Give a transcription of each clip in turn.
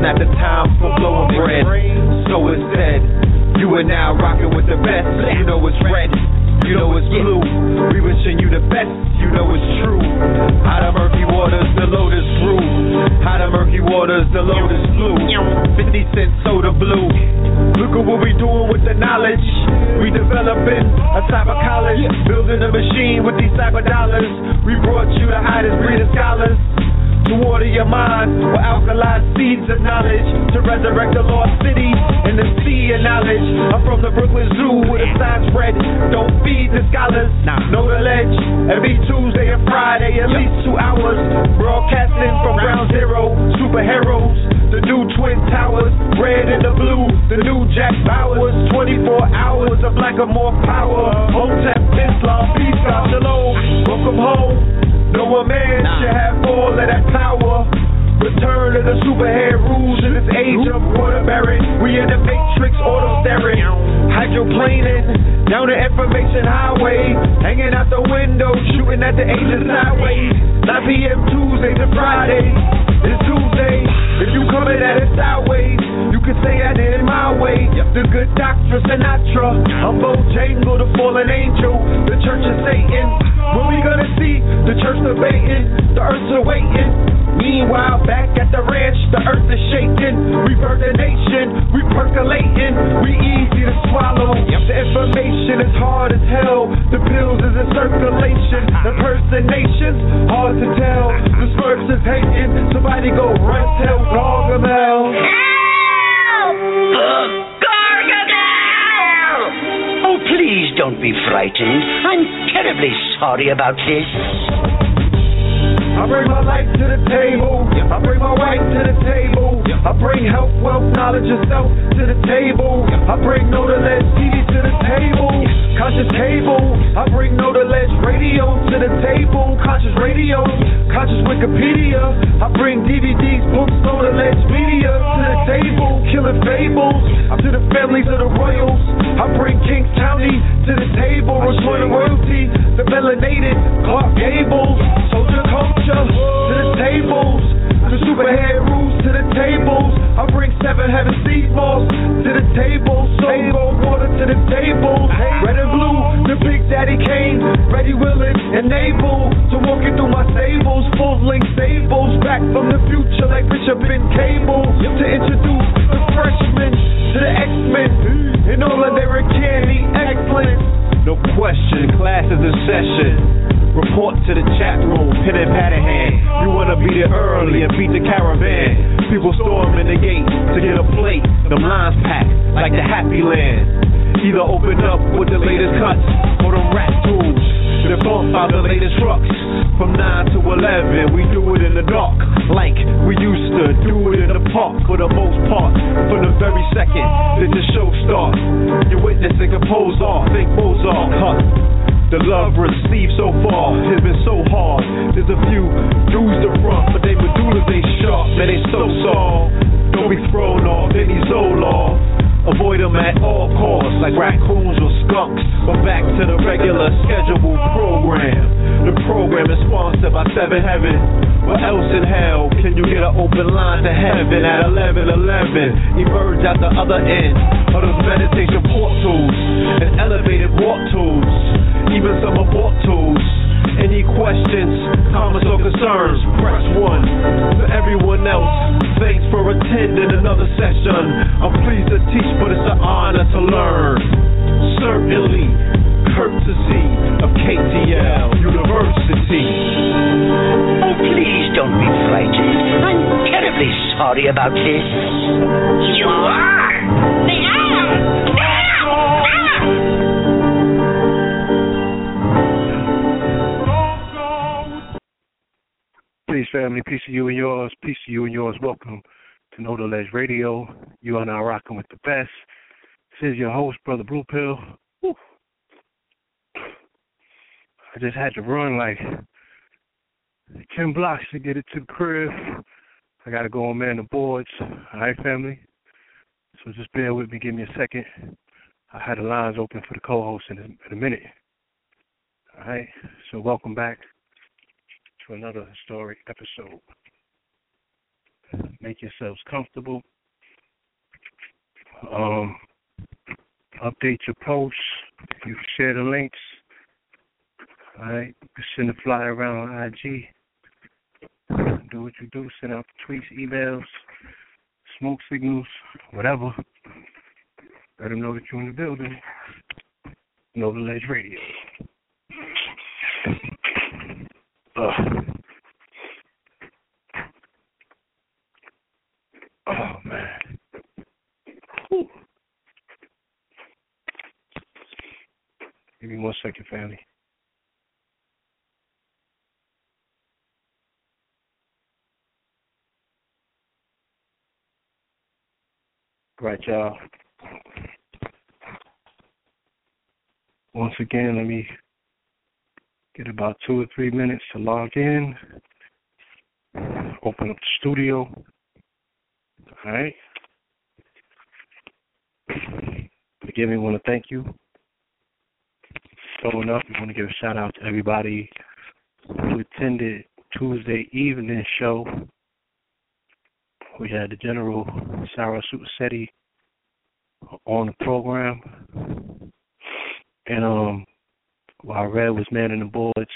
Not the time for blowing bread. So it said, you are now rocking with the best. You know it's red. You know it's blue. We wishing you the best. You know it's true. Out of murky waters, the lotus grew. Out of murky waters, the lotus flew. 50 cent soda blue. Look at what we doing with the knowledge. We developing a cyber college, building a machine with these cyber dollars. We brought you the hottest breed of scholars. To water your mind with alkaline seeds of knowledge to resurrect the lost cities in the sea of knowledge. I'm from the Brooklyn Zoo with a sign spread. Don't feed the scholars, know the ledge. Every Tuesday and Friday, at least two hours. Broadcasting from ground zero, superheroes. The new Twin Towers, red and the blue. The new Jack Bauers, 24 hours of black or more power. Hotep, Islam, peace, God, shalom. Welcome home. No one man should have all of that power. Return to the superhead rules in this age of waterbearing. We in the matrix, auto staring. Hydroplaning down the information highway. Hanging out the window, shooting at the angels sideways. 9 p.m. Tuesday to Friday. It's Tuesday. If you coming at it sideways, you can say I did it my way. The good doctor Sinatra. I'm Bojangle, the fallen angel. The church of Satan. When we gonna see the church debating, the earth's awaiting. Meanwhile, back at the ranch, the earth is shaking. We birth the nation, we percolating, we easy to swallow. The information is hard as hell. The pills is in circulation. Ah. The impersonations, hard to tell. The Smurfs is hating. Somebody go run tell Gargamel. Oh, please don't be frightened. I'm terribly sorry about this. I bring my life to the table. I bring my wife to the table. I bring health, wealth, knowledge, and self to the table. I bring no to less TV to the table. Conscious table. I bring no to less radio to the table. Conscious radio. Conscious Wikipedia. I bring DVDs, books, no to less media to the table. Killing fables to the families of the royals. I bring Kings County to the table. The royalty. The melanated Clark Gables. Soldier culture to the tables. The superhead rules to the tables. I bring seven heaven sea balls to the table. Soul water to the table. Red and blue, the big daddy came. Ready, willing, and able to walk through my stables. Full length stables. Back from the future like Bishop and Cable. To introduce the freshmen to the X-Men. And all of their candy excellence. No question, class is in session. Report to the chat room, pen and pad in hand. You wanna be there early and beat the caravan. People storming the gate to get a plate. Them lines packed like the happy land. Either open up with the latest cuts or them rat tools. They bump out the latest trucks. From 9 to 11, we do it in the dark. Like we used to do it in the park for the most part. From the very second that the show starts, you're witnessing a pose off. Think Mozart, huh? The love received so far has been so hard. There's a few dudes to front, but they medullas they sharp, man they so soft. Don't be thrown off any Zoloft. Avoid them at all costs, like raccoons or skunks. But back to the regular scheduled program. The program is sponsored by Seven Heaven. What else in hell can you get an open line to heaven at 11:11? Emerge at the other end of those meditation portals and elevated walk tools, even some abort tools. Any questions, comments, or concerns, press one. For everyone else, thanks for attending another session. I'm pleased to teach, but it's an honor to learn. Certainly, courtesy of KTL University. Oh, please don't be frightened. I'm terribly sorry about this. You are! Peace, family. Peace to you and yours. Peace to you and yours. Welcome to the Radio. You are now rocking with the best. This is your host, Brother Blue Pill. I just had to run like 10 blocks to get it to the crib. I got to go on man the boards. All right, family? So just bear with me. Give me a second. I had the lines open for the co-host in in a minute. All right? So welcome back to another historic episode. Make yourselves comfortable. Um, update your posts. You can share the links. All right, you can send a flyer around on IG. Do what you do. Send out tweets, emails, smoke signals, whatever. Let them know that you're in the building. The Ledge Radio. Oh man. Whew. Give me one second, family. Right, y'all. Once again, let me get about two or three minutes to log in. Open up the studio. All right. Again, we want to thank you showing up. We want to give a shout out to everybody who attended Tuesday evening show. We had the General Sarah Supasetti on the program. And um while Red was manning the boards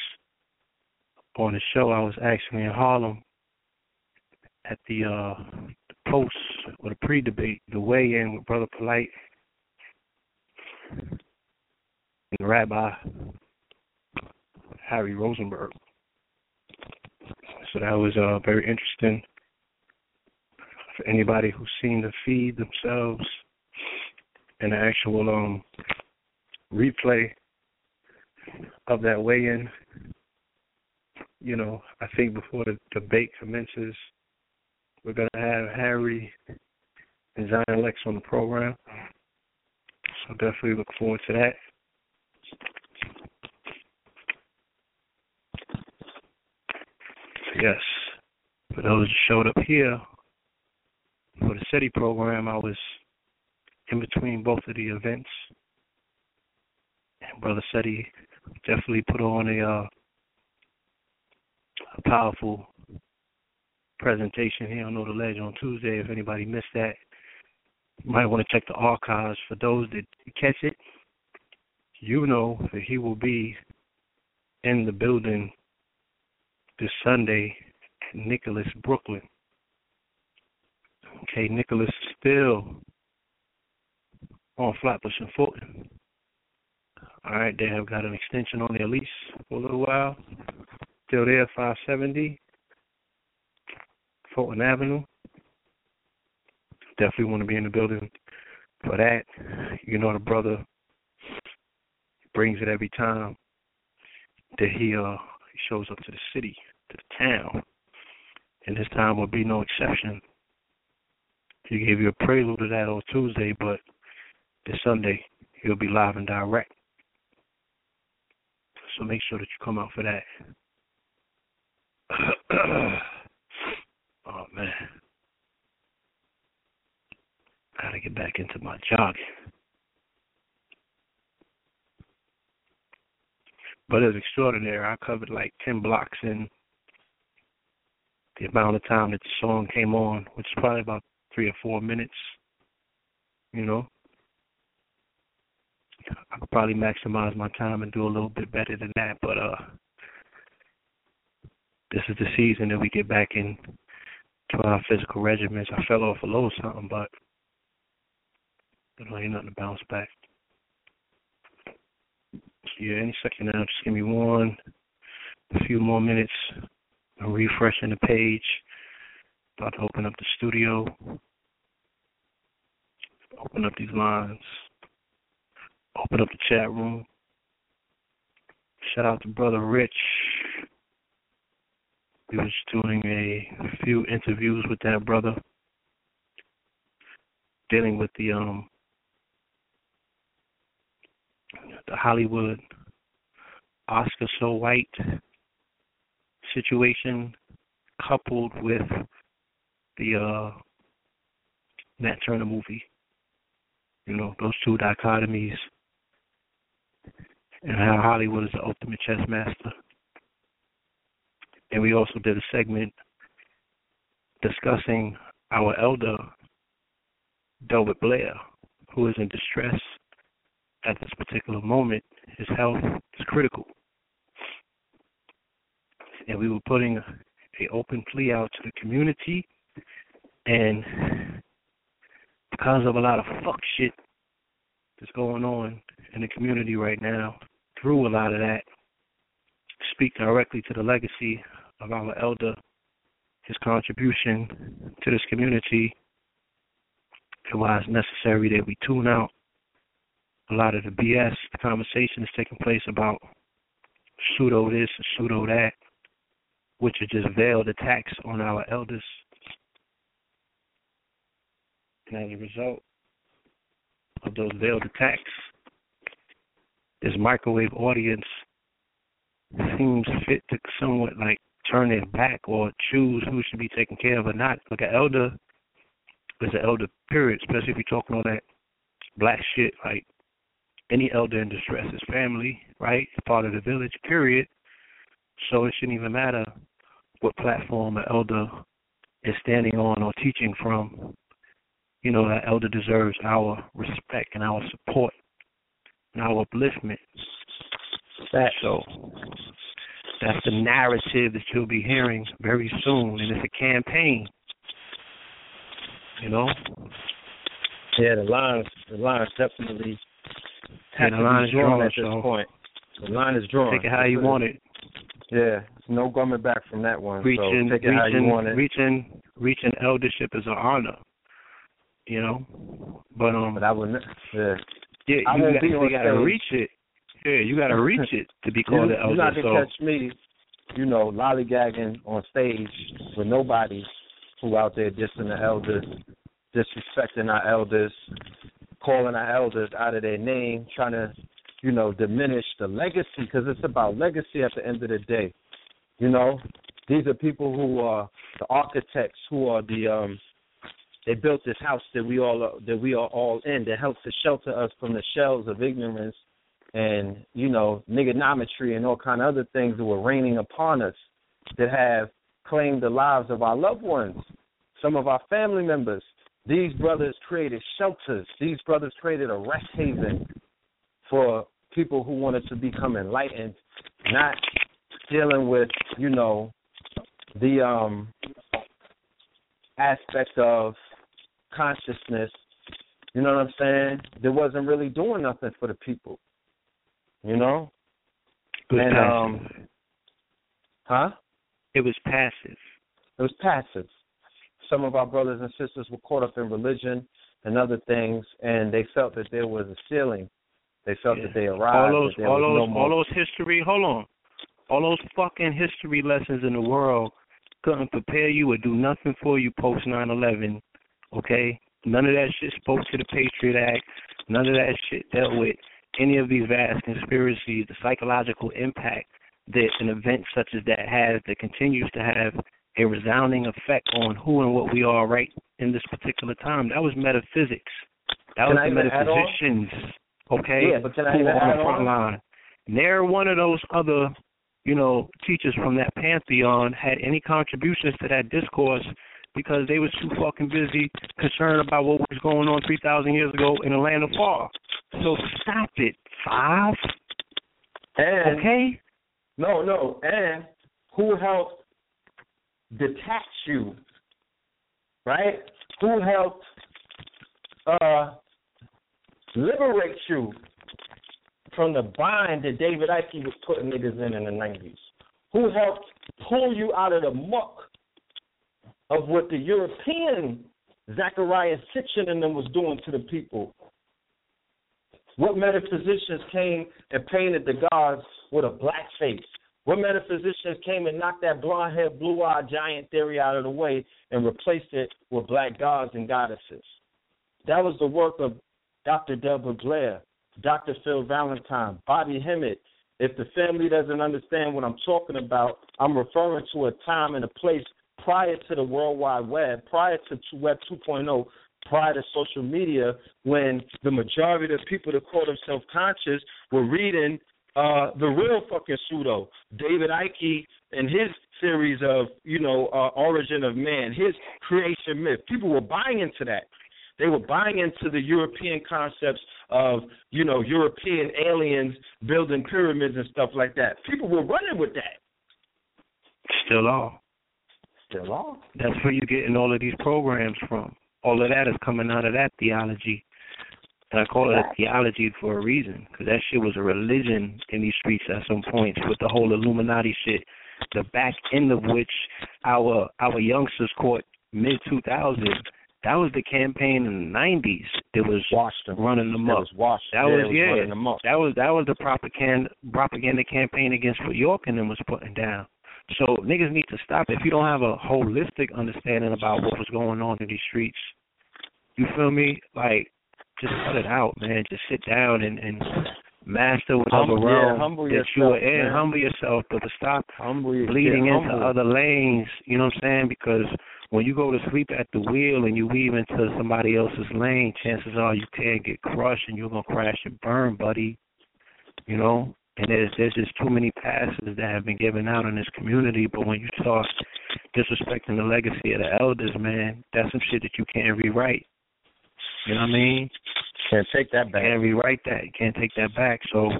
on the show, I was actually in Harlem at the uh the post or the pre debate, the weigh in with Brother Polite and the Rabbi Harry Rosenberg. So that was uh very interesting for anybody who's seen the feed themselves and the actual um replay of that weigh in. You know, I think before the debate commences, we're going to have Harry and Zion Lex on the program. So definitely look forward to that. Yes, for those who showed up here for the SETI program, I was in between both of the events. And Brother SETI definitely put on a, uh, a powerful presentation here on Know the Ledge on Tuesday. If anybody missed that, you might want to check the archives. For those that catch it, you know that he will be in the building this Sunday at Nicholas, Brooklyn. Okay, Nicholas is still on Flatbush and Fulton. All right, they have got an extension on their lease for a little while. Still there, 570 Fulton Avenue. Definitely want to be in the building for that. You know, the brother brings it every time that he uh shows up to the city, to the town. And this time will be no exception. He gave you a prelude to that on Tuesday, but this Sunday he'll be live and direct. So make sure that you come out for that. oh man. Gotta get back into my jogging. But it was extraordinary. I covered like 10 blocks in the amount of time that the song came on, which is probably about three or four minutes. You know, I could probably maximize my time and do a little bit better than that, but uh, this is the season that we get back in 12 physical regimens. I fell off a little something, but there ain't nothing to bounce back. Yeah, any second now. Just give me one, a few more minutes. I'm refreshing the page. About to open up the studio. Open up these lines. Open up the chat room. Shout out to brother Rich. We was doing a few interviews with that brother, dealing with the um the Hollywood Oscar So White situation, coupled with the uh Nat Turner movie. You know, those two dichotomies and how Hollywood is the ultimate chess master. And we also did a segment discussing our elder, Delbert Blair, who is in distress at this particular moment. His health is critical. And we were putting a open plea out to the community and because of a lot of fuck shit that's going on in the community right now, through a lot of that, speak directly to the legacy of our elder, his contribution to this community, and why it's necessary that we tune out a lot of the BS, the conversation is taking place about pseudo this pseudo that, which are just veiled attacks on our elders. And as a result of those veiled attacks, this microwave audience seems fit to somewhat like turn their back or choose who should be taken care of or not. Like an elder is an elder, period, especially if you're talking all that black shit. Like any elder in distress is family, right? Part of the village, period. So it shouldn't even matter what platform an elder is standing on or teaching from. You know, that elder deserves our respect and our support and our upliftment. That so that's the narrative that you'll be hearing very soon, and it's a campaign. You know. Yeah, the lines, the lines definitely Yeah, the line is drawn at this so point. The line is drawn. Take it how you want it. Yeah, no coming back from that one. Reaching, so take it how you reaching, want it. reaching, reaching eldership is an honor. You know, but um, But I would, yeah. Yeah, I you, got, you gotta reach it. Yeah, you gotta reach it to be called you, an elder. You're not gonna catch me, you know, lollygagging on stage with nobody who out there dissing the elders, disrespecting our elders, calling our elders out of their name, trying to, you know, diminish the legacy because it's about legacy at the end of the day. You know, these are people who are the architects, who are the um, they built this house that we all are, that we are all in that helps to shelter us from the shells of ignorance and you know niggonometry and all kind of other things that were raining upon us that have claimed the lives of our loved ones, some of our family members. These brothers created shelters. These brothers created a rest haven for people who wanted to become enlightened, not dealing with you know the um aspect of consciousness. You know what I'm saying? That wasn't really doing nothing for the people. You know? it was and passive. um huh? it was passive. It was passive. Some of our brothers and sisters were caught up in religion and other things, and they felt that there was a ceiling. They felt Yeah. that they arrived. all those, all those, no all those history. Hold on, all those fucking history lessons in the world couldn't prepare you or do nothing for you post nine eleven. Okay, none of that shit spoke to the Patriot Act. None of that shit dealt with any of these vast conspiracies. The psychological impact that an event such as that has, that continues to have a resounding effect on who and what we are right in this particular time. That was metaphysics. That Can was I the even add on? metaphysicians. Okay, Yeah, but can I who even were on the front on? line. Ne'er one of those other, you know, teachers from that pantheon had any contributions to that discourse because they was too fucking busy concerned about what was going on three thousand years ago in the land of far. So stop it, five. And Okay? no, no, and who helped detach you right? Who helped uh, liberate you from the bind that David Icke was putting niggas in in the 90s? Who helped pull you out of the muck of what the European Zecharia Sitchin and them was doing to the people? What metaphysicians came and painted the gods with a black face? What metaphysicians came and knocked that blonde haired, blue eyed giant theory out of the way and replaced it with black gods and goddesses? That was the work of Dr. Delbert Blair, Dr. Phil Valentine, Bobby Hemmitt. If the family doesn't understand what I'm talking about, I'm referring to a time and a place prior to the World Wide Web, prior to Web 2.0, prior to social media, when the majority of the people that call themselves conscious were reading uh, the real fucking pseudo, David Icke and his series of, you know, uh, Origin of Man, his creation myth. People were buying into that. They were buying into the European concepts of, you know, European aliens building pyramids and stuff like that. People were running with that. Still are. Still are. That's where you're getting all of these programs from. All of that is coming out of that theology. And I call it a theology for a reason, because that shit was a religion in these streets at some points with the whole Illuminati shit. The back end of which our our youngsters caught mid 2000s that was the campaign in the nineties. It was Washington. running them That up. was. That Yeah, was yeah. running them up. That was that was the propaganda propaganda campaign against what York and them was putting down. So niggas need to stop. If you don't have a holistic understanding about what was going on in these streets, you feel me? Like just cut it out, man. Just sit down and and master whatever Humble- yeah, realm humble that you are yourself, in. man. Humble yourself, but to stop Humble bleeding yeah, into humble. other lanes. You know what I'm saying? Because when you go to sleep at the wheel and you weave into somebody else's lane, chances are you can get crushed and you're gonna crash and burn, buddy. You know, and there's there's just too many passes that have been given out in this community. But when you start disrespecting the legacy of the elders, man, that's some shit that you can't rewrite. You know what I mean? Can't take that back. Can't rewrite that. You can't take that back. So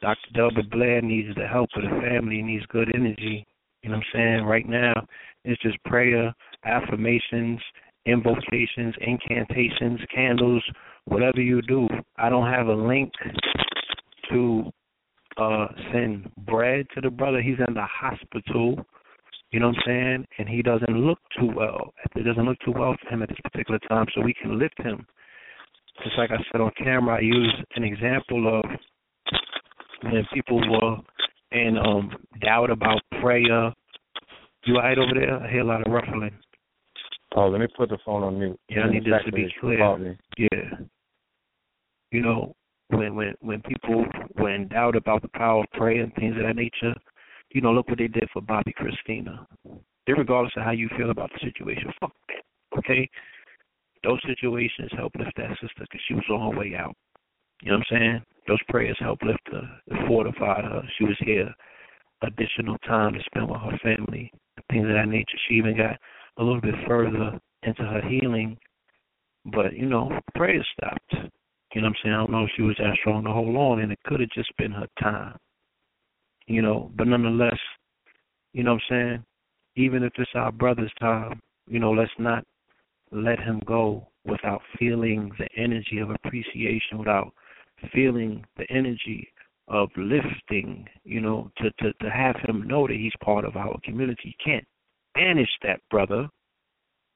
Dr. Delbert Blair needs the help of the family, He needs good energy. You know what I'm saying? Right now, it's just prayer, affirmations, invocations, incantations, candles, whatever you do. I don't have a link to uh send bread to the brother. He's in the hospital. You know what I'm saying? And he doesn't look too well. It doesn't look too well for him at this particular time, so we can lift him. Just like I said on camera, I use an example of when people were in um doubt about prayer. You all right over there? I hear a lot of ruffling. Oh, let me put the phone on mute. Yeah, I need this to be clear. Yeah. You know, when when when people were in doubt about the power of prayer and things of that nature, you know, look what they did for Bobbi Kristina. Regardless of how you feel about the situation, fuck that. Okay, those situations helped lift that sister because she was on her way out. You know what I'm saying? Those prayers helped lift her, and fortified her. She was here additional time to spend with her family, things of that nature. She even got a little bit further into her healing, but you know, prayer stopped. You know what I'm saying? I don't know if she was that strong to hold on, and it could have just been her time. You know, but nonetheless, you know what I'm saying? Even if it's our brother's time, you know, let's not let him go without feeling the energy of appreciation, without feeling the energy of lifting, you know, to, to, to have him know that he's part of our community. You can't banish that brother,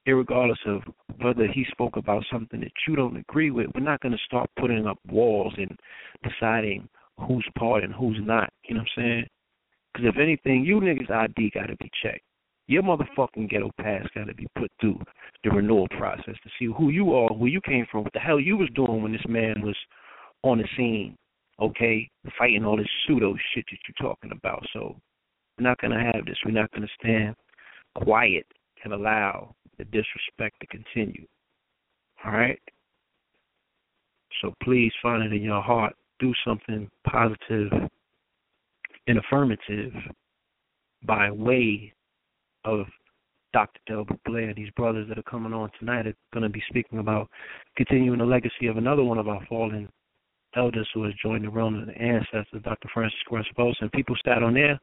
irregardless of whether he spoke about something that you don't agree with. We're not going to start putting up walls and deciding who's part and who's not. You know what I'm saying? Because if anything, you niggas' ID got to be checked. Your motherfucking ghetto pass got to be put through the renewal process to see who you are, where you came from, what the hell you was doing when this man was on the scene, okay, fighting all this pseudo shit that you're talking about. So we're not going to have this. We're not going to stand quiet and allow the disrespect to continue. All right? So please find it in your heart. Do something positive and affirmative by way of Dr. Delbert Blair. These brothers that are coming on tonight are going to be speaking about continuing the legacy of another one of our fallen elders who has joined the realm of the ancestors, Dr. Francis Squaresposa. And people sat on their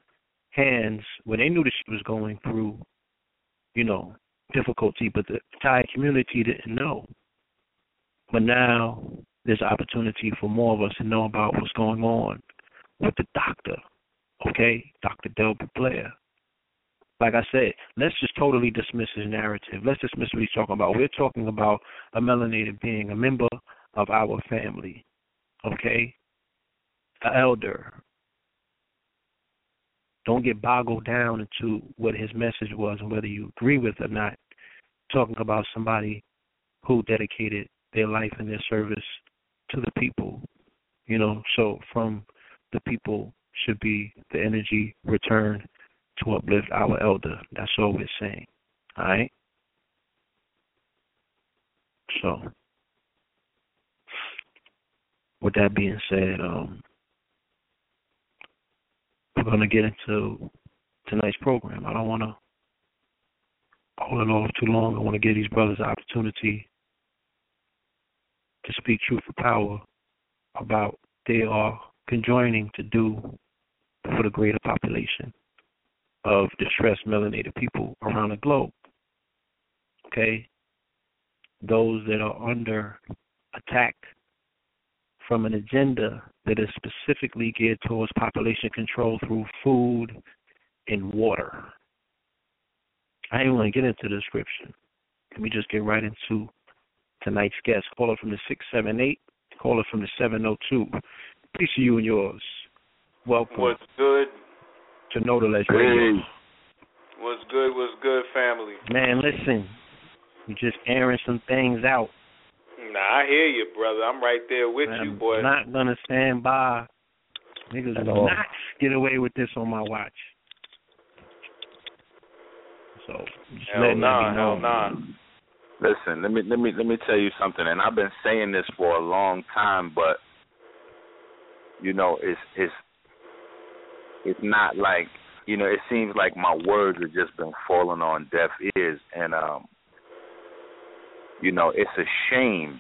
hands when they knew that she was going through, you know, difficulty, but the entire community didn't know. But now there's opportunity for more of us to know about what's going on with the doctor, okay, Dr. Delbert Blair. Like I said, let's just totally dismiss his narrative. Let's dismiss what he's talking about. We're talking about a melanated being, a member of our family, okay, an elder. Don't get boggled down into what his message was and whether you agree with it or not. Talking about somebody who dedicated their life and their service to the people. You know, so from the people should be the energy returned to uplift our elder. That's all we're saying. All right? So, with that being said, um, going to get into tonight's program. I don't want to hold it off too long. I want to give these brothers the opportunity to speak truth to power about they are conjoining to do for the greater population of distressed melanated people around the globe. Okay? Those that are under attack from an agenda that is specifically geared towards population control through food and water. I ain't want to get into the description. Let me just get right into tonight's guest. Caller from the 678, caller from the 702. Peace to you and yours. Welcome. What's good? To Know the Ledge Radio. What's good? What's good, family? Man, listen. We just airing some things out. Nah, I hear you, brother. I'm right there with I'm you, boy. not gonna stand by. Niggas At will all. not get away with this on my watch. So just Hell letting nah, that be hell nah. Listen, let me let me let me tell you something, and I've been saying this for a long time, but you know, it's it's it's not like you know, it seems like my words have just been falling on deaf ears, and um, you know, it's a shame.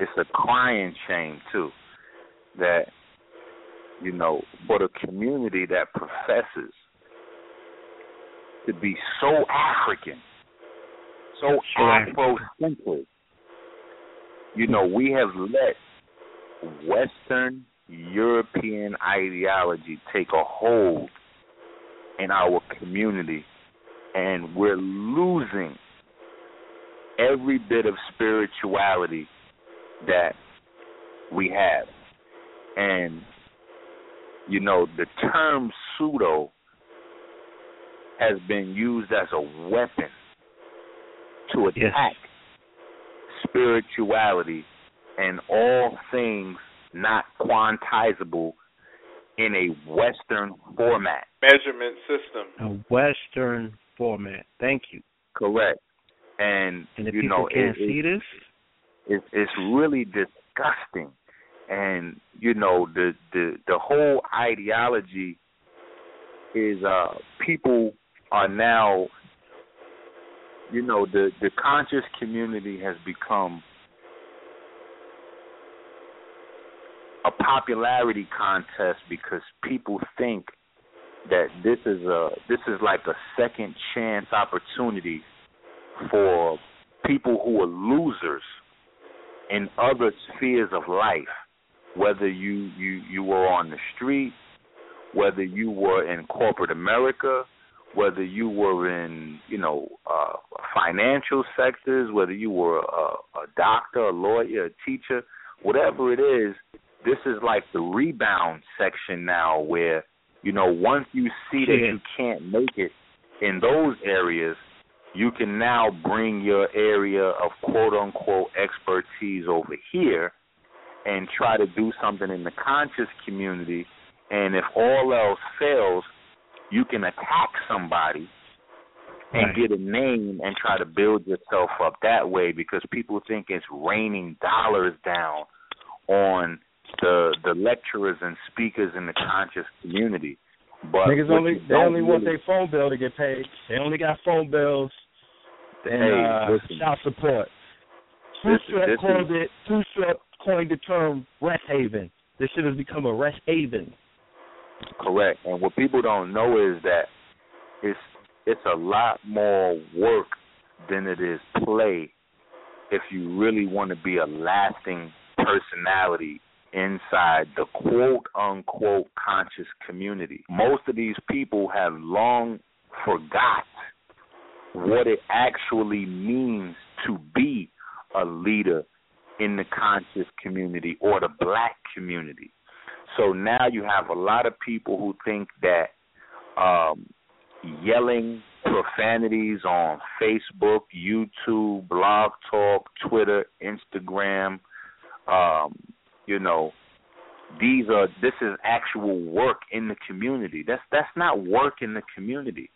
It's a crying shame too that you know for the community that professes to be so African, so. Afrocentric. You know, we have let Western European ideology take a hold in our community, and we're losing every bit of spirituality that we have. And, you know, the term pseudo has been used as a weapon to attack spirituality and all things not quantizable in a Western format. Measurement system. A Western format. Thank you. Correct. And, And you know, can't it, it- see this, it's it's really disgusting. And you know the the the whole ideology is uh people are now you know the the conscious community has become a popularity contest because people think that this is a this is like a second chance opportunity for people who are losers in other spheres of life, whether you you you were on the street, whether you were in corporate America, whether you were in you know uh, financial sectors, whether you were a, a doctor, a lawyer, a teacher, whatever it is, this is like the rebound section now, where you know once you see that you can't make it in those areas, you can now bring your area of quote unquote expertise over here and try to do something in the conscious community. And if all else fails, you can attack somebody and Right. get a name and try to build yourself up that way because people think it's raining dollars down on the the lecturers and speakers in the conscious community. But Niggas only they only want their phone bill to get paid. They only got phone bills and Hey, uh, listen. child support. Bootstrap this called is- it. Bootstrap coined the term rest haven. This should have become a rest haven. Correct. And what people don't know is that it's it's a lot more work than it is play if you really want to be a lasting personality inside the quote unquote conscious community. Most of these people have long forgot what it actually means to be a leader in the conscious community or the black community. So now you have a lot of people who think that um, yelling profanities on Facebook, YouTube, Blog Talk, Twitter, Instagram, um, you know, these are this is actual work in the community. That's that's not work in the community.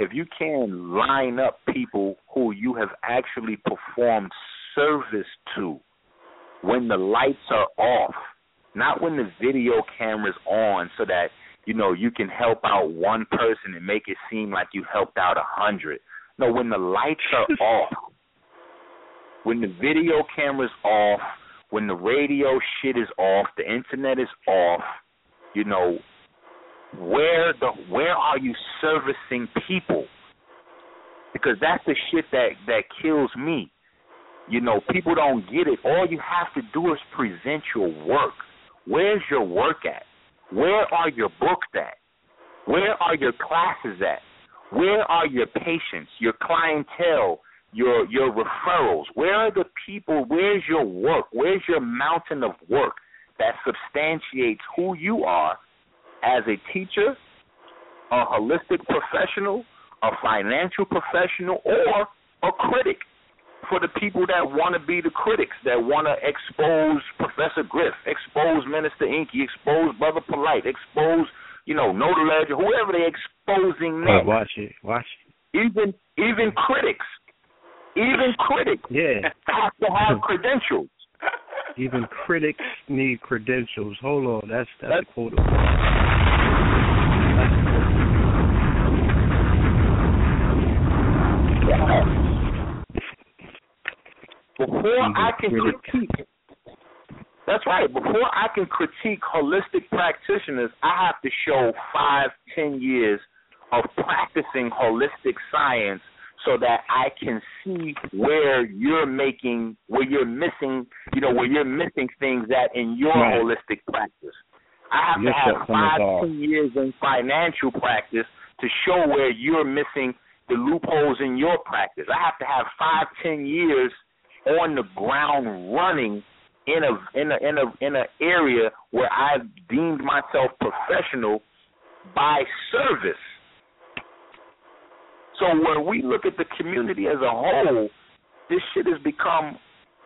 If you can line up people who you have actually performed service to when the lights are off, not when the video camera's on so that you know you can help out one person and make it seem like you helped out a hundred. No, when the lights are off, when the video camera's off, when the radio shit is off, the internet is off, you know, where the where are you servicing people? Because that's the shit that that kills me. You know, people don't get it. All you have to do is present your work. Where's your work at? Where are your books at? Where are your classes at? Where are your patients, your clientele, your your referrals? Where are the people? Where's your work? Where's your mountain of work that substantiates who you are as a teacher, a holistic professional, a financial professional, or a critic? For the people that want to be the critics, that want to expose Professor Griff, expose Minister Enqi, expose Brother Polite, expose, you know, Know the Ledger, whoever they're exposing next. watch it. Watch Even even critics, even critics. Yeah. have to have credentials. Even critics need credentials. Hold on, that's that's, a quote. Before I can critique, that's right. Before I can critique holistic practitioners, I have to show five, ten years of practicing holistic science so that I can see where you're making, where you're missing, you know, where you're missing things that in your Right. holistic practice. I have Yes, to have sir, from the five, ten years in financial practice to show where you're missing the loopholes in your practice. I have to have five, ten years on the ground running in a in a in a in an area where I've deemed myself professional by service. So when we look at the community as a whole, this shit has become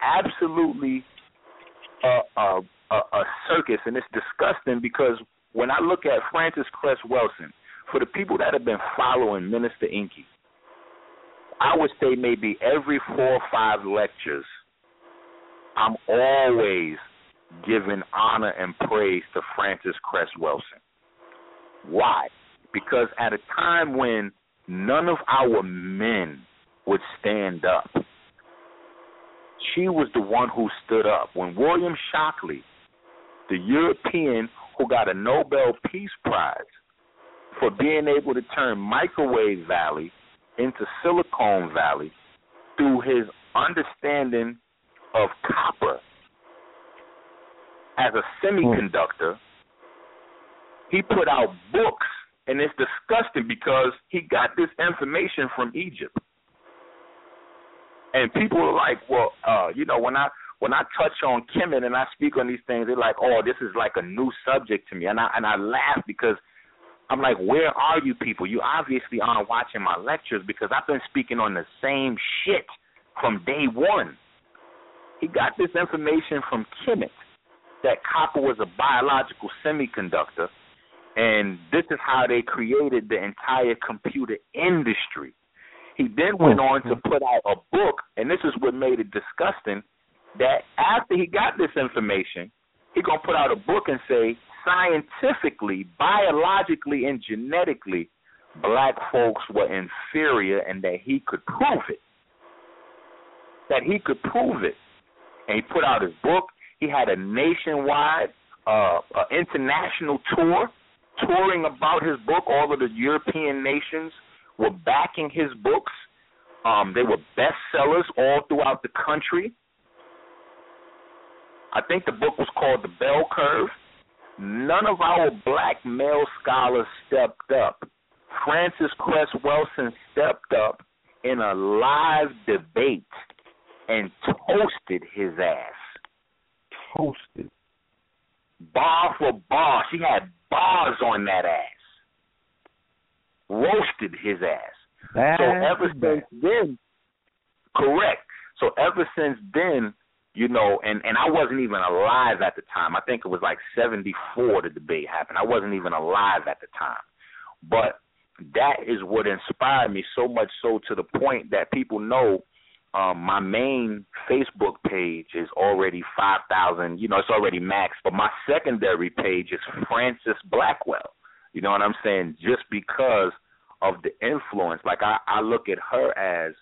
absolutely a a, a, a circus, and it's disgusting because when I look at Francis Cress Welsing, for the people that have been following Minister Enqi, I would say maybe every four or five lectures, I'm always giving honor and praise to Francis Cress Welsing. Why? Because at a time when none of our men would stand up, she was the one who stood up. When William Shockley, the European who got a Nobel Peace Prize for being able to turn Microwave Valley into Silicon Valley through his understanding of copper as a semiconductor, he put out books, and it's disgusting because he got this information from Egypt. And people are like, well, uh, you know, when I when I touch on Kemet and I speak on these things, they're like, oh, this is like a new subject to me, and I and I laugh because I'm like, where are you people? You obviously aren't watching my lectures because I've been speaking on the same shit from day one. He got this information from Kemet that copper was a biological semiconductor, and this is how they created the entire computer industry. He then went on to mm-hmm. put out a book, and this is what made it disgusting. That after he got this information, he gonna put out a book and say scientifically, biologically, and genetically, black folks were inferior, and that he could prove it. That he could prove it, and he put out his book. He had a nationwide, uh, uh, international tour, touring about his book. All of the European nations were backing his books. Um, they were bestsellers all throughout the country. I think the book was called The Bell Curve. None of our black male scholars stepped up. Francis Cress Welsing stepped up in a live debate and toasted his ass. Toasted. Bar for bar. She had bars on that ass. Roasted his ass. So ever bad. since then, correct. So ever since then, you know, and and I wasn't even alive at the time. I think it was like '74 the debate happened. I wasn't even alive at the time, but that is what inspired me so much so to the point that people know um my main Facebook page is already five thousand. You know, it's already maxed, but my secondary page is Francis Blackwell. You know what I'm saying? Just because of the influence, like I, I look at her as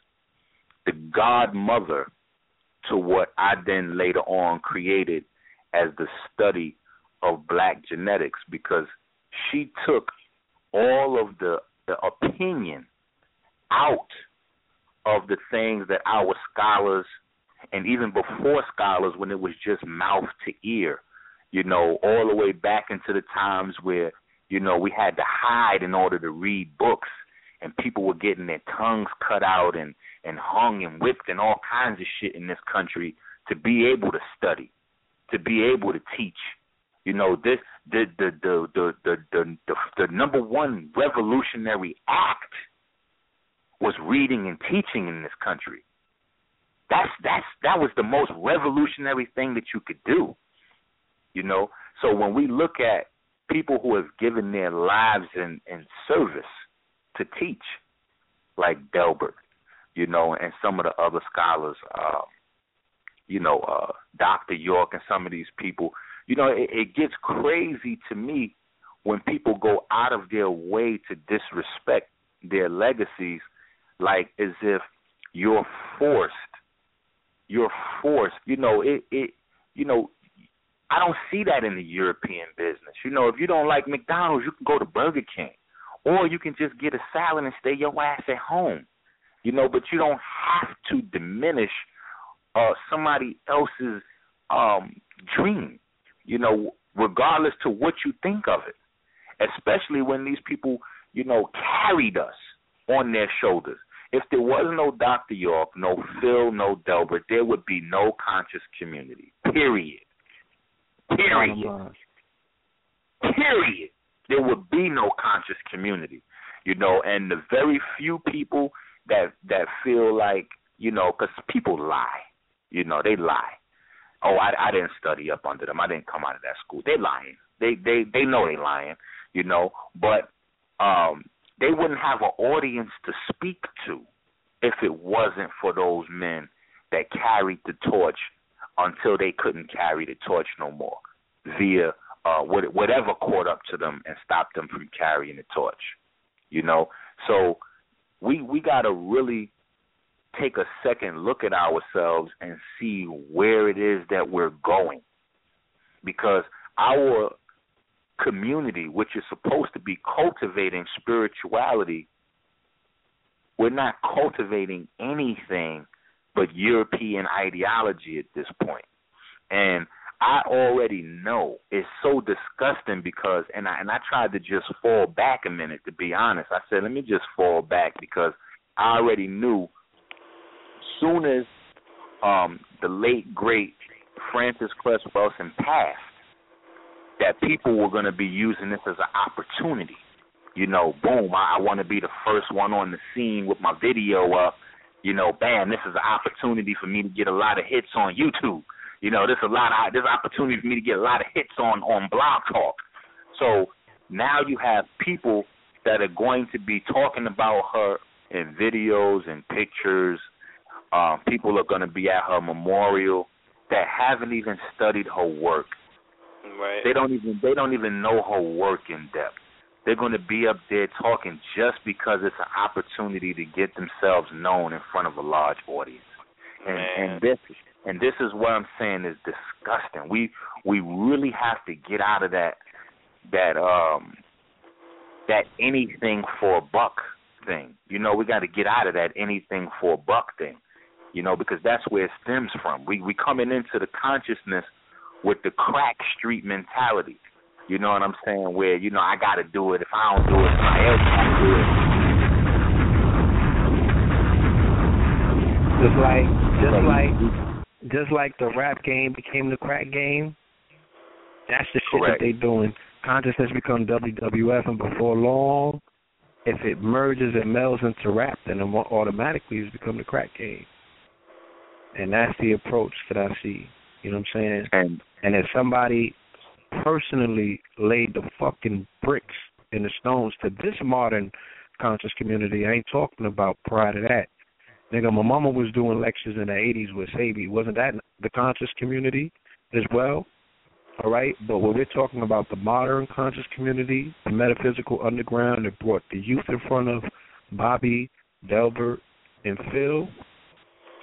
the godmother to what I then later on created as the study of black genetics because she took all of the, the opinion out of the things that our scholars and even before scholars when it was just mouth to ear, you know, all the way back into the times where, you know, we had to hide in order to read books and people were getting their tongues cut out and and hung and whipped and all kinds of shit in this country to be able to study, to be able to teach. You know, this the the the the the the, the, the number one revolutionary act was reading and teaching in this country. That's that's that was the most revolutionary thing that you could do. You know, so when we look at people who have given their lives in, in service to teach, like Delbert, you know, and some of the other scholars, uh, you know, uh, Dr. York and some of these people, you know, it, it gets crazy to me when people go out of their way to disrespect their legacies, like as if you're forced. You're forced. You know, it, it, you know, I don't see that in the European business. You know, if you don't like McDonald's, you can go to Burger King, or you can just get a salad and stay your ass at home you know, but you don't have to diminish uh somebody else's um dream, you know, regardless to what you think of it. Especially when these people, you know, carried us on their shoulders. If there was no Dr. York, no Phil, no Delbert, there would be no conscious community. Period. Period. Period. There would be no conscious community. You know, and the very few people that that feel like you know because people lie, you know they lie. Oh, I I didn't study up under them. I didn't come out of that school. They lying. They they they know they lying. You know, but um they wouldn't have an audience to speak to if it wasn't for those men that carried the torch until they couldn't carry the torch no more via uh whatever caught up to them and stopped them from carrying the torch you know so we we got to really take a second look at ourselves and see where it is that we're going because our community which is supposed to be cultivating spirituality we're not cultivating anything but European ideology at this point. And I already know it's so disgusting because and I and I tried to just fall back a minute to be honest. I said, let me just fall back because I already knew soon as um the late great Francis Cress Welsing passed that people were going to be using this as an opportunity. You know, boom, I, I want to be the first one on the scene with my video up. You know, bam, this is an opportunity for me to get a lot of hits on YouTube. You know, there's a lot of there's opportunity for me to get a lot of hits on on Blog Talk. So now you have people that are going to be talking about her in videos and pictures. Um, people are going to be at her memorial that haven't even studied her work. Right. They don't even they don't even know her work in depth. They're going to be up there talking just because it's an opportunity to get themselves known in front of a large audience. And Man. and this and this is what I'm saying is disgusting. We we really have to get out of that that um that anything for a buck thing. You know, we got to get out of that anything for a buck thing. You know, because that's where it stems from. We we coming into the consciousness with the crack street mentality. You know what I'm saying? Where you know I got to do it. If I don't do it, somebody else got to do it. Just like, just like, just like the rap game became the crack game. That's the shit Correct. that they're doing. Consciousness become WWF, and before long, if it merges and melds into rap, then it automatically it's become the crack game. And that's the approach that I see. You know what I'm saying? And And if somebody personally laid the fucking bricks and the stones to this modern conscious community, I ain't talking about prior to that. Nigga, my mama was doing lectures in the 80s with Sebi. Wasn't that the conscious community as well? All right? But when we're talking about the modern conscious community, the metaphysical underground that brought the youth in front of Bobby, Delbert, and Phil,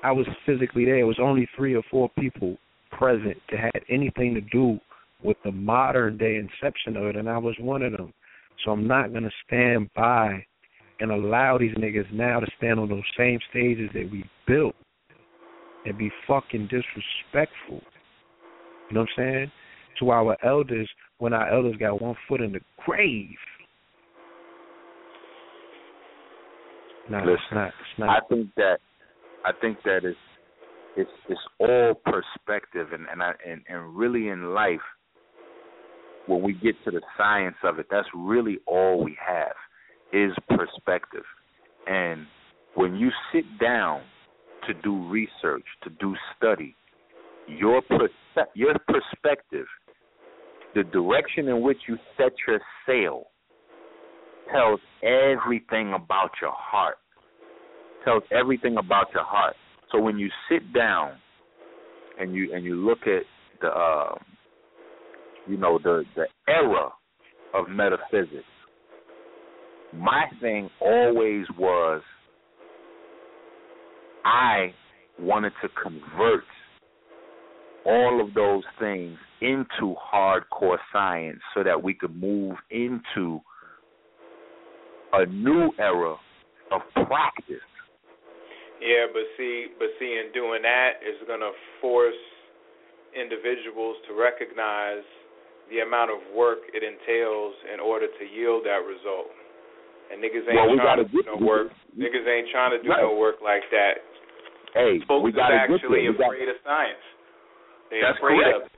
I was physically there. It was only three or four people present that had anything to do with the modern day inception of it, and I was one of them. So I'm not gonna stand by and allow these niggas now to stand on those same stages that we built and be fucking disrespectful. You know what I'm saying? To our elders when our elders got one foot in the grave. No, it's Listen, not. It's I think that I think that it's it's it's all perspective and and I, and and really in life when we get to the science of it that's really all we have is perspective and when you sit down to do research to do study your perce- your perspective the direction in which you set your sail tells everything about your heart tells everything about your heart. So when you sit down and you and you look at the uh, you know the the era of metaphysics, my thing always was I wanted to convert all of those things into hardcore science so that we could move into a new era of practice. Yeah, but see, but see, in doing that is going to force individuals to recognize the amount of work it entails in order to yield that result. And niggas ain't Well, we trying gotta do no work. this. Niggas ain't trying to do Right. no work like that. Hey, Folks we gotta get actually got- afraid of science. They That's afraid correct. of it.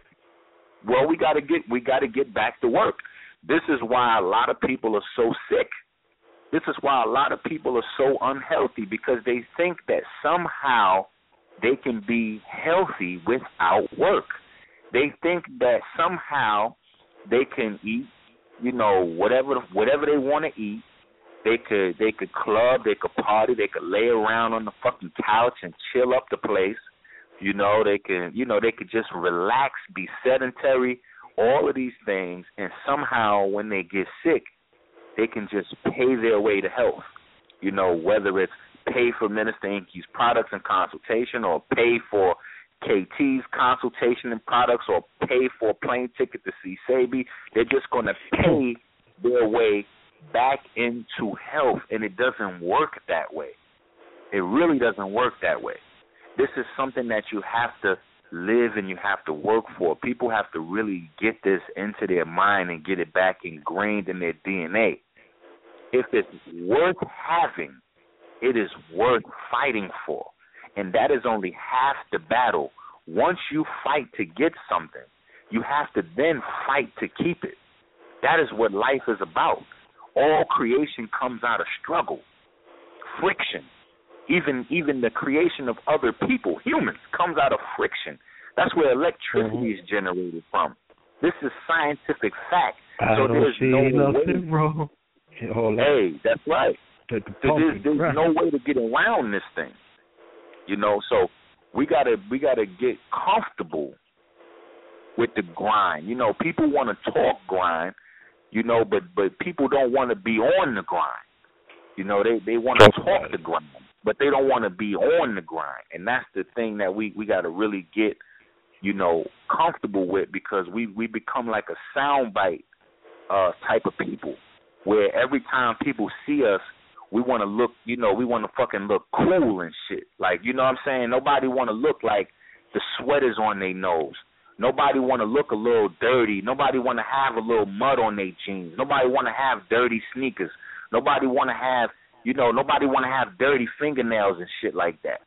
Well, we got to get we got to get back to work. This is why a lot of people are so sick. This is why a lot of people are so unhealthy because they think that somehow they can be healthy without work. They think that somehow they can eat, you know, whatever whatever they want to eat. They could they could club, they could party, they could lay around on the fucking couch and chill up the place. You know, they can you know, they could just relax, be sedentary, all of these things and somehow when they get sick, they can just pay their way to health. You know, whether it's pay for Minister Enqi's products and consultation or pay for KT's consultation and products or pay for a plane ticket to see Sebi, they're just going to pay their way back into health and it doesn't work that way. It really doesn't work that way. This is something that you have to live and you have to work for. People have to really get this into their mind and get it back ingrained in their DNA. If it's worth having, it is worth fighting for. And that is only half the battle. Once you fight to get something, you have to then fight to keep it. That is what life is about. All creation comes out of struggle, friction. Even even the creation of other people, humans, comes out of friction. That's where electricity mm-hmm. is generated from. This is scientific fact. I so there's see no nothing way. wrong. Hey, that's right. the, the there's, there's right. no way to get around this thing. You know, so we gotta we gotta get comfortable with the grind. You know, people want to talk grind, you know, but but people don't want to be on the grind. You know, they they want to Talk the grind, but they don't want to be on the grind, and that's the thing that we we got to really get, you know, comfortable with because we we become like a soundbite uh type of people where every time people see us, we want to look, you know, we want to fucking look cool and shit. Like, you know what I'm saying? Nobody want to look like the sweaters on their nose. Nobody want to look a little dirty. Nobody want to have a little mud on their jeans. Nobody want to have dirty sneakers. Nobody want to have, you know, nobody want to have dirty fingernails and shit like that.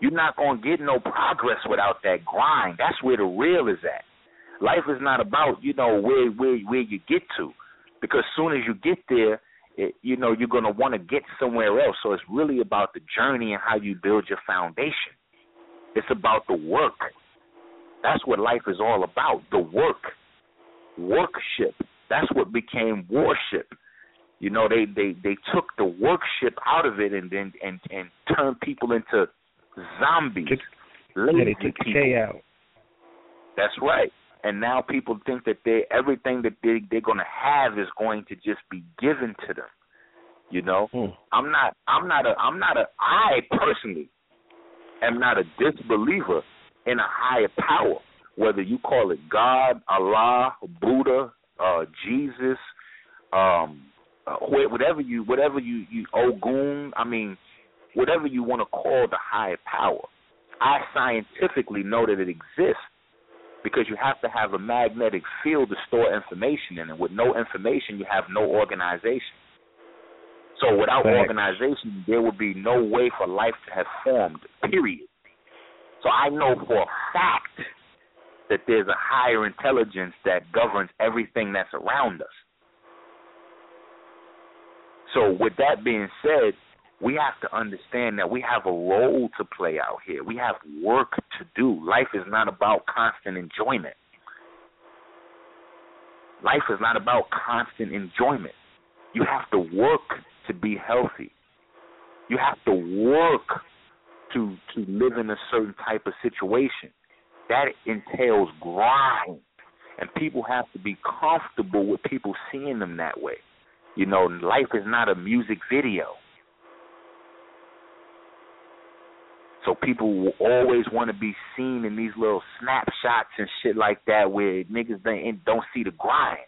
You're not going to get no progress without that grind. That's where the real is at. Life is not about, you know, where where where you get to. Because soon as you get there, it, you know, you're going to want to get somewhere else. So it's really about the journey and how you build your foundation. It's about the work. That's what life is all about. The work. Workship. That's what became worship. You know, they they they took the workship out of it and then and and and turned people into zombies. yeah, they took the K out. That's right. And now people think that they everything that they they're gonna have is going to just be given to them. You know, hmm. I'm not I'm not a I'm not a I personally am not a disbeliever in a higher power, whether you call it God, Allah, Buddha, uh, Jesus, um, uh, whatever you whatever you you Ogun. I mean, whatever you want to call the higher power. I scientifically know that it exists because you have to have a magnetic field to store information in, and with no information, you have no organization. So without Thanks. organization, there would be no way for life to have formed. Period. So I know for a fact that there's a higher intelligence that governs everything that's around us. So with that being said, we have to understand that we have a role to play out here. We have work to do. Life is not about constant enjoyment. Life is not about constant enjoyment. You have to work to be healthy. You have to work to to live in a certain type of situation. That entails grind. And people have to be comfortable with people seeing them that way. You know, life is not a music video. So people will always want to be seen in these little snapshots and shit like that where niggas don't, don't see the grind.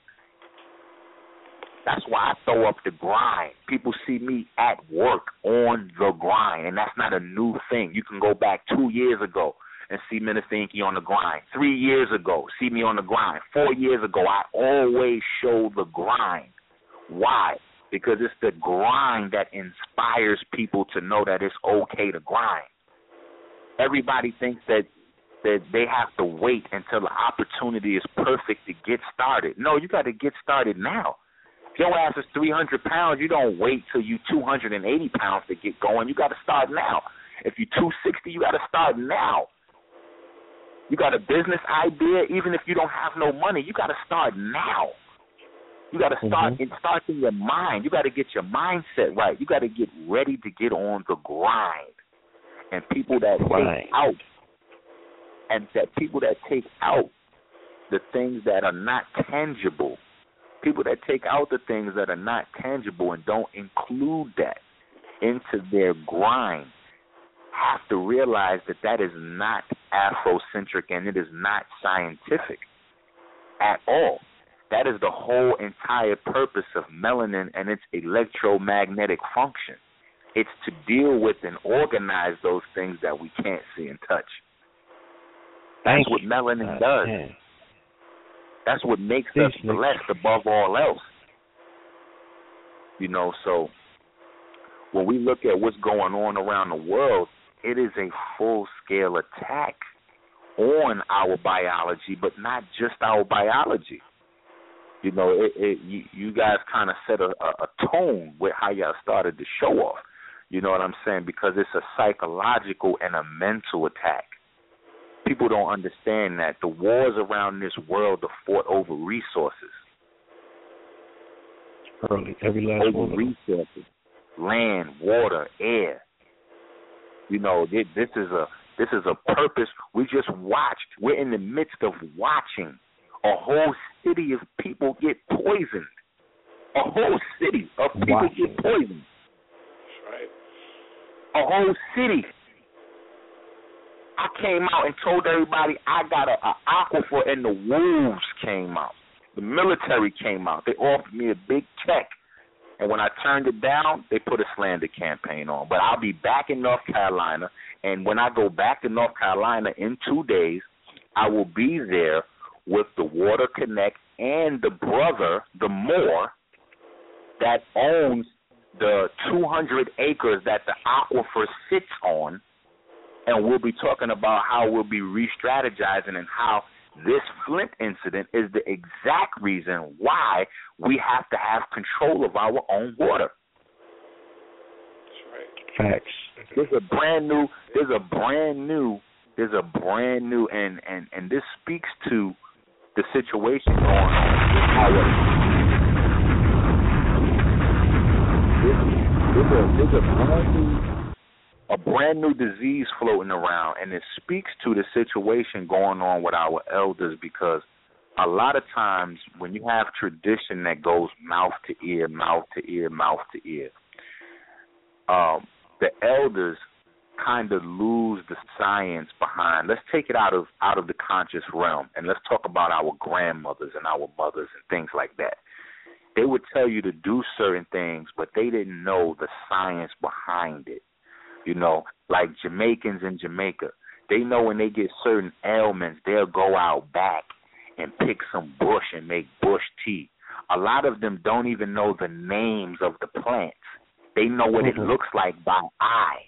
That's why I throw up the grind. People see me at work on the grind, and that's not a new thing. You can go back two years ago and see Minister Enqi on the grind. Three years ago, see me on the grind. Four years ago, I always show the grind. Why? Because it's the grind that inspires people to know that it's okay to grind everybody thinks that that they have to wait until the opportunity is perfect to get started. No, you got to get started now. Your ass is 300 pounds, you don't wait till you 280 pounds to get going. You got to start now. If you're 260, you got to start now. You got a business idea, even if you don't have no money, you got to start now. You got to start Mhm. it starts in your mind. You got to get your mindset right. You got to get ready to get on the grind. And people that Right. take out and that people that take out the things that are not tangible, people that take out the things that are not tangible and don't include that into their grind have to realize that that is not Afrocentric and it is not scientific at all. That is the whole entire purpose of melanin and its electromagnetic function. It's to deal with and organize those things that we can't see and touch. That's Thank what you. melanin uh, does. damn. That's what makes us blessed above all else. You know, so when we look at what's going on around the world, it is a full scale attack on our biology, but not just our biology. You know, it, it you, you guys kind of set a, a, a tone with how y'all started the show off. You know what I'm saying? Because it's a psychological and a mental attack. People don't understand that the wars around this world are fought over resources, Early, every last over one. resources, land, water, air. You know, thi- this is a this is a purpose. We just watched. We're in the midst of watching a whole city of people get poisoned. A whole city of people Watching. get poisoned. That's right. A whole city. I came out and told everybody I got a, a aquifer, and the wolves came out. The military came out. They offered me a big check And when I turned it down, they put a slander campaign on. But I'll be back in North Carolina, and when I go back to North Carolina in two days, I will be there with the Water Connect and the brother, the Moore, that owns the 200 acres that the aquifer sits on, and we'll be talking about how we'll be re-strategizing and how this Flint incident is the exact reason why we have to have control of our own water. That's right. Facts. There's a brand new. There's a brand new. There's a brand new, and and and this speaks to the situation going on with our there's a there's a brand new a brand new disease floating around and it speaks to the situation going on with our elders because a lot of times when you have tradition that goes mouth to ear, mouth to ear, mouth to ear, um, the elders kind of lose the science behind. Let's take it out of out of the conscious realm and let's talk about our grandmothers and our mothers and things like that they would tell you to do certain things, but they didn't know the science behind it. You know, like Jamaicans in Jamaica, they know when they get certain ailments, they'll go out back and pick some bush and make bush tea. A lot of them don't even know the names of the plants. They know what it mm-hmm. looks like by eye.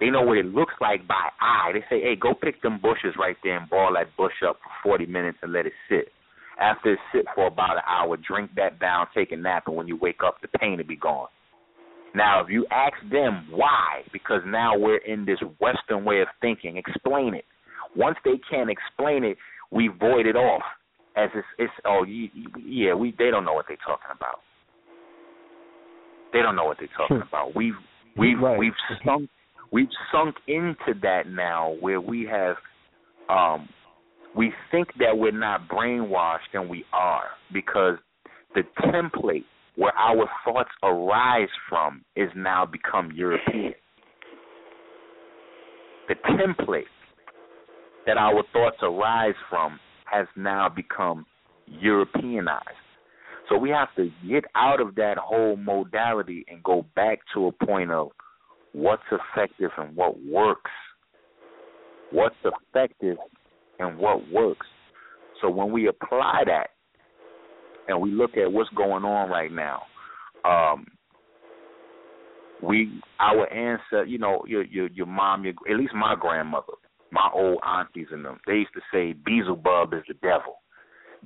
They know what it looks like by eye. They say, hey, go pick them bushes right there and boil that bush up for 40 minutes and let it sit. After it sit for about an hour, drink that down, take a nap, and when you wake up, the pain will be gone. Now, if you ask them why, because now we're in this Western way of thinking, explain it. Once they can't explain it, we void it off as it's, it's oh yeah, we they don't know what they're talking about. They don't know what they're talking about. We've we've Right. we've sunk we've sunk into that now where we have um we think that we're not brainwashed and we are because the template where our thoughts arise from is now become European. The template that our thoughts arise from has now become Europeanized. So we have to get out of that whole modality and go back to a point of what's effective and what works. What's effective and what works. So when we apply that and we look at what's going on right now, um, we our ancestor, you know, your your your mom, your at least my grandmother, my old aunties and them, they used to say Beelzebub is the devil.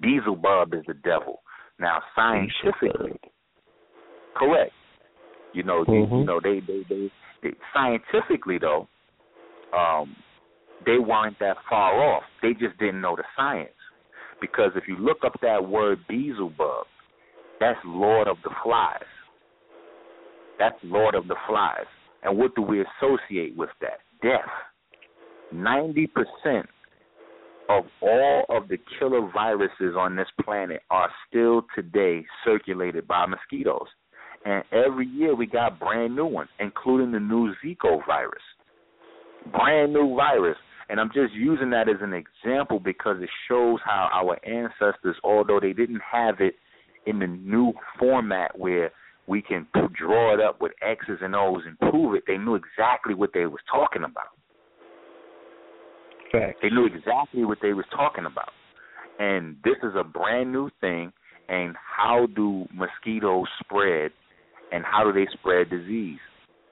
Beelzebub is the devil. Now scientifically, correct. You know, they, you know, they, they they they scientifically though, um, they weren't that far off. They just didn't know the science. Because if you look up that word Beelzebub, that's Lord of the Flies. That's Lord of the Flies. And what do we associate with that? Death. 90% of all of the killer viruses on this planet are still today circulated by mosquitoes. And every year we got brand new ones, including the new Zika virus. Brand new virus. And I'm just using that as an example because it shows how our ancestors, although they didn't have it in the new format where we can draw it up with X's and O's and prove it, they knew exactly what they was talking about. Facts. They knew exactly what they was talking about. And this is a brand new thing. And how do mosquitoes spread? And how do they spread disease?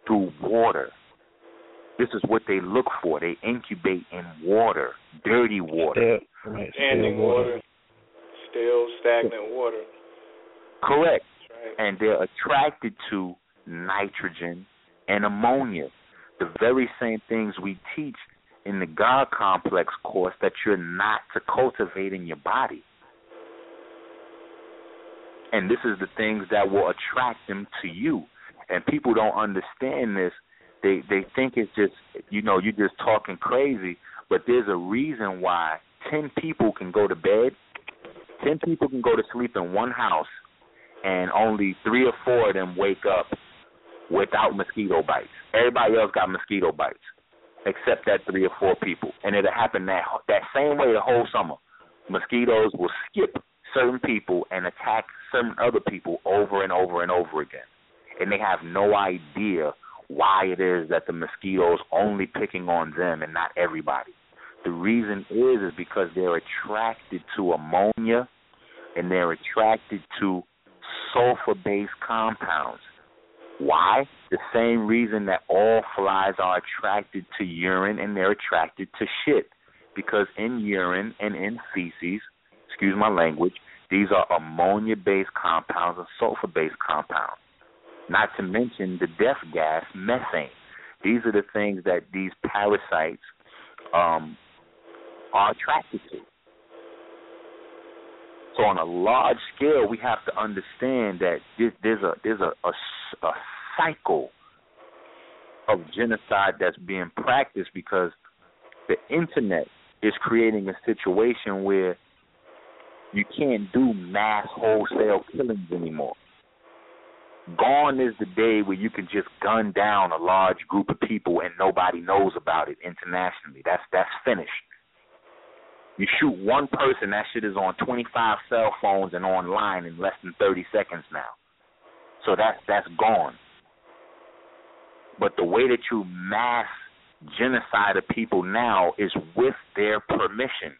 Through water. This is what they look for. They incubate in water, dirty water. Still, right, Standing still water, still stagnant water. Correct. Right. And they're attracted to nitrogen and ammonia. The very same things we teach in the God complex course that you're not to cultivate in your body. And this is the things that will attract them to you. And people don't understand this. They they think it's just you know, you're just talking crazy, but there's a reason why ten people can go to bed, ten people can go to sleep in one house and only three or four of them wake up without mosquito bites. Everybody else got mosquito bites, except that three or four people, and it'll happen that that same way the whole summer. Mosquitoes will skip certain people and attack certain other people over and over and over again. And they have no idea why it is that the mosquitoes only picking on them and not everybody. The reason is is because they're attracted to ammonia and they're attracted to sulfur based compounds. Why? The same reason that all flies are attracted to urine and they're attracted to shit. Because in urine and in feces, excuse my language, these are ammonia based compounds and sulfur based compounds. Not to mention the death gas, methane. These are the things that these parasites um, are attracted to. So on a large scale, we have to understand that there's a there's a, a, a cycle of genocide that's being practiced because the internet is creating a situation where you can't do mass wholesale killings anymore. Gone is the day where you can just gun down a large group of people and nobody knows about it internationally. That's that's finished. You shoot one person, that shit is on 25 cell phones and online in less than 30 seconds now. So that's that's gone. But the way that you mass genocide of people now is with their permission.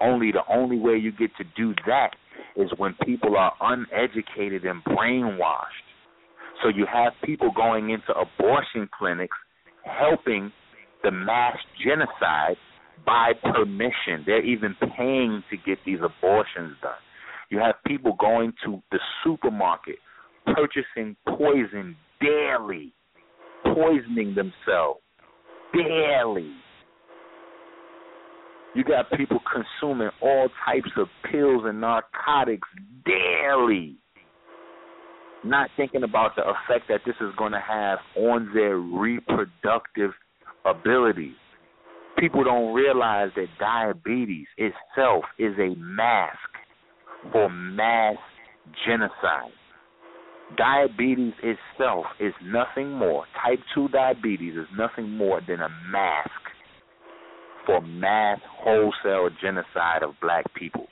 Only the only way you get to do that is when people are uneducated and brainwashed. So you have people going into abortion clinics helping the mass genocide by permission. They're even paying to get these abortions done. You have people going to the supermarket purchasing poison daily, poisoning themselves daily. You got people consuming all types of pills and narcotics daily, not thinking about the effect that this is going to have on their reproductive ability people don't realize that diabetes itself is a mask for mass genocide. Diabetes itself is nothing more, type 2 diabetes is nothing more than a mask for mass wholesale genocide of black people.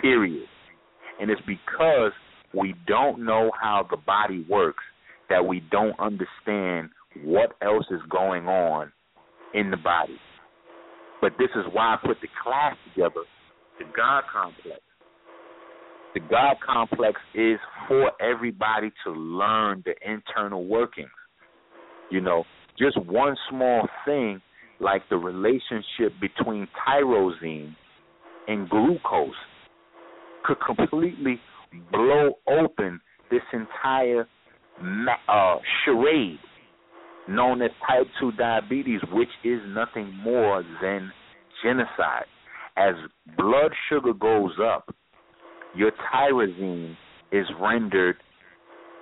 Period. And it's because we don't know how the body works that we don't understand what else is going on in the body. But this is why I put the class together, the God complex. The God complex is for everybody to learn the internal workings. You know, just one small thing like the relationship between tyrosine and glucose could completely blow open this entire uh, charade known as type 2 diabetes, which is nothing more than genocide. As blood sugar goes up, your tyrosine is rendered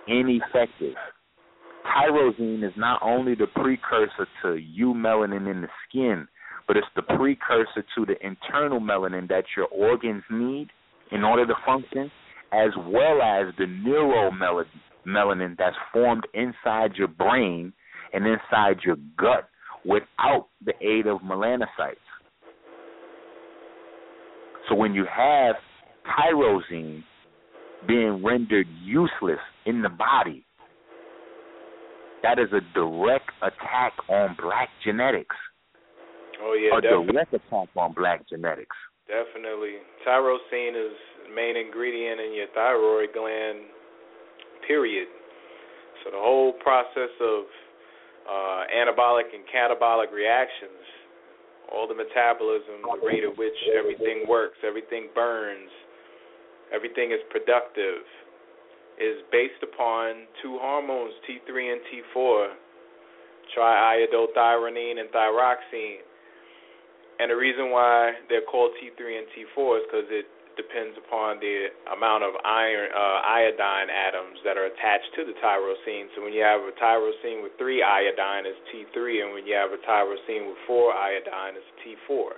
ineffective. Tyrosine is not only the precursor to eumelanin in the skin, but it's the precursor to the internal melanin that your organs need in order to function, as well as the neuromelanin that's formed inside your brain and inside your gut without the aid of melanocytes. So when you have tyrosine being rendered useless in the body, that is a direct attack on black genetics. Oh yeah, a definitely. direct attack on black genetics. Definitely, tyrosine is the main ingredient in your thyroid gland. Period. So the whole process of uh, anabolic and catabolic reactions, all the metabolism, the rate at which everything works, everything burns, everything is productive, is based upon two hormones, T3 and T4, triiodothyronine and thyroxine. And the reason why they're called T3 and T4 is because it depends upon the amount of iron uh, iodine atoms that are attached to the tyrosine. So when you have a tyrosine with three iodine, it's T3, and when you have a tyrosine with four iodine, it's T4.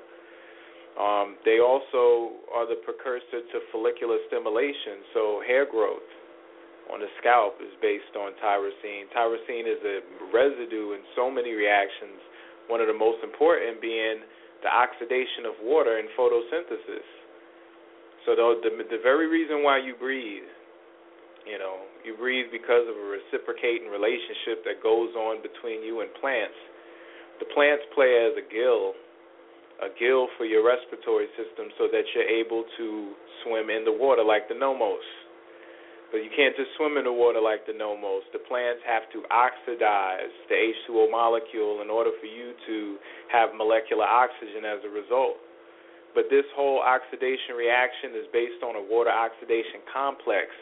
Um, they also are the precursor to follicular stimulation, so hair growth on the scalp is based on tyrosine. Tyrosine is a residue in so many reactions, one of the most important being the oxidation of water in photosynthesis. So the, the the very reason why you breathe, you know, you breathe because of a reciprocating relationship that goes on between you and plants. The plants play as a gill, a gill for your respiratory system, so that you're able to swim in the water like the Nommos. But you can't just swim in the water like the Nommos. The plants have to oxidize the H2O molecule in order for you to have molecular oxygen as a result. But this whole oxidation reaction is based on a water oxidation complex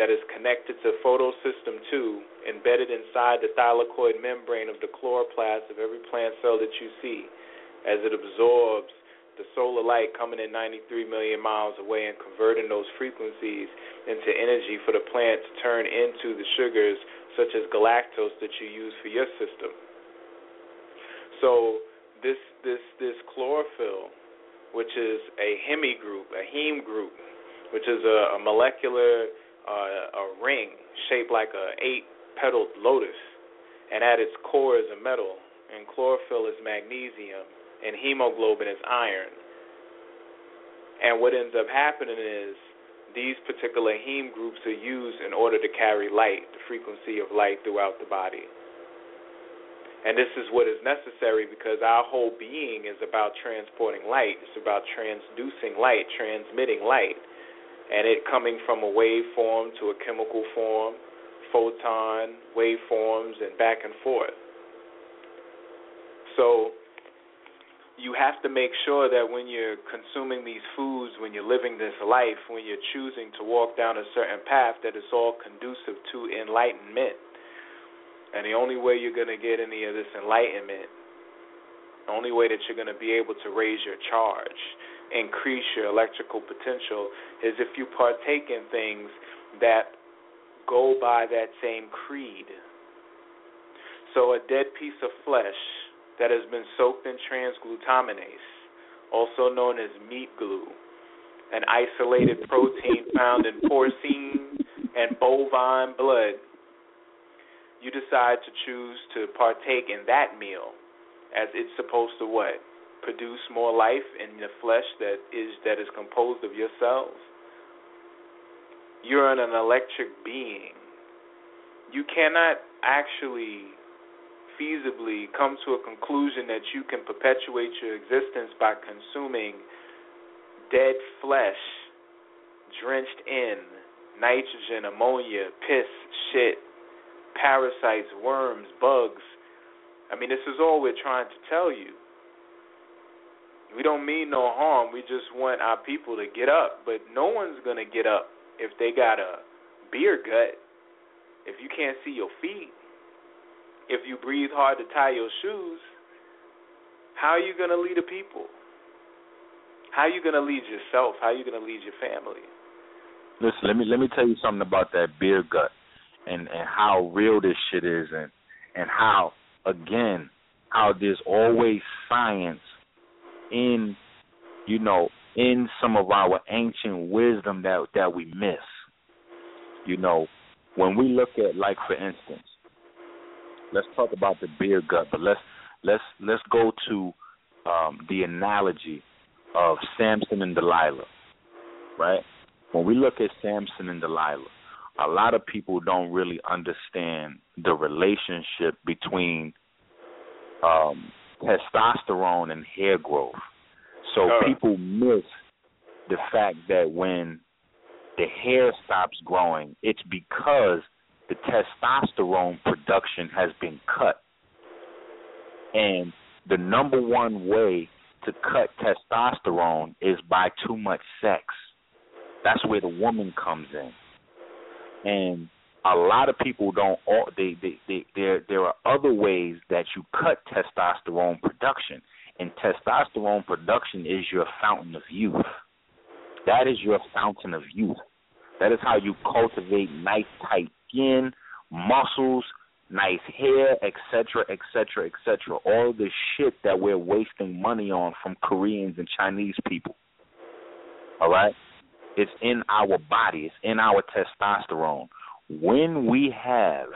that is connected to photosystem 2 embedded inside the thylakoid membrane of the chloroplast of every plant cell that you see as it absorbs the solar light coming in 93 million miles away and converting those frequencies into energy for the plant to turn into the sugars such as galactose that you use for your system. So this this this chlorophyll, which is a hemi group, a heme group, which is a, a molecular uh, a ring shaped like a eight petaled lotus, and at its core is a metal, and chlorophyll is magnesium, and hemoglobin is iron. And what ends up happening is these particular heme groups are used in order to carry light, the frequency of light throughout the body. And this is what is necessary because our whole being is about transporting light. It's about transducing light, transmitting light, and it coming from a wave form to a chemical form, photon, waveforms, and back and forth. So you have to make sure that when you're consuming these foods, when you're living this life, when you're choosing to walk down a certain path, that it's all conducive to enlightenment. And the only way you're going to get any of this enlightenment, the only way that you're going to be able to raise your charge, increase your electrical potential, is if you partake in things that go by that same creed. So a dead piece of flesh that has been soaked in transglutaminase, also known as meat glue, an isolated protein found in porcine and bovine blood, you decide to choose to partake in that meal as it's supposed to what? Produce more life in the flesh that is that is composed of your cells. You're an electric being. You cannot actually feasibly come to a conclusion that you can perpetuate your existence by consuming dead flesh drenched in nitrogen, ammonia, piss, shit, parasites, worms, bugs. I mean, this is all we're trying to tell you. We don't mean no harm. We just want our people to get up. But no one's going to get up if they got a beer gut, if you can't see your feet if you breathe hard to tie your shoes, how are you going to lead a people? How are you going to lead yourself? How are you going to lead your family? Listen, let me let me tell you something about that beer gut and and how real this shit is and and how again how there's always science in you know in some of our ancient wisdom that that we miss. You know, when we look at like for instance, let's talk about the beer gut, but let's let's let's go to um, the analogy of Samson and Delilah, right? When we look at Samson and Delilah, a lot of people don't really understand the relationship between um, testosterone and hair growth. So Uh. people miss the fact that when the hair stops growing, it's because the testosterone production has been cut. And the number one way to cut testosterone is by too much sex. That's where the woman comes in. And a lot of people don't they, they, they there there are other ways that you cut testosterone production. And testosterone production is your fountain of youth. That is your fountain of youth. That is how you cultivate nice tight skin, muscles, nice hair, etc., etc., etc. All the shit that we're wasting money on from Koreans and Chinese people. All right? It's in our body, it's in our testosterone. When we have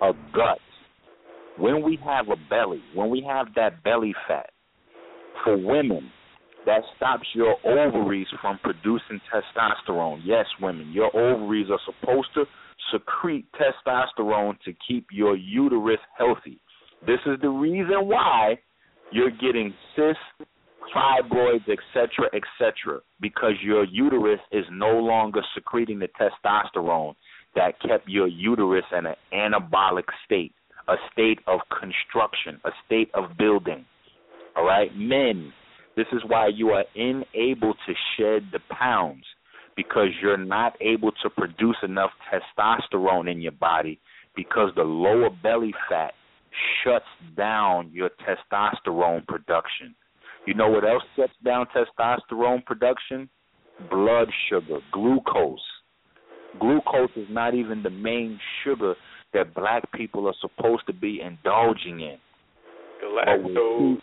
a gut, when we have a belly, when we have that belly fat, for women, that stops your ovaries from producing testosterone. Yes, women, your ovaries are supposed to secrete testosterone to keep your uterus healthy. This is the reason why you're getting cysts, fibroids, etc., etc., because your uterus is no longer secreting the testosterone that kept your uterus in an anabolic state, a state of construction, a state of building. All right, men, this is why you are unable to shed the pounds because you're not able to produce enough testosterone in your body because the lower belly fat shuts down your testosterone production. You know what else shuts down testosterone production? Blood sugar, glucose. Glucose is not even the main sugar that black people are supposed to be indulging in. Galactose.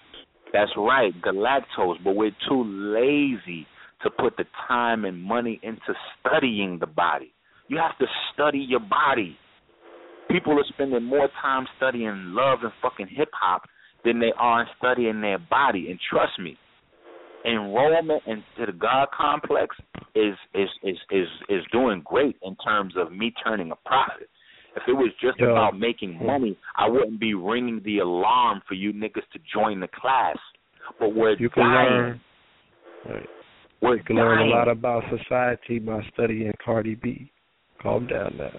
That's right, galactose, but we're too lazy to put the time and money into studying the body. You have to study your body. People are spending more time studying love and fucking hip hop than they are studying their body. And trust me, enrollment into the God complex is is is is is doing great in terms of me turning a profit. If it was just Yo. about making money, I wouldn't be ringing the alarm for you niggas to join the class. But we're You can dying. learn. Right. We're You can learn a lot about society by studying Cardi B. Calm down now.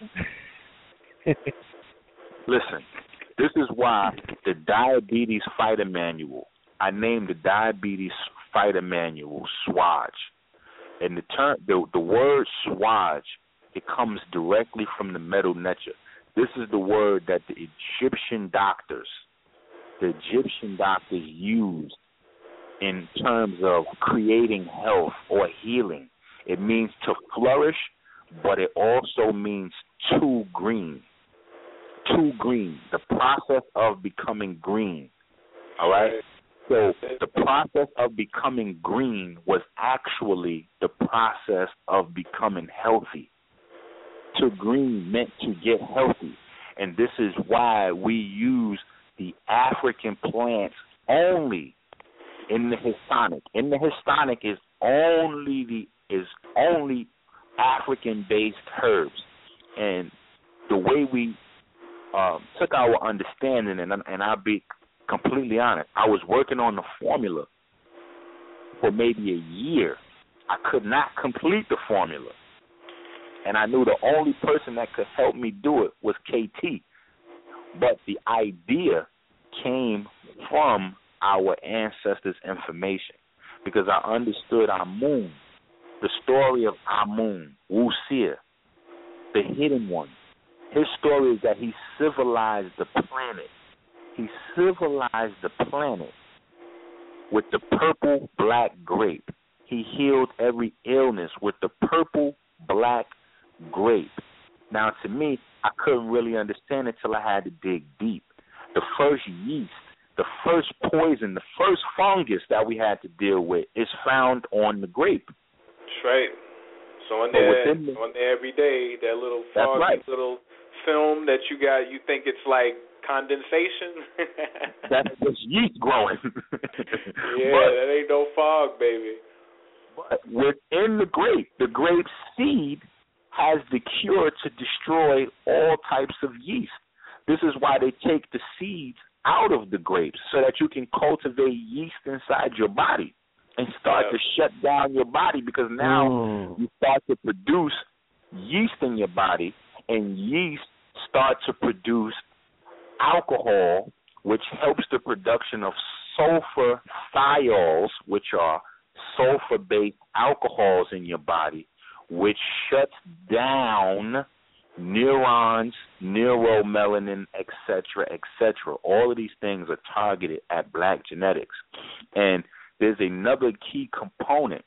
Listen, this is why the Diabetes Fighter Manual, I named the Diabetes Fighter Manual SWAJ. And the term the the word SWAJ, it comes directly from the Medu Neter. This is the word that the Egyptian doctors, the Egyptian doctors used in terms of creating health or healing. It means to flourish, but it also means to green to green, the process of becoming green. All right? So the process of becoming green was actually the process of becoming healthy. To green meant to get healthy. And this is why we use the African plants only in the Hispanic. In the Hispanic is only the is only African based herbs. And the way we um, took our understanding, and and I'll be completely honest. I was working on the formula for maybe a year. I could not complete the formula, and I knew the only person that could help me do it was KT. But the idea came from our ancestors' information because I understood Amun, the story of Amun, Wusir, the hidden one. His story is that he civilized the planet. He civilized the planet with the purple black grape. He healed every illness with the purple black grape. Now, to me, I couldn't really understand it till I had to dig deep. The first yeast, the first poison, the first fungus that we had to deal with is found on the grape. That's right. So on there, the- on there every day, that little foggy right. little film that you got, you think it's like condensation. That's just yeast growing. yeah, But- that ain't no fog, baby. But within the grape, the grape seed has the cure to destroy all types of yeast. This is why they take the seeds out of the grapes so that you can cultivate yeast inside your body and start Yeah. to shut down your body because now mm. you start to produce yeast in your body and yeast start to produce alcohol which helps the production of sulfur thiols which are sulfur based alcohols in your body which shuts down neurons, neuromelanin, etc., etc. All of these things are targeted at black genetics. And there's another key component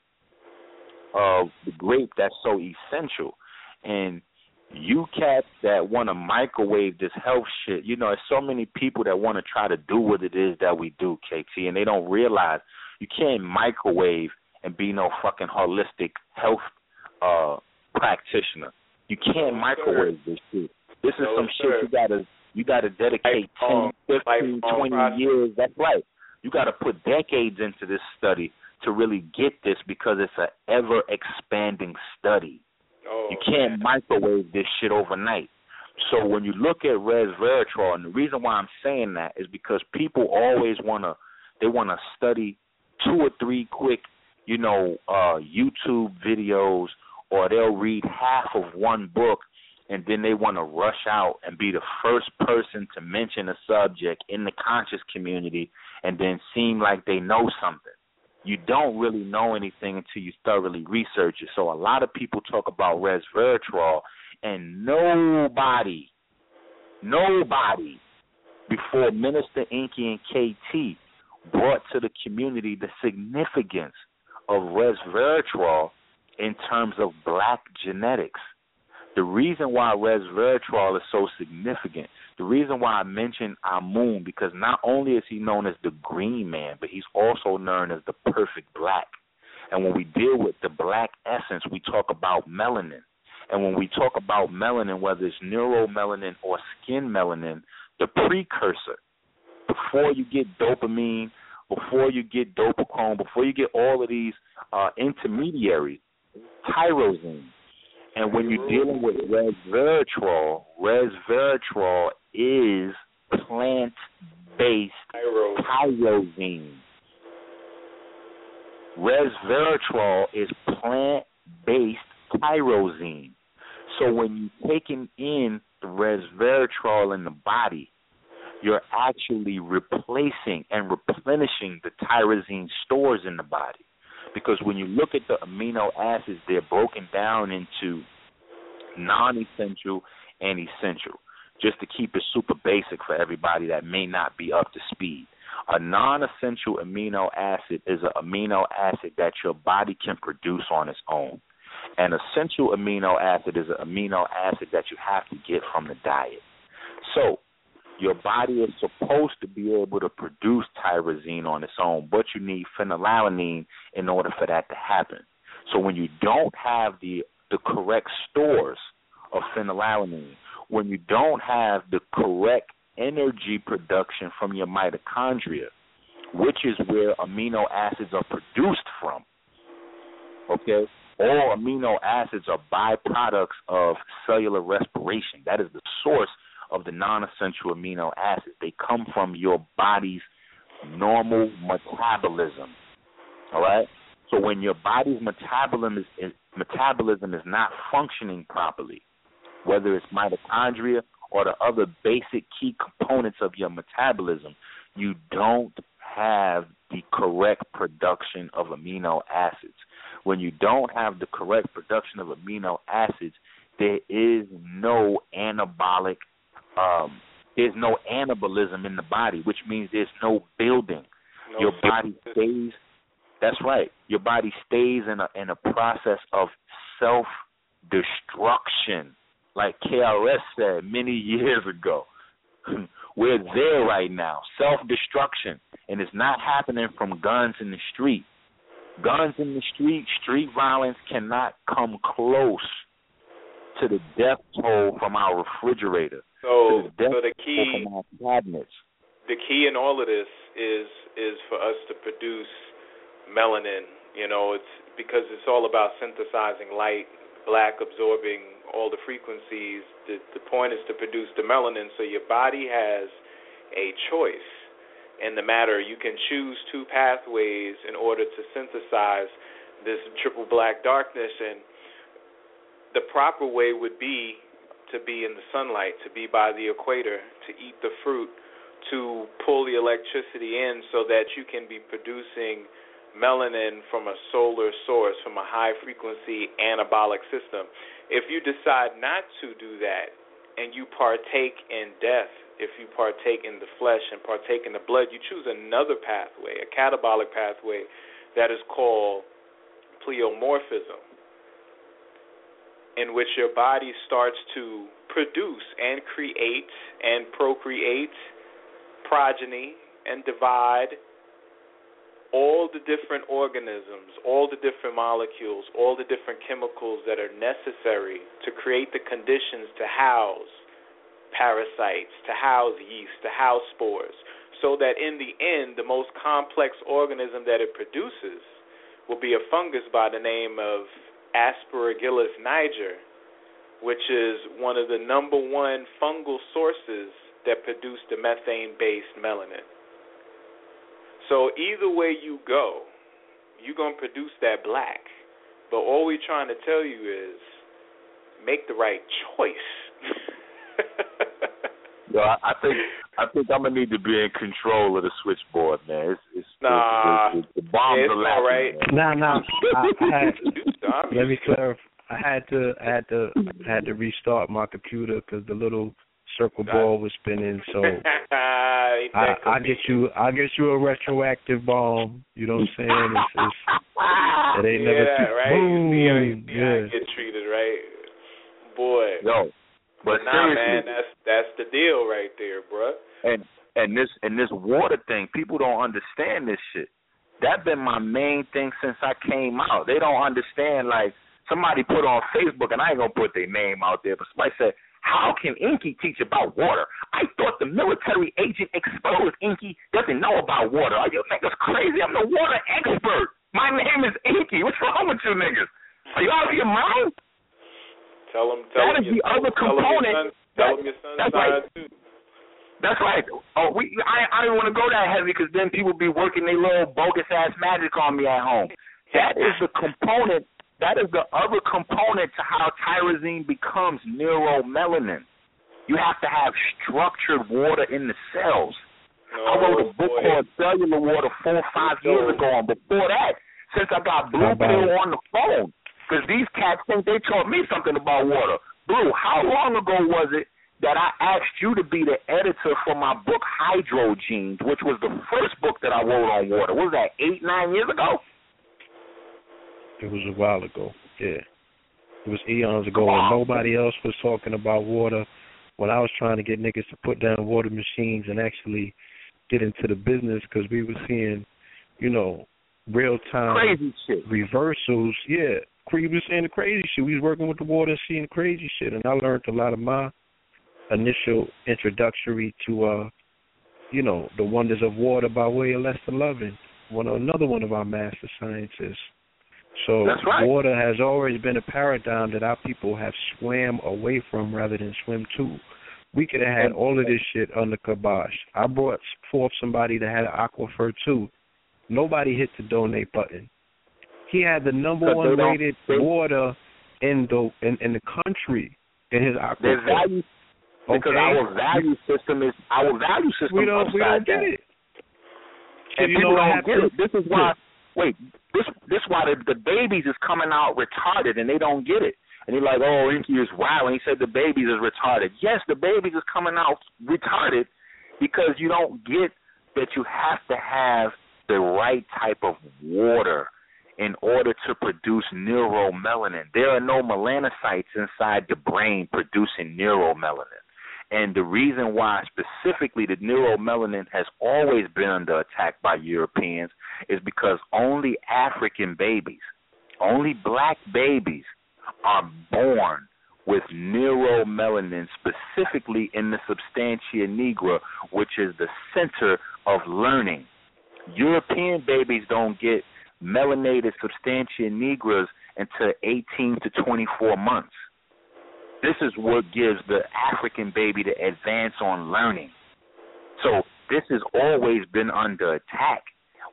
of the grape that's so essential. And you cats that want to microwave this health shit, you know, there's so many people that want to try to do what it is that we do, KT, and they don't realize you can't microwave and be no fucking holistic health uh practitioner. You can't microwave this shit. This is No, some sir. shit you gotta you gotta dedicate Lifelong- 10, 15, 20 process. years. That's right. You gotta put decades into this study to really get this because it's an ever expanding study. Oh, you can't microwave this shit overnight. So when you look at resveratrol, and the reason why I'm saying that is because people always wanna they wanna study two or three quick, you know, uh YouTube videos or they'll read half of one book and then they want to rush out and be the first person to mention a subject in the conscious community and then seem like they know something. You don't really know anything until you thoroughly research it. So a lot of people talk about resveratrol and nobody, nobody before Minister Enqi and KT brought to the community the significance of resveratrol in terms of black genetics. The reason why resveratrol is so significant, the reason why I mention Amun, because not only is he known as the green man, but he's also known as the perfect black. And when we deal with the black essence, we talk about melanin. And when we talk about melanin, whether it's neuromelanin or skin melanin, the precursor, before you get dopamine, before you get dopachrome, before you get all of these uh, intermediaries, tyrosine. And when you're mm-hmm. dealing with resveratrol, resveratrol is plant-based tyrosine. Resveratrol is plant-based tyrosine. So when you're taking in the resveratrol in the body, you're actually replacing and replenishing the tyrosine stores in the body. Because when you look at the amino acids, they're broken down into non essential and essential. Just to keep it super basic for everybody that may not be up to speed. A non essential amino acid is an amino acid that your body can produce on its own. An essential amino acid is an amino acid that you have to get from the diet. So, your body is supposed to be able to produce tyrosine on its own, but you need phenylalanine in order for that to happen. So when you don't have the the correct stores of phenylalanine, when you don't have the correct energy production from your mitochondria, which is where amino acids are produced from. Okay? All amino acids are byproducts of cellular respiration. That is the source of the non essential amino acids. They come from your body's normal metabolism. All right? So when your body's metabolism is, is metabolism is not functioning properly, whether it's mitochondria or the other basic key components of your metabolism, you don't have the correct production of amino acids. When you don't have the correct production of amino acids, there is no anabolic um, there's no anabolism in the body, which means there's no building. No Your body stays. That's right. Your body stays in a in a process of self destruction, like KRS said many years ago. We're there right now, self destruction, and it's not happening from guns in the street. Guns in the street, street violence cannot come close to the death toll from our refrigerator. So, to the death so the key, from our cabinets. the key in all of this is is for us to produce melanin. You know, it's because it's all about synthesizing light, black absorbing all the frequencies. The the point is to produce the melanin, so your body has a choice in the matter. You can choose two pathways in order to synthesize this triple black darkness and the proper way would be to be in the sunlight, to be by the equator, to eat the fruit, to pull the electricity in so that you can be producing melanin from a solar source, from a high frequency anabolic system. If you decide not to do that and you partake in death, if you partake in the flesh and partake in the blood, you choose another pathway, a catabolic pathway that is called pleomorphism in which your body starts to produce and create and procreate progeny and divide all the different organisms, all the different molecules, all the different chemicals that are necessary to create the conditions to house parasites, to house yeast, to house spores, so that in the end, the most complex organism that it produces will be a fungus by the name of Aspergillus niger, which is one of the number one fungal sources that produce the methane-based melanin. So either way you go, you're gonna produce that black. But all we're trying to tell you is make the right choice. Yo, I, I think I think I'm gonna need to be in control of the switchboard, man. It's it's Nah, the, the, the bombs it's are lacking. all right. Nah, nah. I, I had, let me clarify. I had to, I had to, I had to restart my computer because the little circle ball was spinning. So Ain't I, that I get you, I get you a retroactive bomb. You know what I'm saying? It's, it's, it ain't yeah, never that, too, right? You see how, you boom. see how I Yeah. get treated, right? Boy. Yo, but nah, seriously, man, that's that's the deal right there, bruh. and and this and this water thing, people don't understand this shit. That been my main thing since I came out. They don't understand. Like somebody put on Facebook, and I ain't gonna put their name out there, but somebody said, "How can Enqi teach about water?" I thought the military agent exposed Enqi doesn't know about water. Are you niggas crazy? I'm the water expert. My name is Enqi. What's wrong with you niggas? Are you out of your mind? Tell them, tell That them is your the other tell them your component. son, tell That- them your son's that's right. side too. That's right. Oh, we. I. I didn't want to go that heavy because then people be working their little bogus ass magic on me at home. That is the component. That is the other component to how tyrosine becomes neuromelanin. You have to have structured water in the cells. I oh, wrote a book boy. called Cellular Water four or five years ago, and before that, since I got Blue Pill on the phone, because these cats think they taught me something about water. Blue, how long ago was it that I asked you to be the editor for my book Hydrogenes, which was the first book that I wrote on water? What was that eight, nine years ago? It was a while ago. Yeah. It was eons ago and nobody else was talking about water. When I was trying to get niggas to put down water machines and actually get into the business because we were seeing, you know, real time Crazy shit. reversals. Yeah. We was seeing the crazy shit. We was working with the water and seeing the crazy shit. And I learned a lot of my initial introductory to uh you know, the wonders of water by way of Lester Loving, one another one of our master scientists. So right. water has always been a paradigm that our people have swam away from rather than swim to. We could have had all of this shit under kibosh. I brought forth somebody that had an aquifer too. Nobody hit the donate button. He had the number one rated water in the in, in the country in his aquifer. value because our value system is our value system we don't we don't get it. and you people don't get it. This is why. Wait, this this why the, the babies is coming out retarded and they don't get it. And they're like, oh, Enqi is wild. And he said the babies is retarded. Yes, the babies is coming out retarded because you don't get that you have to have the right type of water in order to produce neuromelanin. There are no melanocytes inside the brain producing neuromelanin. And the reason why specifically the neuromelanin has always been under attack by Europeans is because only African babies, only black babies are born with neuromelanin specifically in the substantia nigra, which is the center of learning. European babies don't get melanated substantia nigras until 18 to 24 months. This is what gives the African baby the advance on learning. So this has always been under attack.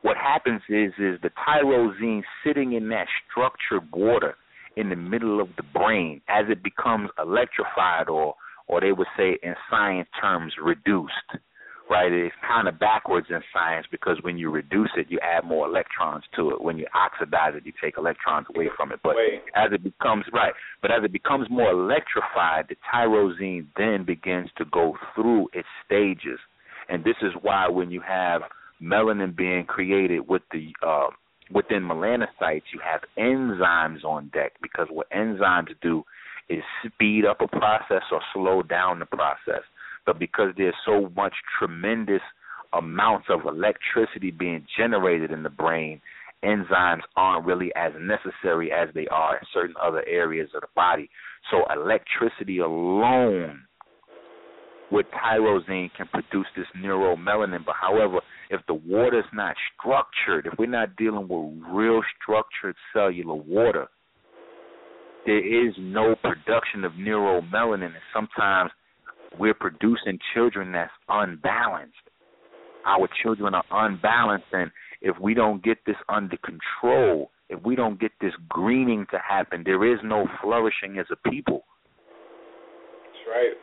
What happens is is the tyrosine sitting in that structured water in the middle of the brain as it becomes electrified or or they would say in science terms reduced. Right? It's kind of backwards in science because when you reduce it you add more electrons to it. When you oxidize it you take electrons away from it. But Wait. as it becomes right, but as it becomes more electrified, the tyrosine then begins to go through its stages, and this is why when you have melanin being created with the uh, within melanocytes, you have enzymes on deck because what enzymes do is speed up a process or slow down the process. But because there's so much tremendous amounts of electricity being generated in the brain, enzymes aren't really as necessary as they are in certain other areas of the body. So electricity alone with tyrosine can produce this neuromelanin. But however, if the water is not structured, if we're not dealing with real structured cellular water, there is no production of neuromelanin, and sometimes we're producing children that's unbalanced. Our children are unbalanced, and if we don't get this under control, if we don't get this greening to happen, there is no flourishing as a people. That's right.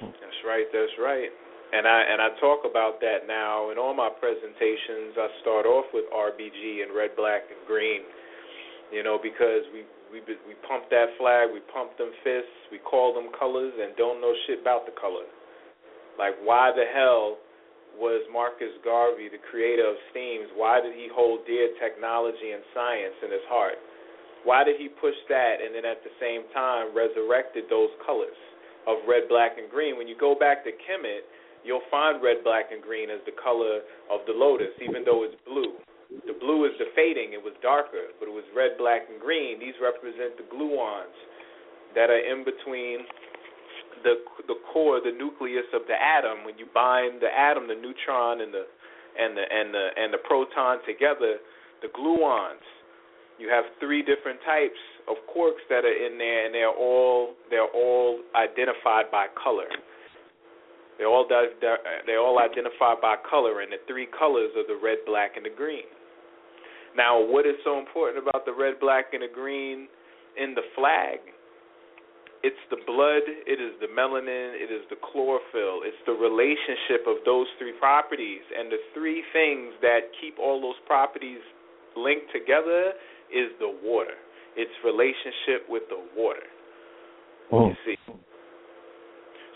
That's right. That's right. And I and I talk about that now in all my presentations. I start off with RBG and red, black, and green. You know, because we we we pump that flag, we pump them fists, we call them colors, and don't know shit about the color. Like, why the hell was Marcus Garvey, the creator of Steams, why did he hold dear technology and science in his heart? Why did he push that and then at the same time resurrected those colors of red, black, and green? When you go back to Kemet, you'll find red, black, and green as the color of the lotus, even though it's blue. The blue is the fading, it was darker, but it was red, black, and green. These represent the gluons that are in between the the core, the nucleus of the atom. When you bind the atom, the neutron and the and the and the and the proton together, the gluons you have three different types of quarks that are in there, and they're all they're all identified by color. They're all they're all identified by color, and the three colors are the red, black, and the green. Now, what is so important about the red, black, and the green in the flag? It's the blood, it is the melanin, it is the chlorophyll, it's the relationship of those three properties. And the three things that keep all those properties linked together is the water. Its relationship with the water. Oh. You see.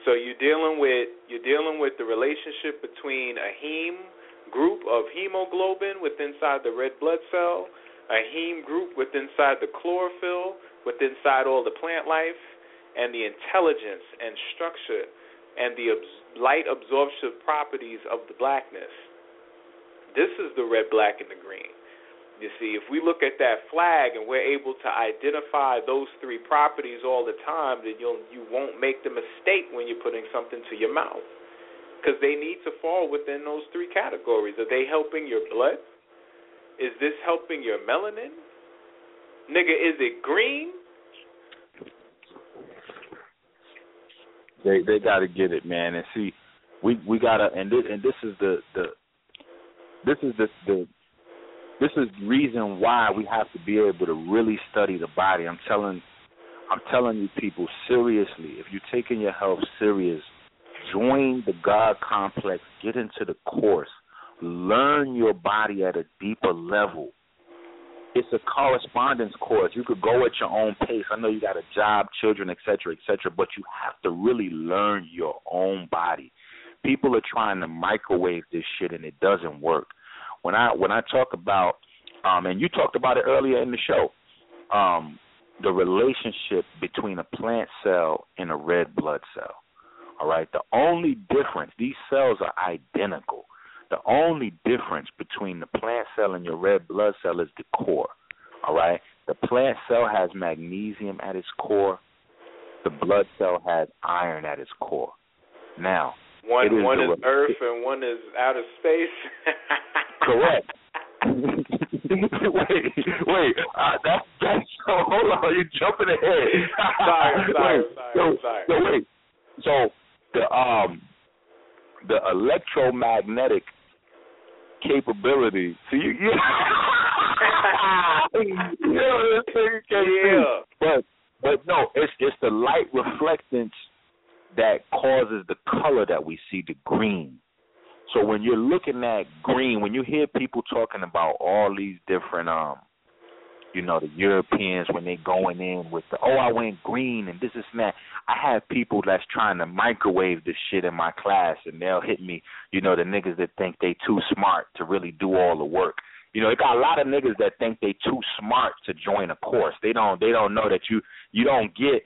So you're dealing with you're dealing with the relationship between a heme group of hemoglobin with inside the red blood cell, a heme group with inside the chlorophyll, with inside all the plant life, and the intelligence and structure and the light absorptive properties of the blackness. This is the red, black, and the green. You see, if we look at that flag and we're able to identify those three properties all the time, then you'll you won't make the mistake when you're putting something to your mouth, because they need to fall within those three categories. Are they helping your blood? Is this helping your melanin? Nigga, is it green? They they got to get it, man. And see, we we gotta and this and this is the the this is the the this is the reason why we have to be able to really study the body. I'm telling I'm telling you people seriously, if you're taking your health serious, join the God complex, get into the course, learn your body at a deeper level. It's a correspondence course. You could go at your own pace. I know you got a job, children, etc., etc., but you have to really learn your own body. People are trying to microwave this shit and it doesn't work when I when I talk about um and you talked about it earlier in the show, um, the relationship between a plant cell and a red blood cell. All right. The only difference, these cells are identical. The only difference between the plant cell and your red blood cell is the core. All right. The plant cell has magnesium at its core. The blood cell has iron at its core. Now, one is one is Earth and one is outer space. Correct. wait, wait. Uh, that's that's. Hold on, you're jumping ahead. Sorry, sorry, wait, sorry, so, sorry. So wait. So the um the electromagnetic capability. See you. you you know, this thing can't see. Yeah. But but no, it's it's the light reflectance that causes the color that we see, the green. So when you're looking at green, when you hear people talking about all these different um you know, the Europeans when they going in with the oh I went green and this is that. I have people that's trying to microwave this shit in my class and they'll hit me, you know, the niggas that think they too smart to really do all the work. You know, it got a lot of niggas that think they too smart to join a course. They don't they don't know that you you don't get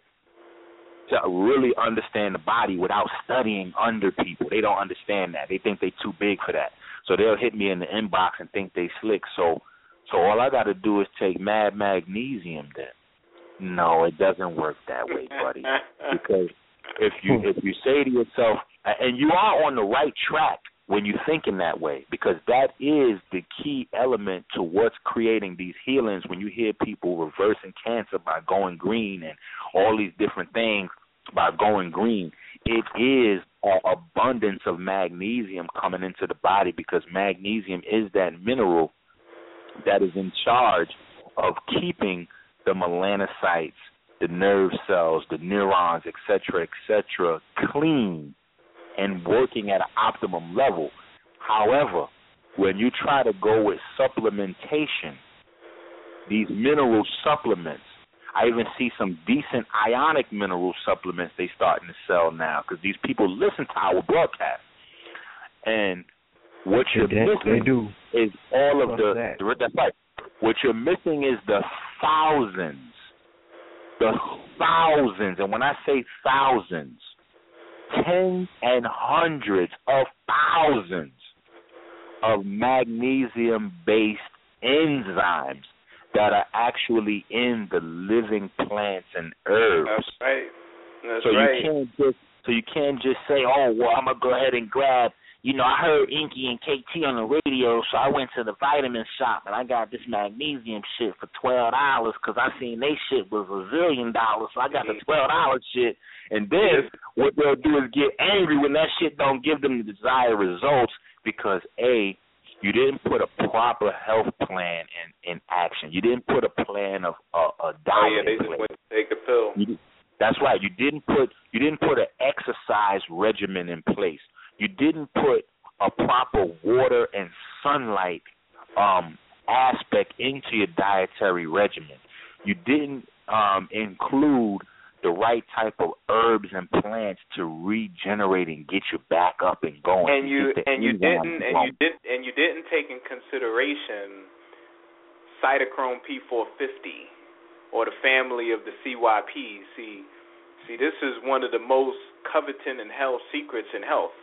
to really understand the body without studying under people. They don't understand that. They think they too big for that. So they'll hit me in the inbox and think they slick. So so all I got to do is take mad magnesium then. No, it doesn't work that way, buddy. because if you if you say to yourself, and you are on the right track when you think in that way, because that is the key element to what's creating these healings. When you hear people reversing cancer by going green and all these different things by going green, it is an abundance of magnesium coming into the body because magnesium is that mineral that is in charge of keeping the melanocytes, the nerve cells, the neurons, etc., etc., clean and working at an optimum level. However, when you try to go with supplementation, these mineral supplements, I even see some decent ionic mineral supplements they starting to sell now because these people listen to our broadcast. And what you're They- missing they do. is all of the, that? the that's right. What you're missing is the thousands, the thousands, and when I say thousands, tens and hundreds of thousands of magnesium-based enzymes that are actually in the living plants and herbs. That's right. That's so right. you can't just so you can't just say, "Oh, well, I'm gonna go ahead and grab." You know, I heard Enqi and KT on the radio, so I went to the vitamin shop and I got this magnesium shit for twelve dollars because I seen they shit was a zillion dollars, so I got the twelve dollars shit. And then what they'll do is get angry when that shit don't give them the desired results because a you didn't put a proper health plan in in action. You didn't put a plan of uh, a Oh diet. yeah, they just place. went to take the pill. You, that's right. You didn't put you didn't put an exercise regimen in place. You didn't put a proper water and sunlight um, aspect into your dietary regimen. You didn't um, include the right type of herbs and plants to regenerate and get you back up and going. and you and you didn't and you did and you didn't take in consideration cytochrome P450 or the family of the CYP. See, see, this is one of the most coveted and held secrets in health.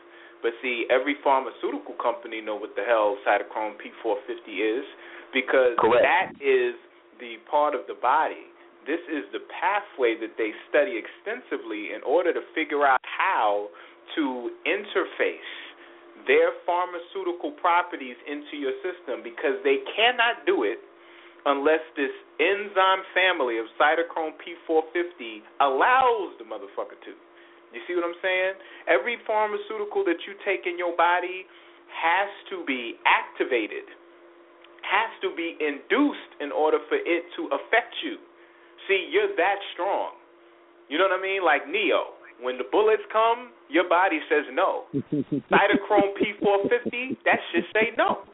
But see, every pharmaceutical company know what the hell cytochrome P450 is because Correct. that is the part of the body. This is the pathway that they study extensively in order to figure out how to interface their pharmaceutical properties into your system because they cannot do it unless this enzyme family of cytochrome P450 allows the motherfucker to. You see what I'm saying? Every pharmaceutical that you take in your body has to be activated, has to be induced in order for it to affect you. See, you're that strong. You know what I mean? Like Neo. When the bullets come, your body says no. Cytochrome P450, that should say no.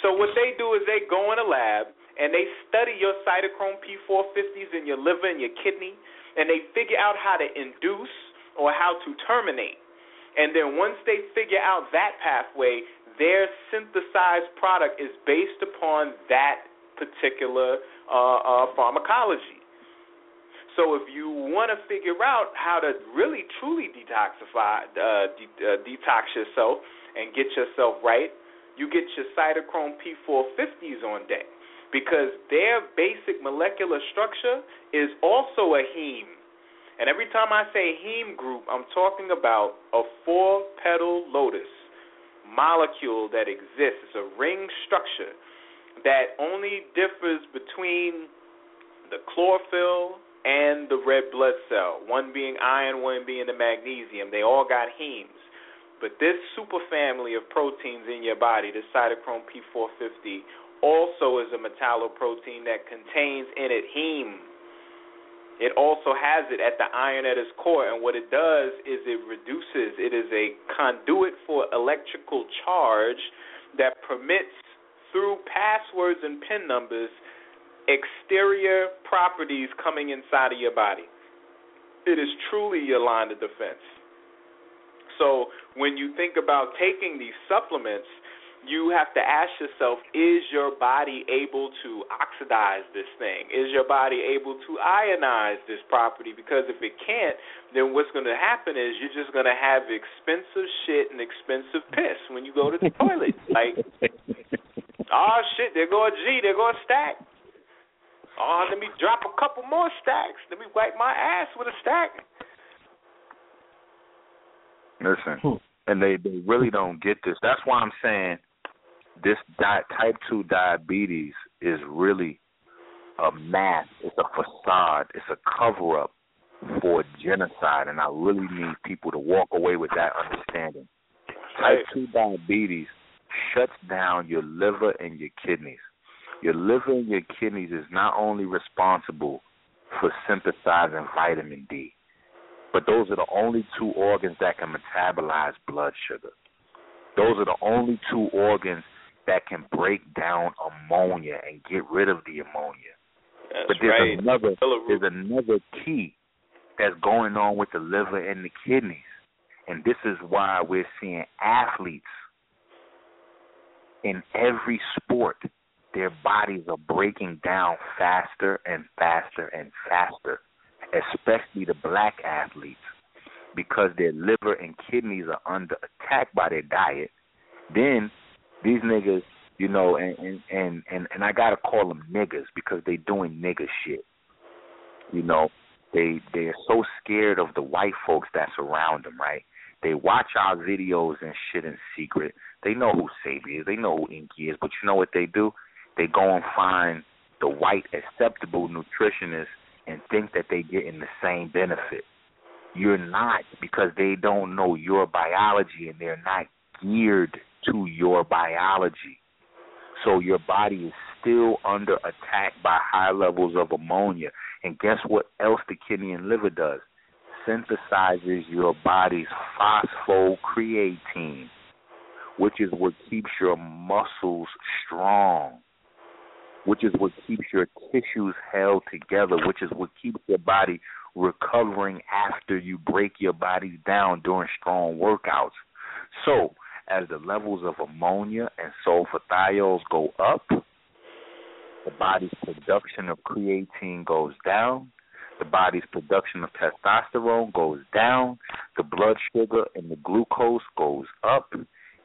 So what they do is they go in a lab and they study your cytochrome P450s in your liver and your kidney, and they figure out how to induce or how to terminate. And then once they figure out that pathway, their synthesized product is based upon that particular uh, uh, pharmacology. So if you want to figure out how to really truly detoxify, uh, de- uh, detox yourself and get yourself right, you get your cytochrome P450s on deck because their basic molecular structure is also a heme. And every time I say heme group, I'm talking about a four petal lotus molecule that exists. It's a ring structure that only differs between the chlorophyll and the red blood cell, one being iron, one being the magnesium. They all got hemes. But this superfamily of proteins in your body, the cytochrome P450, also is a metalloprotein that contains in it heme. It also has it at the iron at its core, and what it does is it reduces, it is a conduit for electrical charge that permits, through passwords and PIN numbers, exterior properties coming inside of your body. It is truly your line of defense. So when you think about taking these supplements, you have to ask yourself is your body able to oxidize this thing? Is your body able to ionize this property? Because if it can't, then what's going to happen is you're just going to have expensive shit and expensive piss when you go to the toilet. Like, oh shit, there go a G, there go a stack. Oh, let me drop a couple more stacks. Let me wipe my ass with a stack. Listen, hmm. and they they really don't get this. That's why I'm saying this di- type two diabetes is really a mask. It's a facade. It's a cover up for genocide, and I really need people to walk away with that understanding. Type two diabetes shuts down your liver and your kidneys. Your liver and your kidneys is not only responsible for synthesizing vitamin D, but those are the only two organs that can metabolize blood sugar. Those are the only two organs that can break down ammonia and get rid of the ammonia. That's but there's right. another there's another key that's going on with the liver and the kidneys. And this is why we're seeing athletes in every sport, their bodies are breaking down faster and faster and faster, especially the black athletes, because their liver and kidneys are under attack by their diet. Then these niggas, you know, and and and and, and I gotta call them niggas because they doing nigga shit. You know, they they're so scared of the white folks that surround them, right? They watch our videos and shit in secret. They know who Sebi is. They know who Enqi is. But you know what they do? They go and find the white acceptable nutritionists and think that they getting the same benefit. You're not because they don't know your biology and they're not geared to your biology. So your body is still under attack by high levels of ammonia. And guess what else the kidney and liver does? Synthesizes your body's phosphocreatine, which is what keeps your muscles strong, which is what keeps your tissues held together, which is what keeps your body recovering after you break your body down during strong workouts. So, as the levels of ammonia and sulfathiol go up, the body's production of creatine goes down, the body's production of testosterone goes down, the blood sugar and the glucose goes up,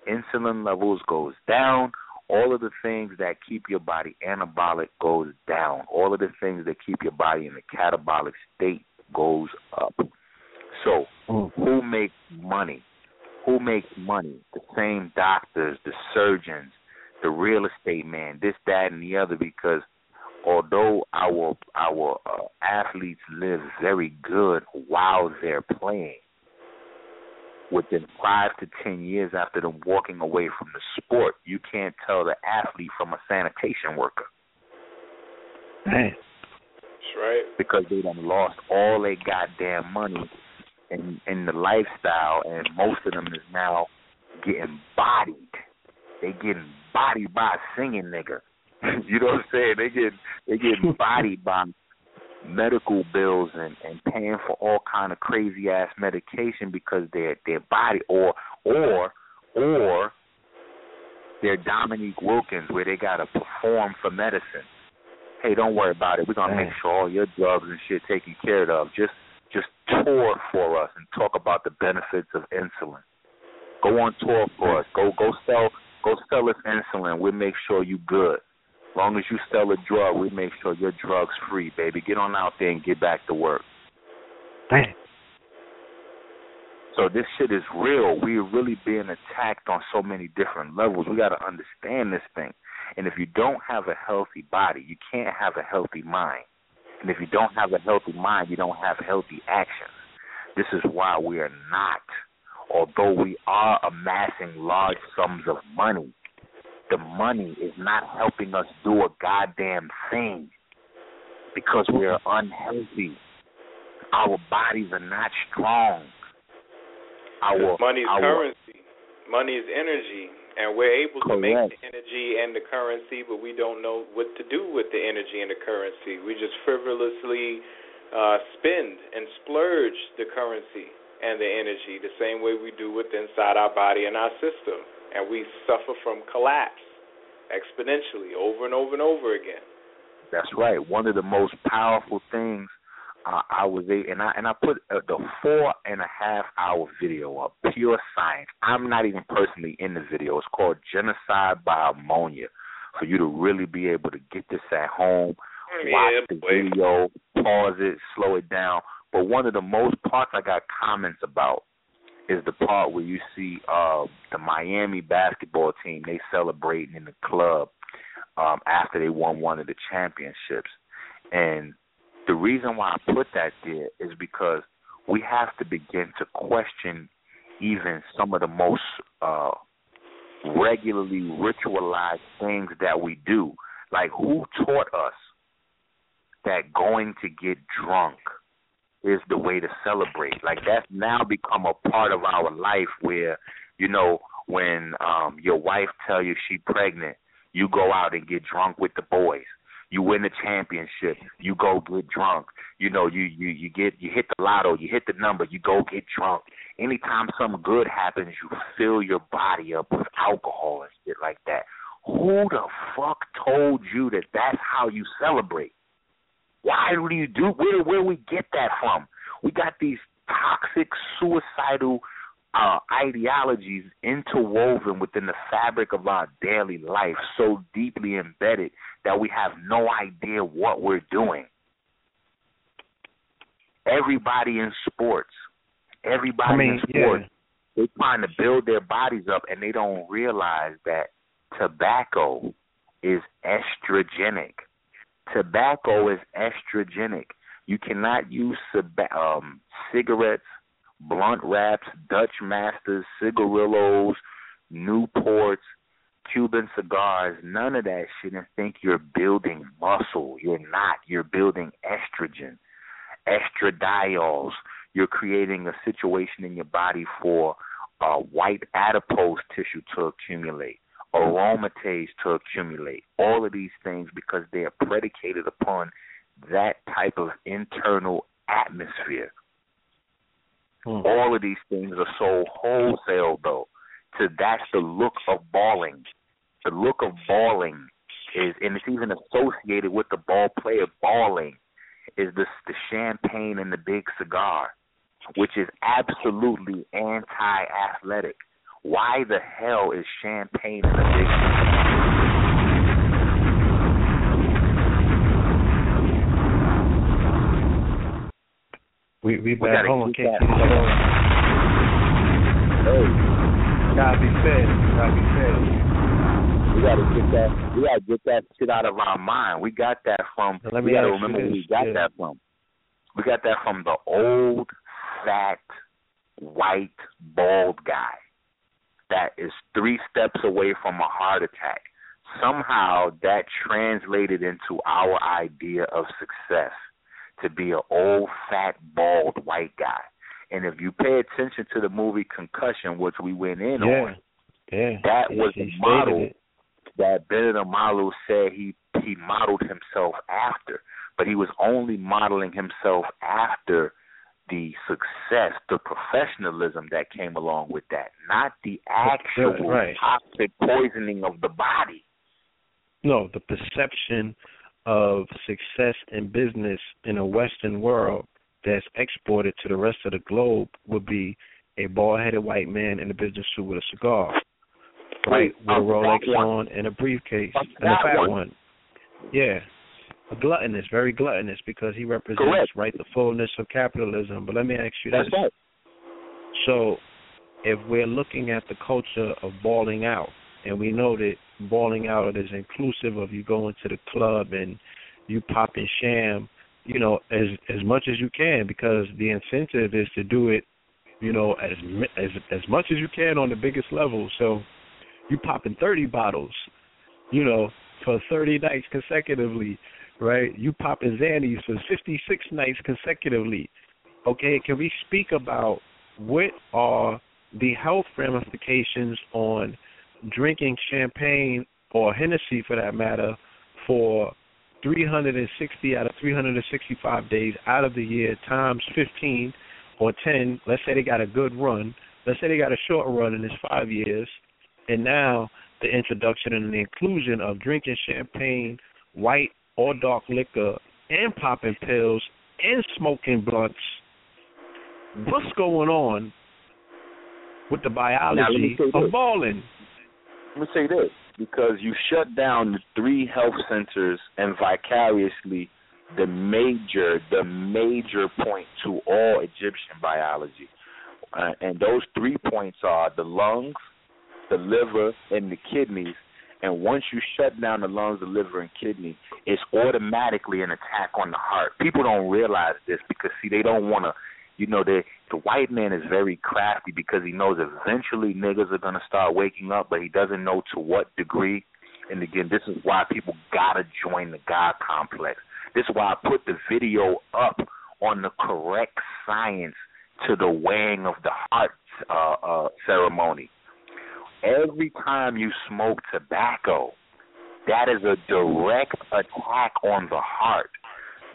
insulin levels goes down, all of the things that keep your body anabolic goes down. All of the things that keep your body in a catabolic state goes up. So, mm. who makes money? Who makes money? The same doctors, the surgeons, the real estate man, this, that, and the other. Because although our our uh, athletes live very good while they're playing, within five to ten years after them walking away from the sport, you can't tell the athlete from a sanitation worker. Man. That's right. Because they done lost all their goddamn money in in the lifestyle and most of them is now getting bodied. They getting bodied by singing nigga. you know what I'm saying? They get they getting bodied by medical bills and and paying for all kind of crazy ass medication because their their body or or or they're Dominique Wilkins where they gotta perform for medicine. Hey, don't worry about it. We're gonna make sure all your drugs and shit taken care of. Just just tour for us and talk about the benefits of insulin. Go on tour for us. Go go sell go sell us insulin. We'll make sure you good. As long as you sell a drug, we make sure your drug's free, baby. Get on out there and get back to work. Damn. So this shit is real. We're really being attacked on so many different levels. We got to understand this thing. And if you don't have a healthy body, you can't have a healthy mind. And if you don't have a healthy mind, you don't have healthy actions. This is why we are not, although we are amassing large sums of money, the money is not helping us do a goddamn thing because we're unhealthy. Our bodies are not strong. Our money is our, currency. Money is energy, and we're able to make the energy and the currency, but we don't know what to do with the energy and the currency. We just frivolously uh, spend and splurge the currency and the energy the same way we do with inside our body and our system, and we suffer from collapse exponentially over and over and over again. That's right. One of the most powerful things uh, I was a and I and I put uh, the four and a half hour video up, pure science. I'm not even personally in the video. It's called Genocide by Ammonia. For you to really be able to get this at home, watch Yeah, the boy. video, pause it, slow it down. But one of the most parts I got comments about is the part where you see uh, the Miami basketball team they celebrating in the club um, after they won one of the championships, and the reason why I put that there is because we have to begin to question even some of the most uh, regularly ritualized things that we do. Like, who taught us that going to get drunk is the way to celebrate? Like, that's now become a part of our life where, you know, when um your wife tell you she pregnant, you go out and get drunk with the boys. You win the championship, you go get drunk. You know, you you you get you hit the lotto, you hit the number, you go get drunk. Anytime something good happens, you fill your body up with alcohol and shit like that. Who the fuck told you that that's how you celebrate? Why do you do? Where where we get that from? We got these toxic, suicidal uh, ideologies interwoven within the fabric of our daily life, so deeply embedded that we have no idea what we're doing. Everybody in sports, everybody I mean, in sports, yeah. they're trying to build their bodies up, and they don't realize that tobacco is estrogenic. Tobacco is estrogenic. You cannot use um, cigarettes, blunt wraps, Dutch Masters, cigarillos, Newports, Cuban cigars, none of that shit, and think you're building muscle. You're not. You're building estrogen, estradiols. You're creating a situation in your body for uh, white adipose tissue to accumulate, aromatase to accumulate. All of these things because they are predicated upon that type of internal atmosphere. Hmm. All of these things are sold wholesale though. So that's the look of balling. The look of balling is, and it's even associated with the ball player balling, is the the champagne and the big cigar, which is absolutely anti-athletic. Why the hell is champagne and a big We we We home. keep Can't that. keep that on. Hey, Gotta be fed. Gotta be fed. we gotta get that. We gotta get that shit out of our mind. We got that from. Now, let we me gotta remember where we got yeah. that from. We got that from the old, fat, white, bald guy that is three steps away from a heart attack. Somehow that translated into our idea of success to be an old, fat, bald white guy. And if you pay attention to the movie Concussion, which we went in Yeah. on, Yeah. that He- was he the model it. that Bennet Omalu said he he modeled himself after, but he was only modeling himself after the success, the professionalism that came along with that, not the actual right. toxic poisoning of the body. No, the perception of success in business in a Western world that's exported to the rest of the globe would be a bald-headed white man in a business suit with a cigar, right, with a uh, Rolex on and a briefcase and a fat one. one. Yeah, a gluttonous, very gluttonous, because he represents Correct. right the fullness of capitalism. But let me ask you That's this: right. So, if we're looking at the culture of balling out, and we know that balling out is inclusive of you going to the club and you popping sham, you know, as as much as you can, because the incentive is to do it, you know, as as as much as you can on the biggest level. So, you popping thirty bottles, you know, for thirty nights consecutively, right? You popping Xannies for fifty six nights consecutively. Okay, can we speak about what are the health ramifications on drinking champagne or Hennessy for that matter for 360 out of 365 days out of the year times 15 or 10. Let's say they got a good run. Let's say they got a short run in this five years. And now the introduction and the inclusion of drinking champagne, white or dark liquor, and popping pills and smoking blunts. What's going on with the Now, let me biology of balling? Let me say this because you shut down the three health centers and vicariously the major, the major point to all Egyptian biology. Uh, and those three points are the lungs, the liver, and the kidneys. And once you shut down the lungs, the liver, and kidney, it's automatically an attack on the heart. People don't realize this because see, they don't want to. You know, they, the white man is very crafty because he knows eventually niggas are gonna start waking up, but he doesn't know to what degree. And again, this is why people gotta join the God complex. This is why I put the video up on the correct science to the weighing of the heart uh, uh, ceremony. Every time you smoke tobacco, that is a direct attack on the heart.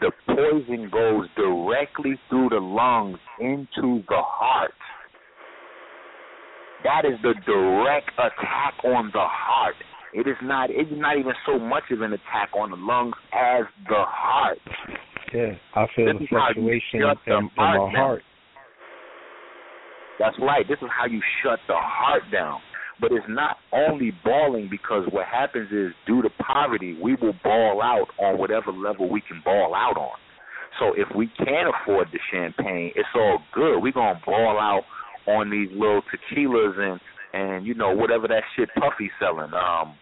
The poison goes directly through the lungs into the heart. That is the direct attack on the heart. It is not. It's not even so much of an attack on the lungs as the heart. Yeah, I feel This the fluctuation in, the in my heart down. heart. That's right. This is how you shut the heart down. But it's not only balling because what happens is due to poverty, we will ball out on whatever level we can ball out on. So if we can't afford the champagne, it's all good. We're gonna ball out on these little tequilas and and you know whatever that shit Puffy selling. Um,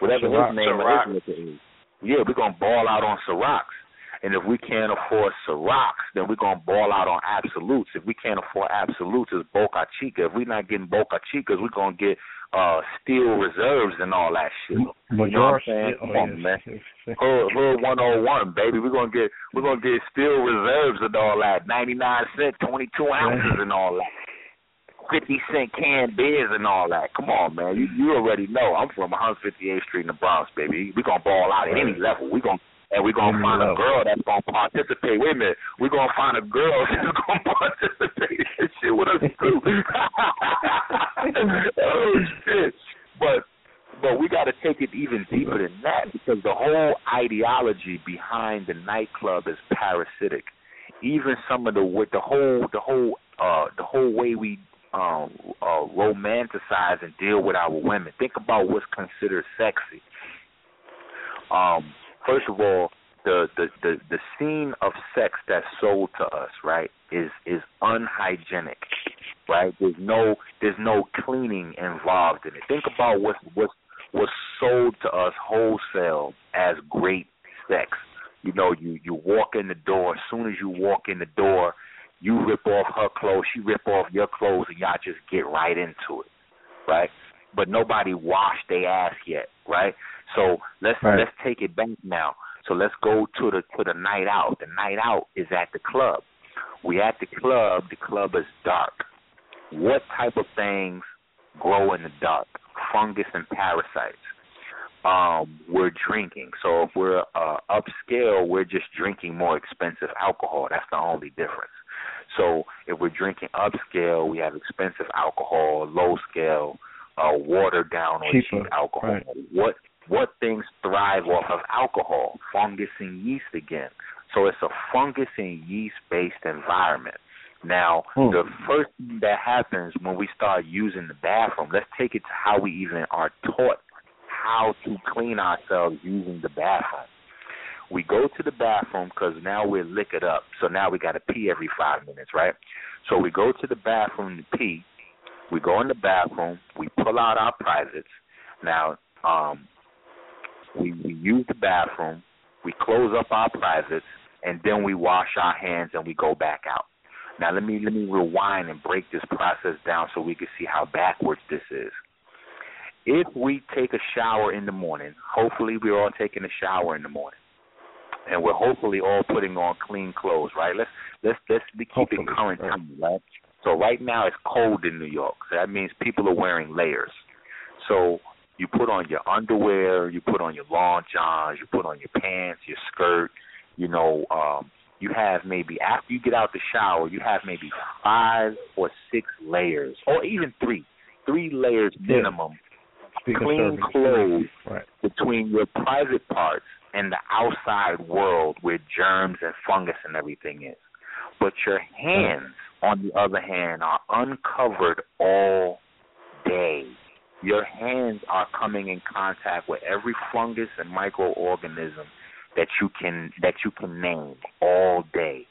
whatever Ciroc. his name Ciroc. is. with it is. Yeah, we're gonna ball out on Cirocs. And if we can't afford Cirocs, then we're gonna ball out on Absoluts. If we can't afford Absoluts, it's Boca Chica. If we're not getting Boca Chicas, we're gonna get uh Steel Reserves and all that shit. You know what I'm saying? oh, Come on, man. Hood, Hood 101, baby. We're gonna get we're gonna get Steel Reserves and all that. 99 cent, 22 ounces and all that. 50 cent canned beers and all that. Come on, man. You you already know. I'm from 158th Street in the Bronx, baby. We gonna ball out at any level. We gonna and we're gonna find a girl that's gonna participate. Wait a minute. We're gonna find a girl that's gonna participate in this shit with us too. oh shit. But but we gotta take it even deeper than that because the whole ideology behind the nightclub is parasitic. Even some of the with the whole the whole uh the whole way we um uh romanticize and deal with our women. Think about what's considered sexy. Um first of all, the, the, the, the scene of sex that's sold to us, right, is is unhygienic. Right? There's no there's no cleaning involved in it. Think about what's what's what's sold to us wholesale as great sex. You know, you you walk in the door, as soon as you walk in the door, you rip off her clothes, she rip off your clothes and y'all just get right into it. Right? But nobody washed their ass yet, right? So let's Right. let's take it back now. So let's go to the to the night out. The night out is at the club. We at the club. The club is dark. What type of things grow in the dark? Fungus and parasites. Um, we're drinking. So if we're uh, upscale, we're just drinking more expensive alcohol. That's the only difference. So if we're drinking upscale, we have expensive alcohol. Low scale, uh, watered down or Cheaper, cheap alcohol. right. What what things thrive off of alcohol? Fungus and yeast again. So it's a fungus and yeast based environment. Now, Hmm. the first thing that happens when we start using the bathroom, let's take it to how we even are taught how to clean ourselves using the bathroom. We go to the bathroom because now we're liquored up. So now we got to pee every five minutes, right? So we go to the bathroom to pee. We go in the bathroom. We pull out our privates. Now, um, we, we use the bathroom. We close up our privates, and then we wash our hands and we go back out. Now let me let me rewind and break this process down so we can see how backwards this is. If we take a shower in the morning, hopefully we're all taking a shower in the morning, and we're hopefully all putting on clean clothes, right? Let's let's let's be keep it Hopefully, current right. time, right? So right now it's cold in New York, so that means people are wearing layers. So you put on your underwear, you put on your long johns, you put on your pants, your skirt, you know, um, you have maybe after you get out the shower, you have maybe five or six layers, or even three, three layers minimum, Speaking clean clothes Right. between your private parts and the outside world where germs and fungus and everything is. But your hands, on the other hand, are uncovered all day. Your hands are coming in contact with every fungus and microorganism that you can that you can name all day.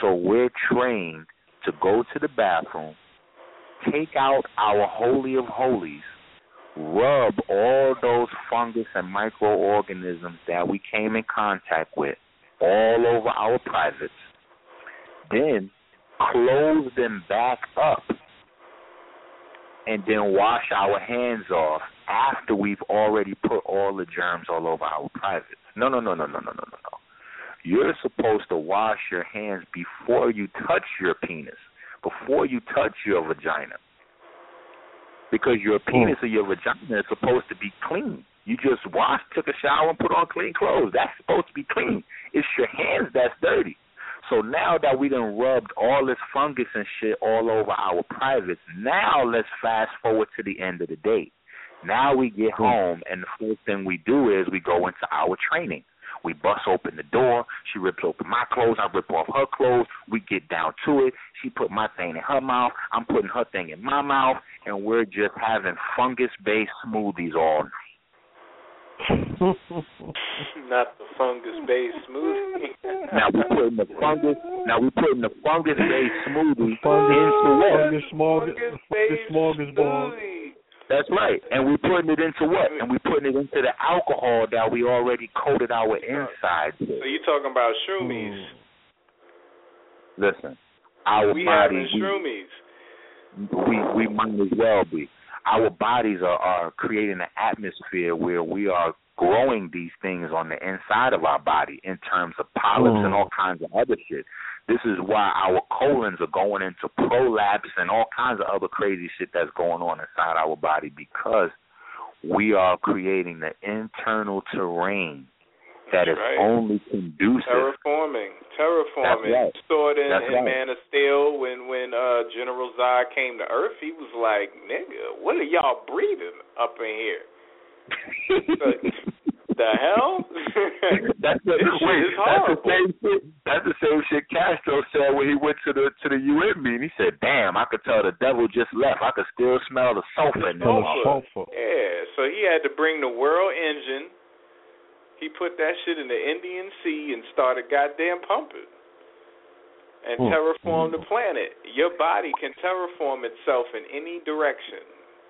So we're trained to go to the bathroom, take out our holy of holies, rub all those fungus and microorganisms that we came in contact with all over our privates, then close them back up and then wash our hands off after we've already put all the germs all over our privates. No, no, no, no, no, no, no, no, no. You're supposed to wash your hands before you touch your penis, before you touch your vagina. Because your hmm. penis or your vagina is supposed to be clean. You just washed, took a shower, and put on clean clothes. That's supposed to be clean. It's your hands that's dirty. So now that we done rubbed all this fungus and shit all over our privates, now let's fast forward to the end of the day. Now we get home, and the first thing we do is we go into our training. We bust open the door. She rips open my clothes. I rip off her clothes. We get down to it. She put my thing in her mouth. I'm putting her thing in my mouth, and we're just having fungus-based smoothies all night. Not the fungus-based smoothie. now we putting the fungus. Now we putting the fungus-based smoothie Fungus, into what? fungus, smorgas, fungus smorgasbord. That's right. And we're putting it into what? And we're putting it into the alcohol that we already coated our insides with. So you're talking about shroomies? Hmm. Listen, our we having bodies, we, shroomies. we we might as well be. Our bodies are, are creating an atmosphere where we are growing these things on the inside of our body in terms of polyps Mm. and all kinds of other shit. This is why our colons are going into prolapse and all kinds of other crazy shit that's going on inside our body because we are creating the internal terrain that is right. only conducive. Terraforming, terraforming. That's right. Saw it in, That's in right. Man of Steel when when uh General Zod came to Earth. He was like, "Nigga, what are y'all breathing up in here? the hell? that's the, This shit wait, is that's the same shit. That's the same shit Castro said when he went to the to the UN meeting. He said, "Damn, I could tell the devil just left. I could still smell the sulfur in the Sulfur. Yeah, so he had to bring the world engine. He put that shit in the Indian Sea and started goddamn pumping. And Hmm. terraform the planet. Your body can terraform itself in any direction.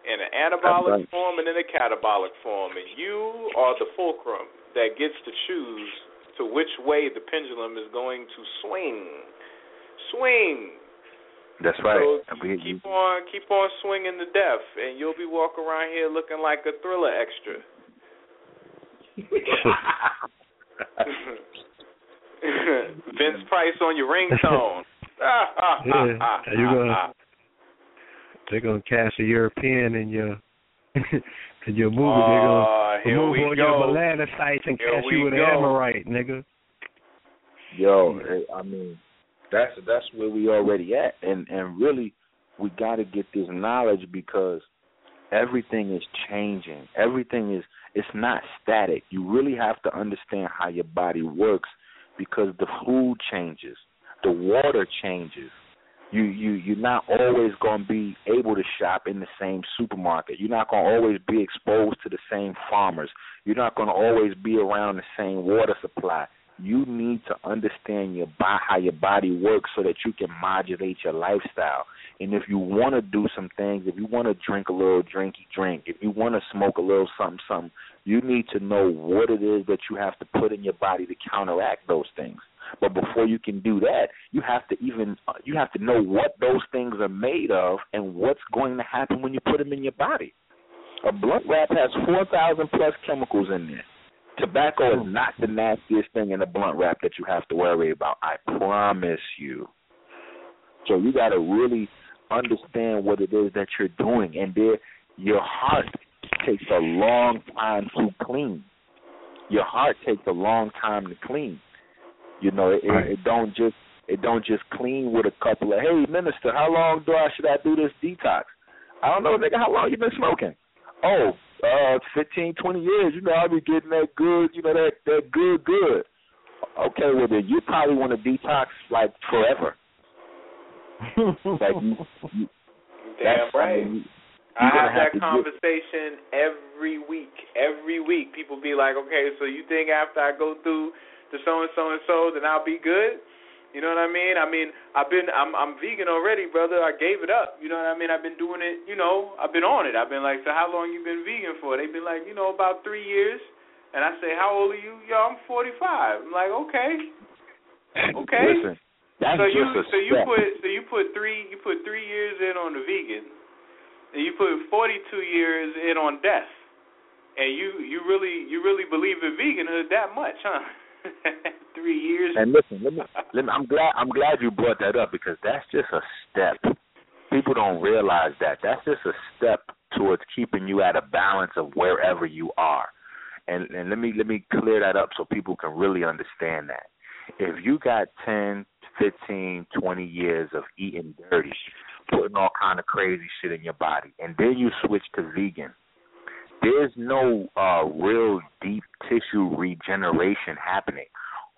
In an anabolic right. form and in a catabolic form. And you are the fulcrum that gets to choose to which way the pendulum is going to swing. Swing. That's right. So keep on keep on swinging to death, and you'll be walking around here looking like a thriller extra. Vince Price on your ringtone. yeah, and you're gonna they're gonna cast a European in your in your movie. Oh, they're here gonna we move on go. your melanocytes and Here cast you with go. an Amorite, nigga. Yo, I mean, that's that's where we already at, and and really, we got to get this knowledge because everything is changing. Everything is it's not static. You really have to understand how your body works because the food changes, the water changes. You you you're not always going to be able to shop in the same supermarket. You're not going to always be exposed to the same farmers. You're not going to always be around the same water supply. You need to understand your bo- how your body works so that you can modulate your lifestyle. And if you want to do some things, if you want to drink a little drinky drink, if you want to smoke a little something something, you need to know what it is that you have to put in your body to counteract those things. But before you can do that, you have to even uh, you have to know what those things are made of and what's going to happen when you put them in your body. A blunt wrap has four thousand plus chemicals in there. Tobacco is not the nastiest thing in a blunt wrap that you have to worry about. I promise you. So you got to really understand what it is that you're doing, and there, your heart takes a long time to clean. Your heart takes a long time to clean. You know, it, Right. it, it don't just it don't just clean with a couple of hey minister, how long do I should I do this detox? I don't know, nigga, how long you been smoking? Oh, uh, fifteen, twenty years. You know, I'll be getting that good, you know, that that good, good. Okay, well then you probably want to detox like forever. like you, you Damn right. I, you- I you're have that to get- conversation every week. Every week, people be like, "Okay, so you think after I go through the so and so and so, then I'll be good?" You know what I mean? I mean, I've been I'm I'm vegan already, brother. I gave it up. You know what I mean? I've been doing it. You know, I've been on it. I've been like, so how long you been vegan for? They've been like, you know, about three years. And I say, how old are you? Yo, I'm 45. I'm like, okay, okay. Listen, that's so you so you step. put so you put three you put three years in on the vegan, and you put 42 years in on death, and you you really you really believe in veganhood that much, huh? three years. And listen, let me, let me, I'm glad I'm glad you brought that up because that's just a step. People don't realize that. That's just a step towards keeping you at a balance of wherever you are. And and let me let me clear that up so people can really understand that. If you got 10, 15, 20 years of eating dirty, putting all kind of crazy shit in your body, and then you switch to vegan, there's no uh real deep tissue regeneration happening.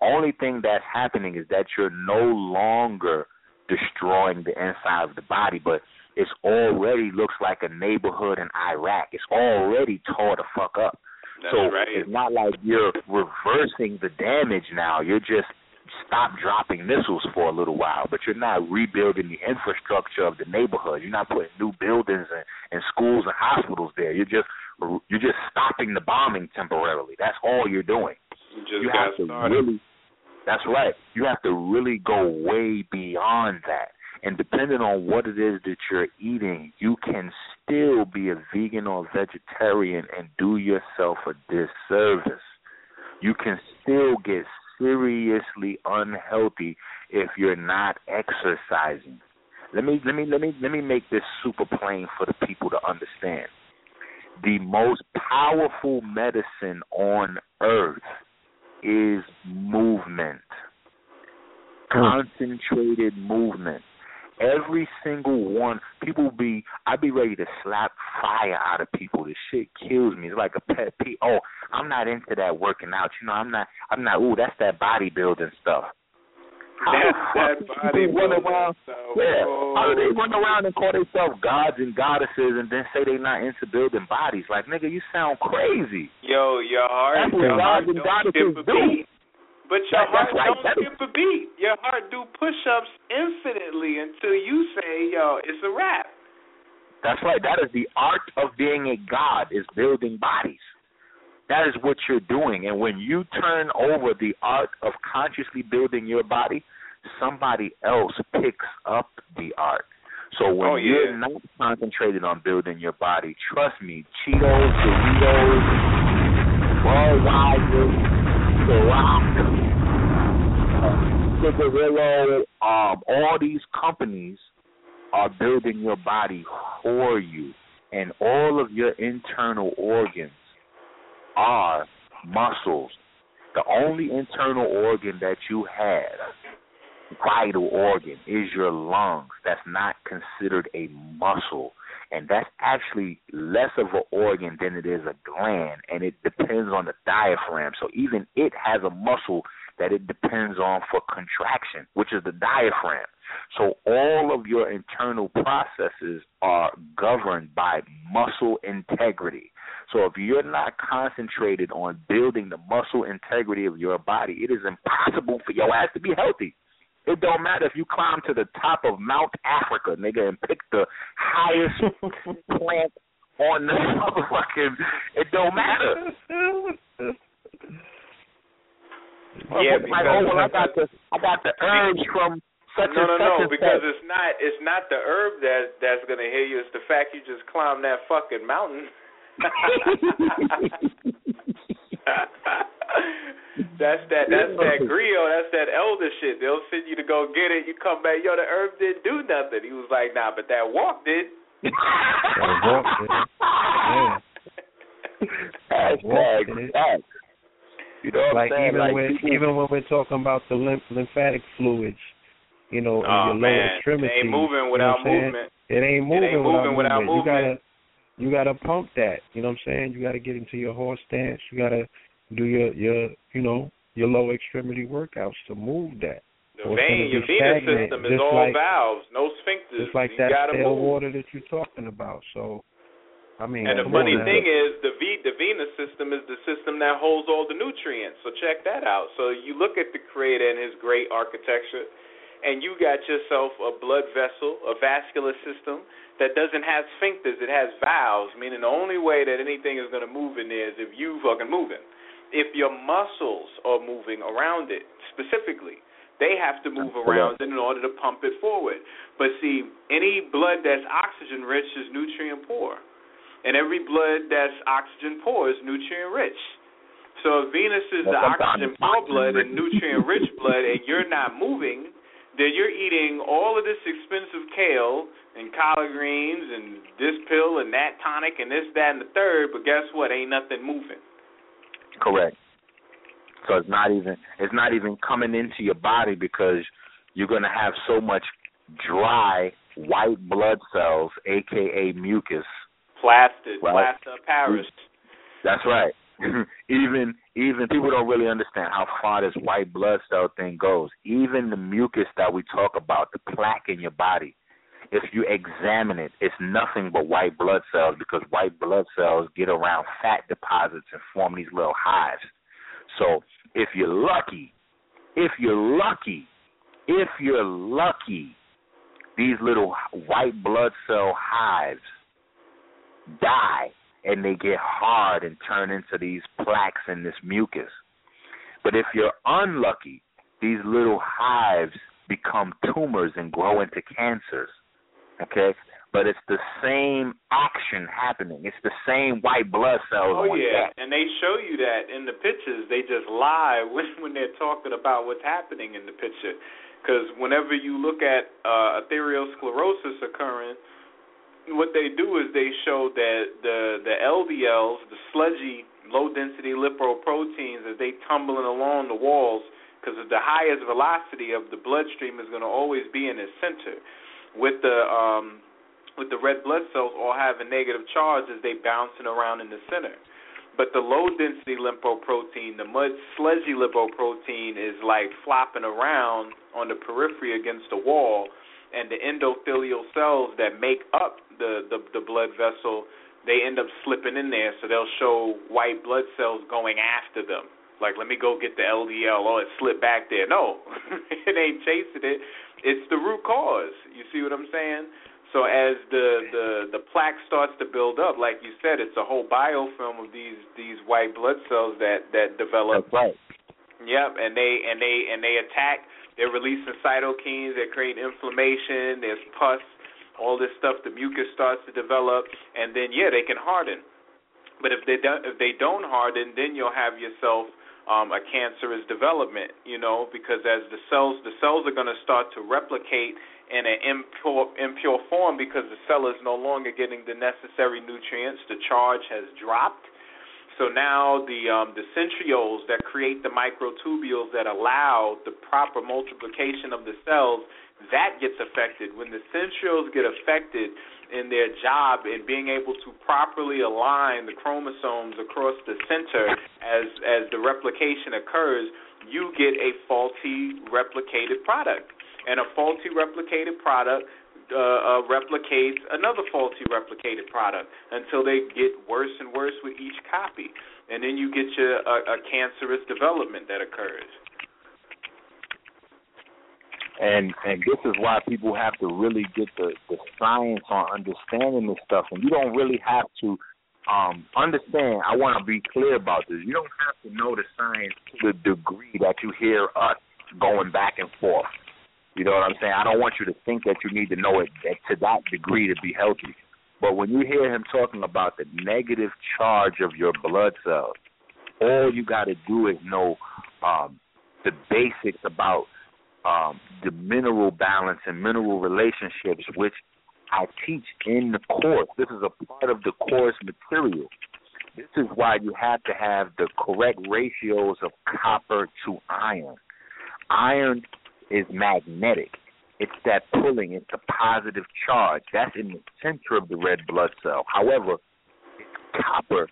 Only thing that's happening is that you're no longer destroying the inside of the body, but it's already looks like a neighborhood in Iraq. It's already tore the fuck up. That's so right. it's not like you're reversing the damage now. You're just stop dropping missiles for a little while, but you're not rebuilding the infrastructure of the neighborhood. You're not putting new buildings and, and schools and hospitals there. You're just you're just stopping the bombing temporarily. That's all you're doing. You just you got have to started. really that's right. You have to really go way beyond that. And depending on what it is that you're eating, you can still be a vegan or vegetarian and do yourself a disservice. You can still get seriously unhealthy if you're not exercising. Let me let me let me let me make this super plain for the people to understand. The most powerful medicine on earth is movement. Concentrated movement. Every single one, people be, I be ready to slap fire out of people. This shit kills me. It's like a pet peeve. Oh, I'm not into that working out. You know, I'm not. I'm not. Ooh, that's that bodybuilding stuff. How That's that fuck do run around? stuff. Yeah, Oh. how do they run around and call themselves gods and goddesses and then say they not into building bodies? Like, nigga, you sound crazy. Yo, your heart, That's what your heart gods and don't goddesses do. beat. But your That- heart right. don't skip a beat. Your heart do push-ups infinitely until you say, "Yo, it's a wrap." That's right. That is the art of being a god is building bodies. That is what you're doing. And when you turn over the art of consciously building your body, somebody else picks up the art. So when Oh, yeah. you're not concentrated on building your body, trust me, Cheetos, Doritos, Budweiser, Ciroc, uh, Cigarillo, um, all these companies are building your body for you, and all of your internal organs are muscles. The only internal organ that you have, vital organ, is your lungs. That's not considered a muscle. And that's actually less of an organ than it is a gland, and it depends on the diaphragm. So even it has a muscle that it depends on for contraction, which is the diaphragm. So all of your internal processes are governed by muscle integrity. So if you're not concentrated on building the muscle integrity of your body, it is impossible for your ass to be healthy. It don't matter if you climb to the top of Mount Africa, nigga, and pick the highest plant on the motherfucking. It don't matter. Yeah, Motherfucker like, because- oh well, I got the I got the urge from such no, and no, such no, and because such. it's not it's not the herb that that's gonna heal you. It's the fact you just climbed that fucking mountain. that's that that's that griot, that's that elder shit. They'll send you to go get it. You come back, yo, the herb didn't do nothing. He was like, nah, but that walk did. walk did. Yeah. Hashtag Walk did. facts. You know what like I'm saying? even like when people, even when we're talking about the lymph, lymphatic fluids, you know, in Oh, your lower man. extremities, It ain't moving you know without what movement. It ain't moving, ain't moving without You gotta movement. you gotta pump that. You know what I'm saying? You gotta get into your horse stance. You gotta do your your you know your lower extremity workouts to move that. The Or it's vein, your venous system is all like- valves, no sphincters. Just like you that gotta stale move. water that you're talking about. So I mean, and the funny thing is, the V, the venous system is the system that holds all the nutrients. So check that out. So you look at the Creator and His great architecture, and you got yourself a blood vessel, a vascular system that doesn't have sphincters. It has valves, meaning the only way that anything is going to move in there is if you fucking moving. If your muscles are moving around it specifically, they have to move around it in order to pump it forward. But see, any blood that's oxygen rich is nutrient poor and every blood that's oxygen poor is nutrient rich. So if venous is the oxygen poor blood and nutrient rich blood, and you're not moving, then you're eating all of this expensive kale and collard greens and this pill and that tonic and this, that, and the third. But guess what? Ain't nothing moving. Correct. So it's not even it's not even coming into your body because you're gonna have so much dry white blood cells, aka mucus. Plastered, Right. plaster Paris. That's right. even even people don't really understand how far this white blood cell thing goes. Even the mucus that we talk about, the plaque in your body, if you examine it, it's nothing but white blood cells because white blood cells get around fat deposits and form these little hives. So if you're lucky, if you're lucky, if you're lucky, these little white blood cell hives die and they get hard and turn into these plaques and this mucus. But if you're unlucky, these little hives become tumors and grow into cancers. Okay? But it's the same action happening. It's the same white blood cells Oh yeah, that. and they show you that in the pictures. They just lie when when they're talking about what's happening in the picture. Because whenever you look at uh, arteriosclerosis occurring, what they do is they show that the the LDLs, the sludgy low density lipoproteins, as they tumbling along the walls, because the highest velocity of the bloodstream is going to always be in its center. With the um, with the red blood cells all having negative charge as they bouncing around in the center. But the low density lipoprotein, the mud sludgy lipoprotein, is like flopping around on the periphery against the wall, and the endothelial cells that make up the, the the blood vessel, they end up slipping in there, so they'll show white blood cells going after them. Like, let me go get the LDL. Oh, it slipped back there. No, it ain't chasing it. It's the root cause. You see what I'm saying? So as the the the plaque starts to build up, like you said, it's a whole biofilm of these these white blood cells that that develop. That's right. Yep, and they and they and they attack. They're releasing cytokines that create inflammation. There's pus, all this stuff. The mucus starts to develop, and then yeah, they can harden. But if they don't if they don't harden, then you'll have yourself um, a cancerous development. You know, because as the cells the cells are going to start to replicate in an impure impure form because the cell is no longer getting the necessary nutrients. The charge has dropped. So now the um, the centrioles that create the microtubules that allow the proper multiplication of the cells that gets affected. When the centrioles get affected in their job in being able to properly align the chromosomes across the center as as the replication occurs, you get a faulty replicated product. And a faulty replicated product uh, uh, replicates another faulty replicated product until they get worse and worse with each copy, and then you get your a, a cancerous development that occurs. and and this is why people have to really get the the science on understanding this stuff. And you don't really have to um understand. I want to be clear about this. You don't have to know the science to the degree that you hear us going back and forth you know what i'm saying i don't want you to think that you need to know it to that degree to be healthy but when you hear him talking about the negative charge of your blood cells all you got to do is know um the basics about um, the mineral balance and mineral relationships, which I teach in the course. This is a part of the course material. This is why you have to have the correct ratios of copper to iron. Iron is magnetic. It's that pulling, it's the positive charge. That's in the center of the red blood cell. However, it's copper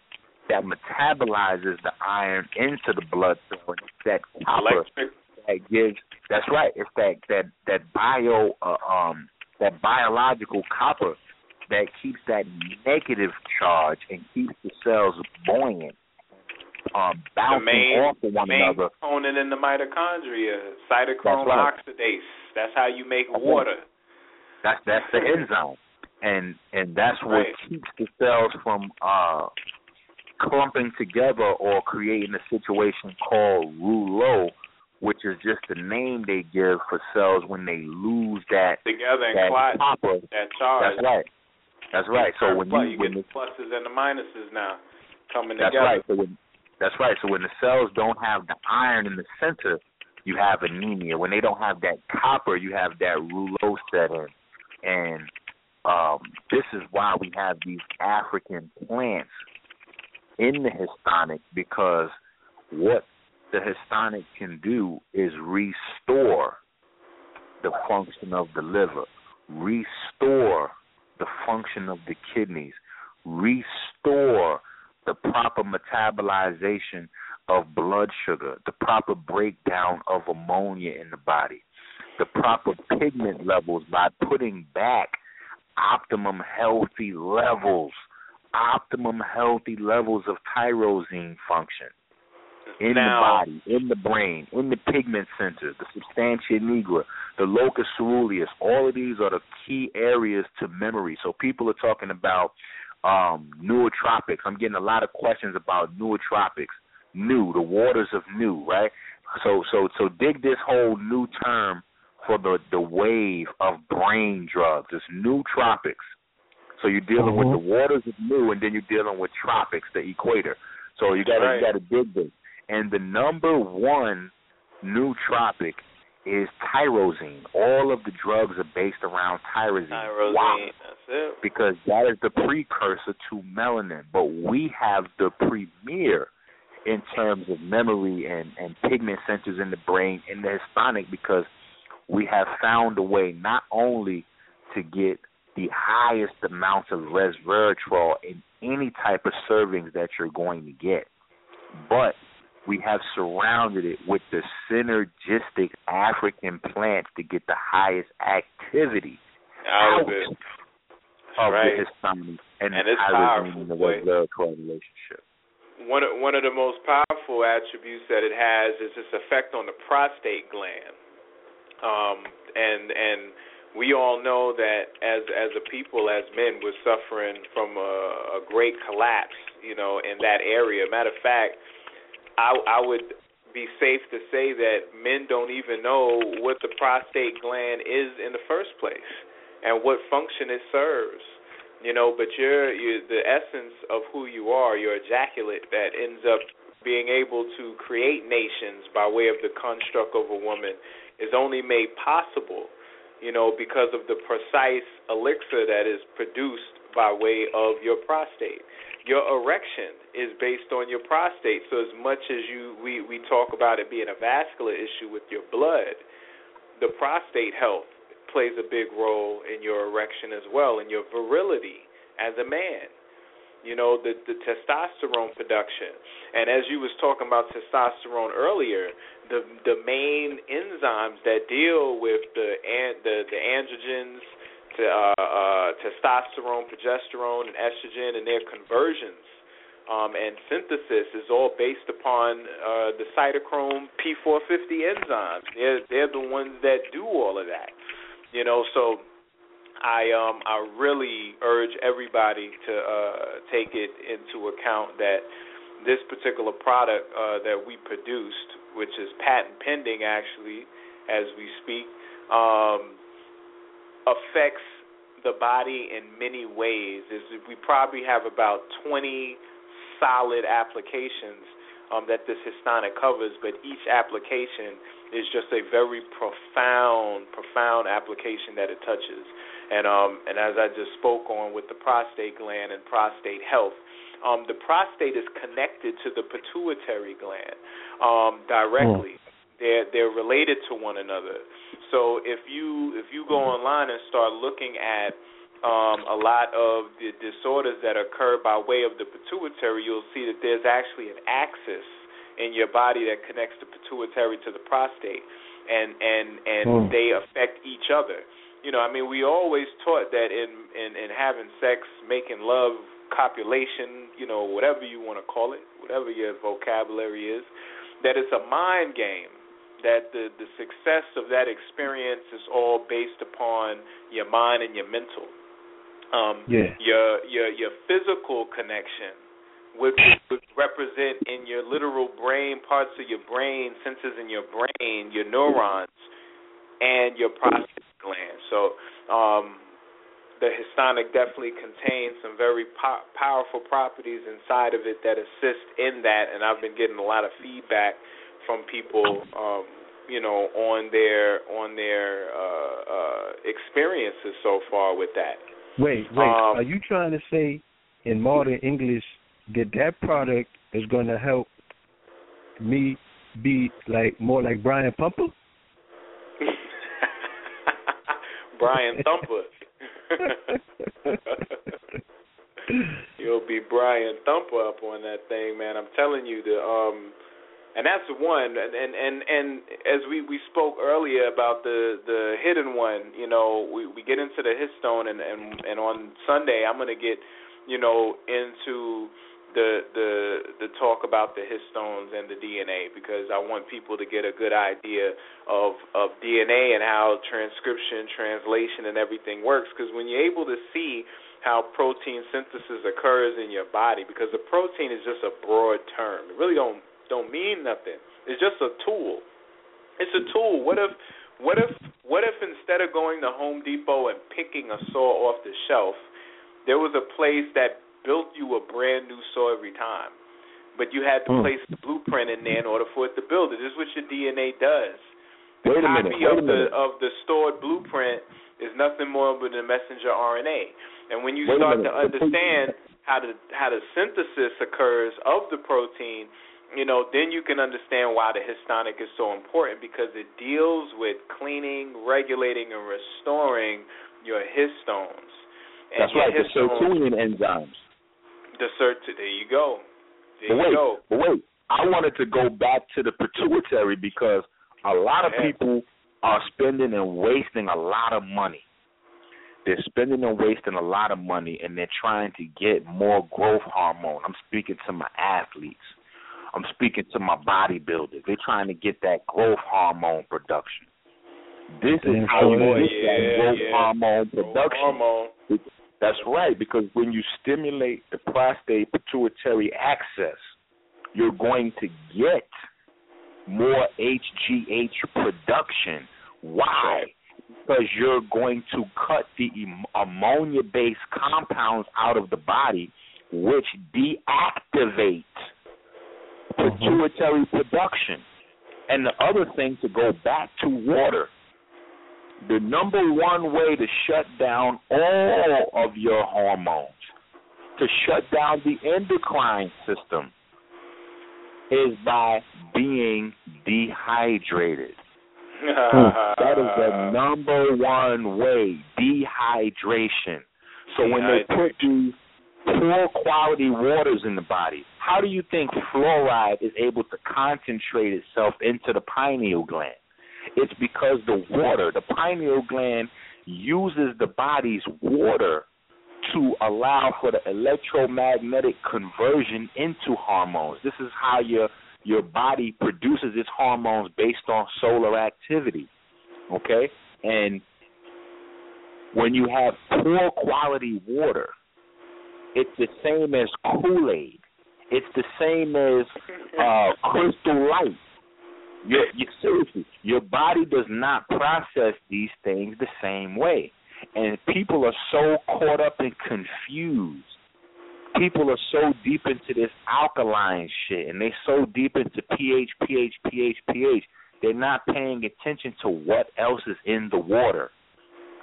that metabolizes the iron into the blood cell. And it's that copper Electric. that gives that's right it's that that that bio uh, um that biological copper that keeps that negative charge and keeps the cells buoyant, um, The main, off of one main another. component in the mitochondria, cytochrome That's right. oxidase. That's how you make That's water. That's that's the enzyme, and and that's what Right. keeps the cells from uh clumping together or creating a situation called rouleau, which is just the name they give for cells when they lose that Together and that clot copper. that charge. That's right. That's right. So when you you when get the pluses and the minuses now coming That's together. right. So when that's right. So when the cells don't have the iron in the center, you have anemia. When they don't have that copper, you have that rouleau set in. And um, this is why we have these African plants in the histonic because what the histonic can do is restore the function of the liver, restore the function of the kidneys, restore the proper metabolization of blood sugar, the proper breakdown of ammonia in the body, the proper pigment levels by putting back optimum healthy levels, optimum healthy levels of tyrosine function in Now- the body, in the brain, in the pigment center, the substantia nigra, the locus ceruleus. All of these are the key areas to memory. So people are talking about um, nootropics. I'm getting a lot of questions about nootropics. New, the waters of new, right? So so so dig this whole new term for the the wave of brain drugs. It's nootropics. So you're dealing with the waters of new, and then you're dealing with tropics, the equator. So you got to Right. you got to dig this. And the number one nootropic is tyrosine. All of the drugs are based around tyrosine. Tyrosine. Why? That's it. Because that is the precursor to melanin. But we have the premier in terms of memory and, and pigment centers in the brain in the histonic because we have found a way not only to get the highest amounts of resveratrol in any type of servings that you're going to get, but we have surrounded it with the synergistic African plants to get the highest activity Out of it. of Right. the histonic and, And it's powerful, the resveratrol relationship. One of, one of the most powerful attributes that it has is its effect on the prostate gland. Um, and and we all know that as as a people, as men, we're suffering from a, a great collapse, you know, in that area. Matter of fact, I I would be safe to say that men don't even know what the prostate gland is in the first place and what function it serves. You know, but you're you the essence of who you are, your ejaculate that ends up being able to create nations by way of the construct of a woman is only made possible, you know, because of the precise elixir that is produced by way of your prostate. Your erection is based on your prostate. So as much as you we, we talk about it being a vascular issue with your blood, the prostate health plays a big role in your erection as well and your virility as a man you know the the testosterone production and as you was talking about testosterone earlier the the main enzymes that deal with the the the androgens to uh, uh testosterone progesterone and estrogen and their conversions um, and synthesis is all based upon uh, the cytochrome P450 enzymes. They're they're the ones that do all of that. You know, so I um I really urge everybody to uh take it into account that this particular product uh that we produced, which is patent pending actually as we speak, um affects the body in many ways. Is we probably have about 20 solid applications um, that this histonic covers, but each application is just a very profound, profound application that it touches. And um, and as I just spoke on with the prostate gland and prostate health, um, the prostate is connected to the pituitary gland um, directly. They're they're related to one another. So if you if you go online and start looking at um, a lot of the disorders that occur by way of the pituitary, you'll see that there's actually an axis in your body that connects the pituitary to the prostate, and and and Hmm. they affect each other. you know, I mean, we always taught that in in in having sex, making love, copulation, you know, whatever you want to call it, whatever your vocabulary is, that it's a mind game. That the the success of that experience is all based upon your mind and your mental. Um, Yeah. Your your your physical connection which would represent in your literal brain parts of your brain, senses in your brain, your neurons, and your prostate gland. So um, the histonic definitely contains some very po- powerful properties inside of it that assist in that, and I've been getting a lot of feedback from people, um, you know, on their on their uh, uh, experiences so far with that. Wait, wait. Um, Are you trying to say in modern English that that product is going to help me be like more like Brian Pumper? Brian Thumper. You'll be Brian Thumper up on that thing, man. I'm telling you the um and that's the one and and and, as we we spoke earlier about the the hidden one, you know, we we get into the histone and and and on Sunday I'm going to get, you know, into the the the talk about the histones and the DNA because I want people to get a good idea of of DNA and how transcription, translation, and everything works. Because when you're able to see how protein synthesis occurs in your body, because the protein is just a broad term, it really don't don't mean nothing. It's just a tool. It's a tool. What if what if what if instead of going to Home Depot and picking a saw off the shelf, there was a place that built you a brand new saw every time. But you had to Hmm. place the blueprint in there in order for it to build it. This is what your DNA does. The Wait a copy minute, wait of a the minute. of the stored blueprint is nothing more but a messenger RNA. And when you Wait start to understand how the how the synthesis occurs of the protein, you know, then you can understand why the histonic is so important because it deals with cleaning, regulating, and restoring your histones. And That's right, the histones- sirtuinian enzymes. the cert. There you go. There But you go. but wait. I wanted to go back to the pituitary because a lot of Yeah. people are spending and wasting a lot of money. They're spending and wasting a lot of money, and they're trying to get more growth hormone. I'm speaking to my athletes. I'm speaking to my bodybuilders. They're trying to get that growth hormone production. This is how you get Yeah, that growth yeah. hormone production. hormone. That's right, because when you stimulate the prostate pituitary axis, you're going to get more HGH production. Why? Because you're going to cut the ammonia based compounds out of the body, which deactivate Mm-hmm. pituitary production. And the other thing to go back to water. The number one way to shut down all of your hormones, to shut down the endocrine system, is by being dehydrated. that is the number one way, dehydration. So when they put these poor quality waters in the body, how do you think fluoride is able to concentrate itself into the pineal gland? It's because the water, the pineal gland uses the body's water to allow for the electromagnetic conversion into hormones. This is how your your body produces its hormones based on solar activity. Okay? And when you have poor quality water, it's the same as Kool-Aid. It's the same as uh crystal light. Your, you seriously, your body does not process these things the same way, and people are so caught up and confused. People are so deep into this alkaline shit, and they're so deep into pH, pH, pH, pH. They're not paying attention to what else is in the water.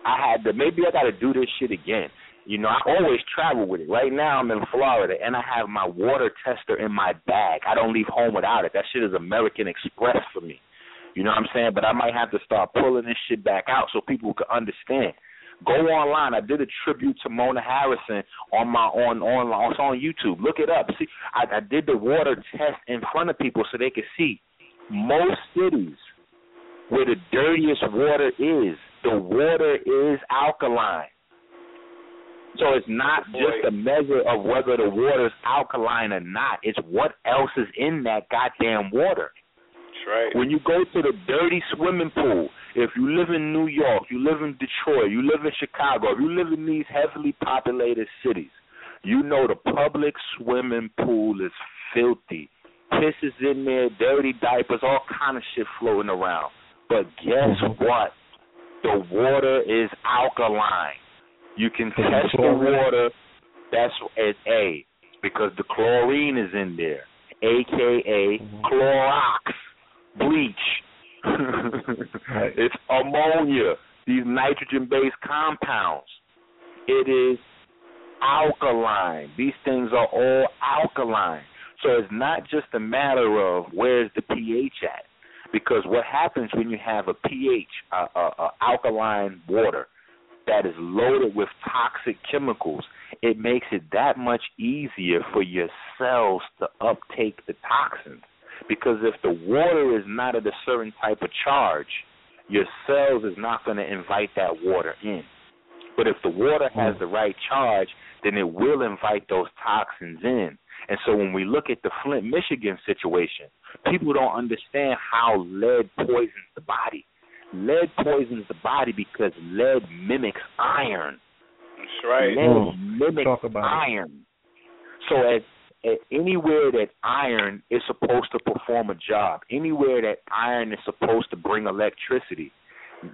I had to maybe I got to do this shit again. You know, I always travel with it. Right now, I'm in Florida, and I have my water tester in my bag. I don't leave home without it. That shit is American Express for me. You know what I'm saying? But I might have to start pulling this shit back out so people can understand. Go online. I did a tribute to Mona Harrison on my on on it's on YouTube. Look it up. See, I, I did the water test in front of people so they could see. Most cities where the dirtiest water is the water is alkaline. So it's not just a measure of whether the water's alkaline or not. It's what else is in that goddamn water. That's right. When you go to the dirty swimming pool, if you live in New York, you live in Detroit, you live in Chicago, if you live in these heavily populated cities, you know the public swimming pool is filthy. Piss is in there, dirty diapers, all kind of shit floating around. But guess mm-hmm. what? The water is alkaline. You can test the water. That's at A because the chlorine is in there, aka Clorox, bleach. it's ammonia. These nitrogen-based compounds. It is alkaline. These things are all alkaline. So it's not just a matter of where's the pH at, because what happens when you have a pH, uh, uh, uh, alkaline water, that is loaded with toxic chemicals, it makes it that much easier for your cells to uptake the toxins. Because if the water is not at a certain type of charge, your cells is not going to invite that water in. But if the water has the right charge, then it will invite those toxins in. And so when we look at the Flint, Michigan situation, people don't understand how lead poisons the body. Lead poisons the body because lead mimics iron. That's right. Lead mimics iron. So at, at anywhere that iron is supposed to perform a job, anywhere that iron is supposed to bring electricity,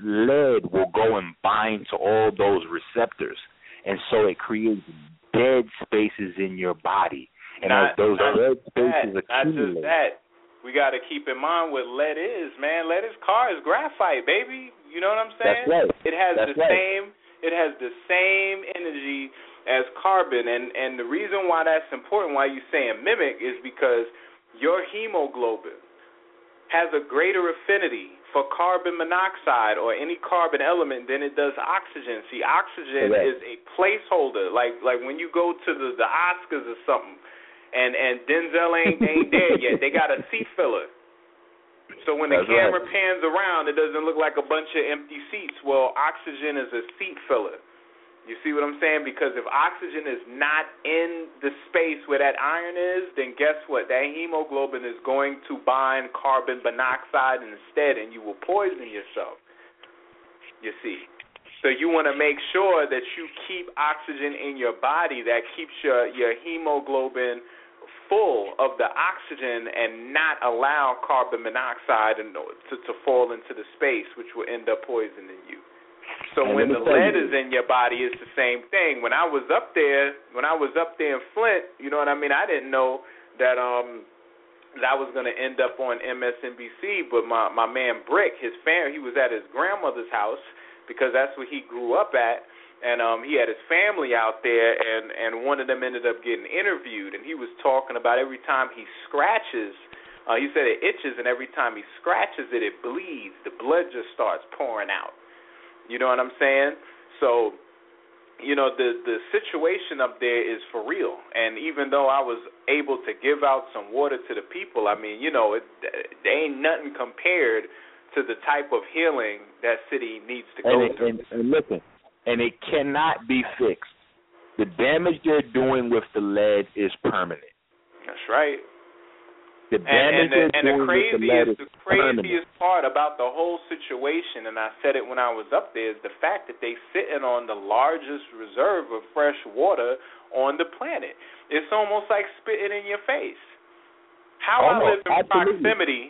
lead will go and bind to all those receptors. And so it creates dead spaces in your body. And Not- as those not dead spaces that, not just accumulate, that. We got to keep in mind what lead is, man. Lead is car is graphite, baby. You know what I'm saying? That's right. It has That's the right. same. It has the same energy as carbon, and and the reason why that's important, why you saying mimic, is because your hemoglobin has a greater affinity for carbon monoxide or any carbon element than it does oxygen. See, oxygen Correct. is a placeholder. Like like when you go to the the Oscars or something, and and Denzel ain't ain't there yet. They got a seat filler. So when the That's right. camera pans around, it doesn't look like a bunch of empty seats. Well, oxygen is a seat filler. You see what I'm saying? Because if oxygen is not in the space where that iron is, then guess what? That hemoglobin is going to bind carbon monoxide instead, and you will poison yourself. You see. So you want to make sure that you keep oxygen in your body that keeps your your hemoglobin full of the oxygen and not allow carbon monoxide and to to fall into the space which will end up poisoning you. So And when the lead you- is in your body, it's the same thing. When I was up there, when I was up there in Flint, you know what I mean. I didn't know that um that I was going to end up on MSNBC, but my my man Brick, his family, he was at his grandmother's house because that's where he grew up at, and um he had his family out there, and and one of them ended up getting interviewed, and he was talking about every time he scratches. Uh, he said it itches, and every time he scratches it, it bleeds. The blood just starts pouring out. You know what I'm saying? So, you know, the the situation up there is for real. And even though I was able to give out some water to the people, I mean, you know, it there ain't nothing compared to the type of healing that city needs to go and, through. and, and listen, and it cannot be fixed. The damage they're doing with the lead is permanent. That's right. The And, damage and the, they're and the with the lead craziest, the permanent. craziest part about the whole situation, and I said it when I was up there, is the fact that they're sitting on the largest reserve of fresh water on the planet. It's almost like spitting in your face. How I Almost, live in absolutely. proximity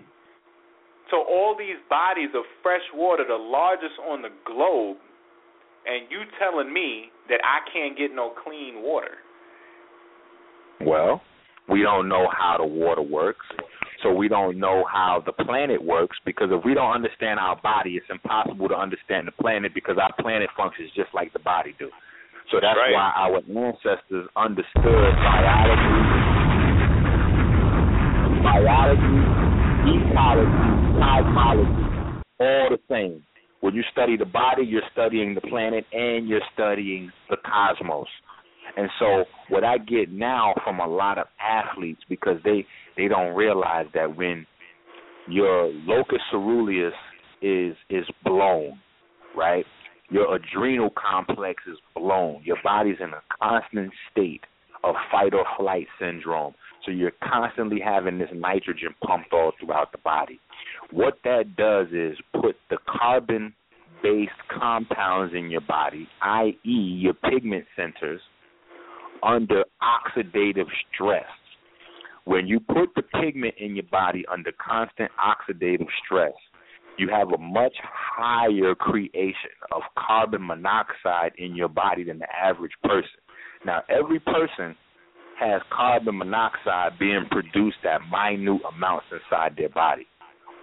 to all these bodies of fresh water, the largest on the globe, and you telling me that I can't get no clean water. Well, we don't know how the water works, so we don't know how the planet works because if we don't understand our body, it's impossible to understand the planet because our planet functions just like the body do. So that's Right. why our ancestors understood biology, biology, ecology, cosmology, all the same. When you study the body, you're studying the planet and you're studying the cosmos. And so what I get now from a lot of athletes because they they don't realize that when your locus ceruleus is is blown, right? Your adrenal complex is blown. Your body's in a constant state of fight or flight syndrome. So you're constantly having this nitrogen pumped all throughout the body. What that does is put the carbon based compounds in your body, i.e., your pigment centers, under oxidative stress. When you put the pigment in your body under constant oxidative stress, you have a much higher creation of carbon monoxide in your body than the average person. Now, every person has carbon monoxide being produced at minute amounts inside their body.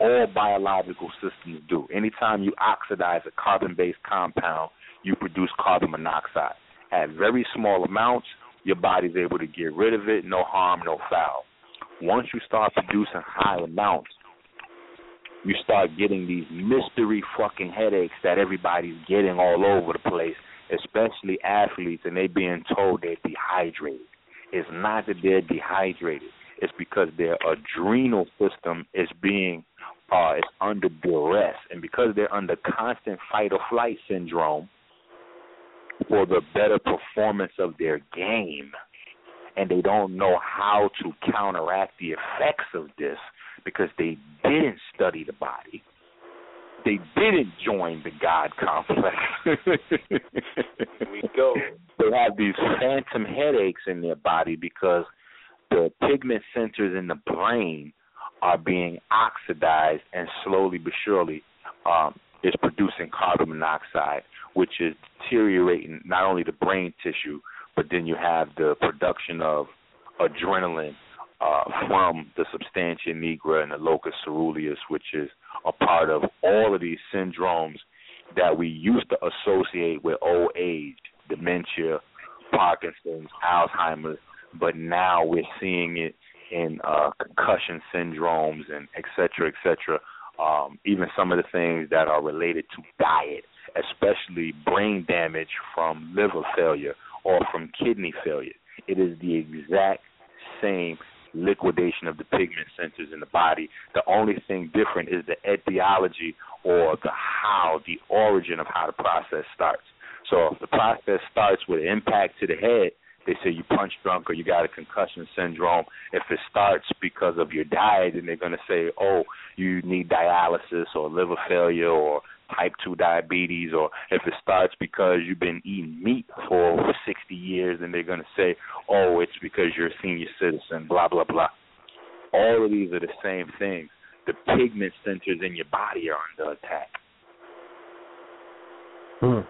All biological systems do. Anytime you oxidize a carbon based compound, you produce carbon monoxide. At very small amounts, your body's able to get rid of it, no harm, no foul. Once you start producing high amounts, you start getting these mystery fucking headaches that everybody's getting all over the place, especially athletes, and they're being told they're dehydrated. It's not that they're dehydrated. It's because their adrenal system is being uh is under duress and because they're under constant fight or flight syndrome for the better performance of their game and they don't know how to counteract the effects of this because they didn't study the body. They didn't join the God complex. we go. They have these phantom headaches in their body because the pigment centers in the brain are being oxidized and slowly but surely um, is producing carbon monoxide, which is deteriorating not only the brain tissue, but then you have the production of adrenaline uh, from the substantia nigra and the locus ceruleus, which is a part of all of these syndromes that we used to associate with old age, dementia, Parkinson's, Alzheimer's, but now we're seeing it in uh, concussion syndromes and et cetera, et cetera. Um, even some of the things that are related to diet, especially brain damage from liver failure or from kidney failure. It is the exact same liquidation of the pigment centers in the body. The only thing different is the etiology or the how, the origin of how the process starts. So if the process starts with an impact to the head, they say you punch drunk or you got a concussion syndrome. If it starts because of your diet, then they're going to say, oh, you need dialysis or liver failure or type 2 diabetes, or if it starts because you've been eating meat for over 60 years, then they're going to say, oh, it's because you're a senior citizen, blah, blah, blah. All of these are the same things. The pigment centers in your body are under attack. Hmm.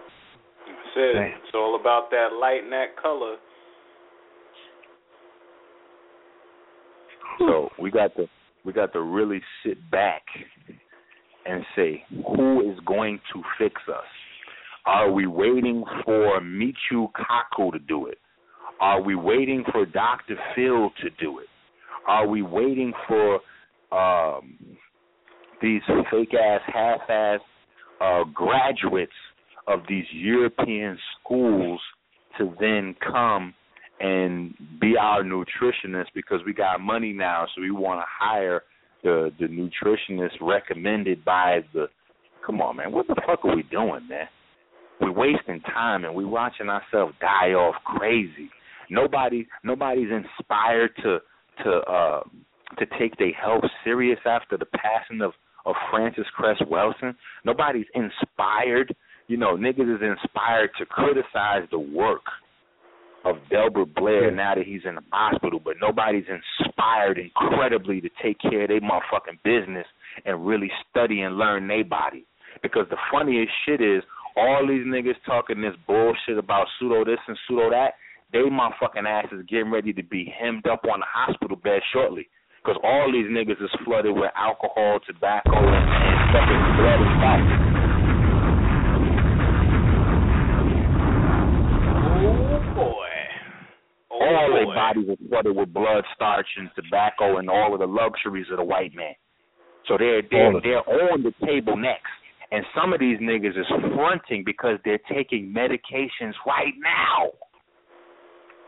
That's it. It's all about that light and that color. So we got to we got to really sit back and say, who is going to fix us? Are we waiting for Michio Kaku to do it? Are we waiting for Dr. Phil to do it? Are we waiting for um, these fake ass, half ass uh, graduates of these European schools to then come and be our nutritionist because we got money now, so we want to hire the the nutritionist recommended by the. Come on, man, what the fuck are we doing, man? We're wasting time and we're watching ourselves die off crazy. Nobody, nobody's inspired to to uh to take their health serious after the passing of of Francis Cress Welsing. Nobody's inspired. You know, niggas is inspired to criticize the work of Delbert Blair now that he's in the hospital, but nobody's inspired incredibly to take care of their motherfucking business and really study and learn their body. Because the funniest shit is all these niggas talking this bullshit about pseudo this and pseudo that, they motherfucking asses getting ready to be hemmed up on the hospital bed shortly. Because all these niggas is flooded with alcohol, tobacco, and, and fucking blood and fat. all their bodies are flooded with blood, starch, and tobacco, and all of the luxuries of the white man. So they're they're they're on the table next, and some of these niggas is fronting because they're taking medications right now.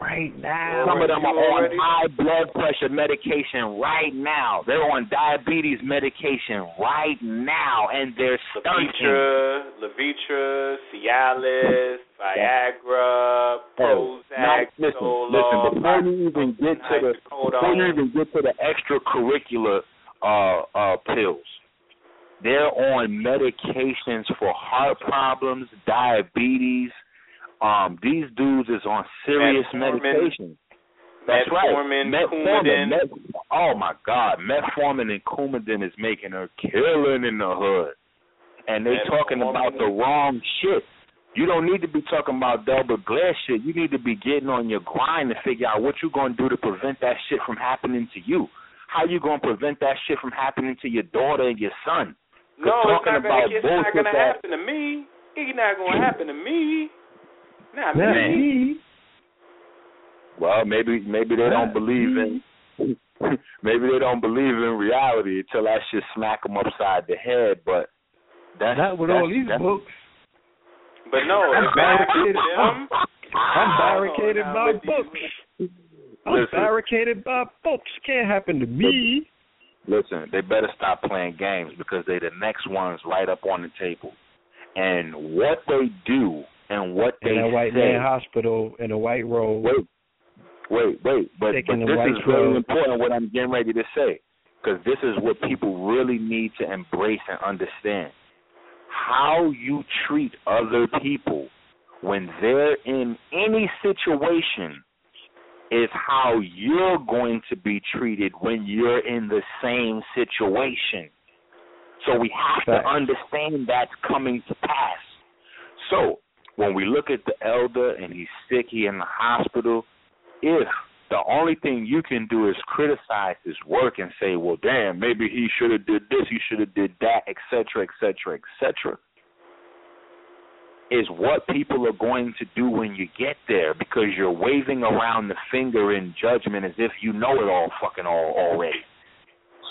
Right now. Some of them are on high blood pressure medication right now. They're on diabetes medication right now, and they're stunting. Levitra, Levitra, Cialis, Viagra, Oh, Prozac, not- listen, Zoloft, listen. Before you even get to the before you even get to the extracurricular uh, uh, pills, they're on medications for heart problems, diabetes. Um, these dudes is on serious Metformin, medication. That's Metformin, right. Coumadin. Met, oh my God, metformin and Coumadin is making her killing in the hood, and they talking about the wrong shit. You don't need to be talking about Delbert Blair shit. You need to be getting on your grind to figure out what you're going to do to prevent that shit from happening to you. How you going to prevent that shit from happening to your daughter and your son? No, it's not gonna, it's not gonna happen to me. It's not gonna happen to me. Not Not me. me. Well, maybe maybe they don't believe in maybe they don't believe in reality until I should smack them upside the head. But that's Not with that's, all these books. But no, I'm if I barricaded. them, I'm barricaded by with these- books. I'm Listen. barricaded by books. Can't happen to me. listen, they better stop playing games because they're the next ones right up on the table. And what they do and what In they that white say. man hospital in a white robe. Wait, wait, wait. But, but this is robe. important. What I'm getting ready to say, because this is what people really need to embrace and understand. How you treat other people when they're in any situation is how you're going to be treated when you're in the same situation. So we have Facts. to understand that's coming to pass. So when we look at the elder and he's sick, he in the hospital, if the only thing you can do is criticize his work and say, well, damn, maybe he should have did this, he should have did that, et cetera, et cetera, et cetera, is what people are going to do when you get there because you're waving around the finger in judgment as if you know it all fucking all already.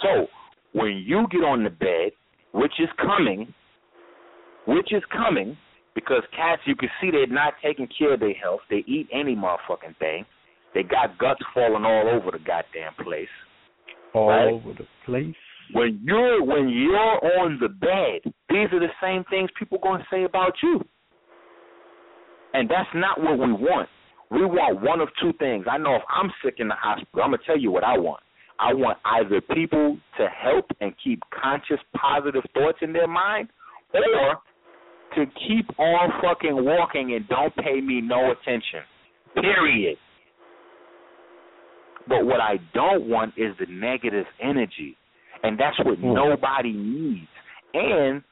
So when you get on the bed, which is coming, which is coming, because cats you can see they're not taking care of their health. They eat any motherfucking thing. They got guts falling all over the goddamn place. All Right. over the place. When you're when you're on the bed, these are the same things people gonna say about you. And that's not what we want. We want one of two things. I know if I'm sick in the hospital, I'm gonna tell you what I want. I want either people to help and keep conscious positive thoughts in their mind or to keep on fucking walking and don't pay me no attention. Period. But what I don't want is the negative energy. And that's what Hmm. nobody needs. And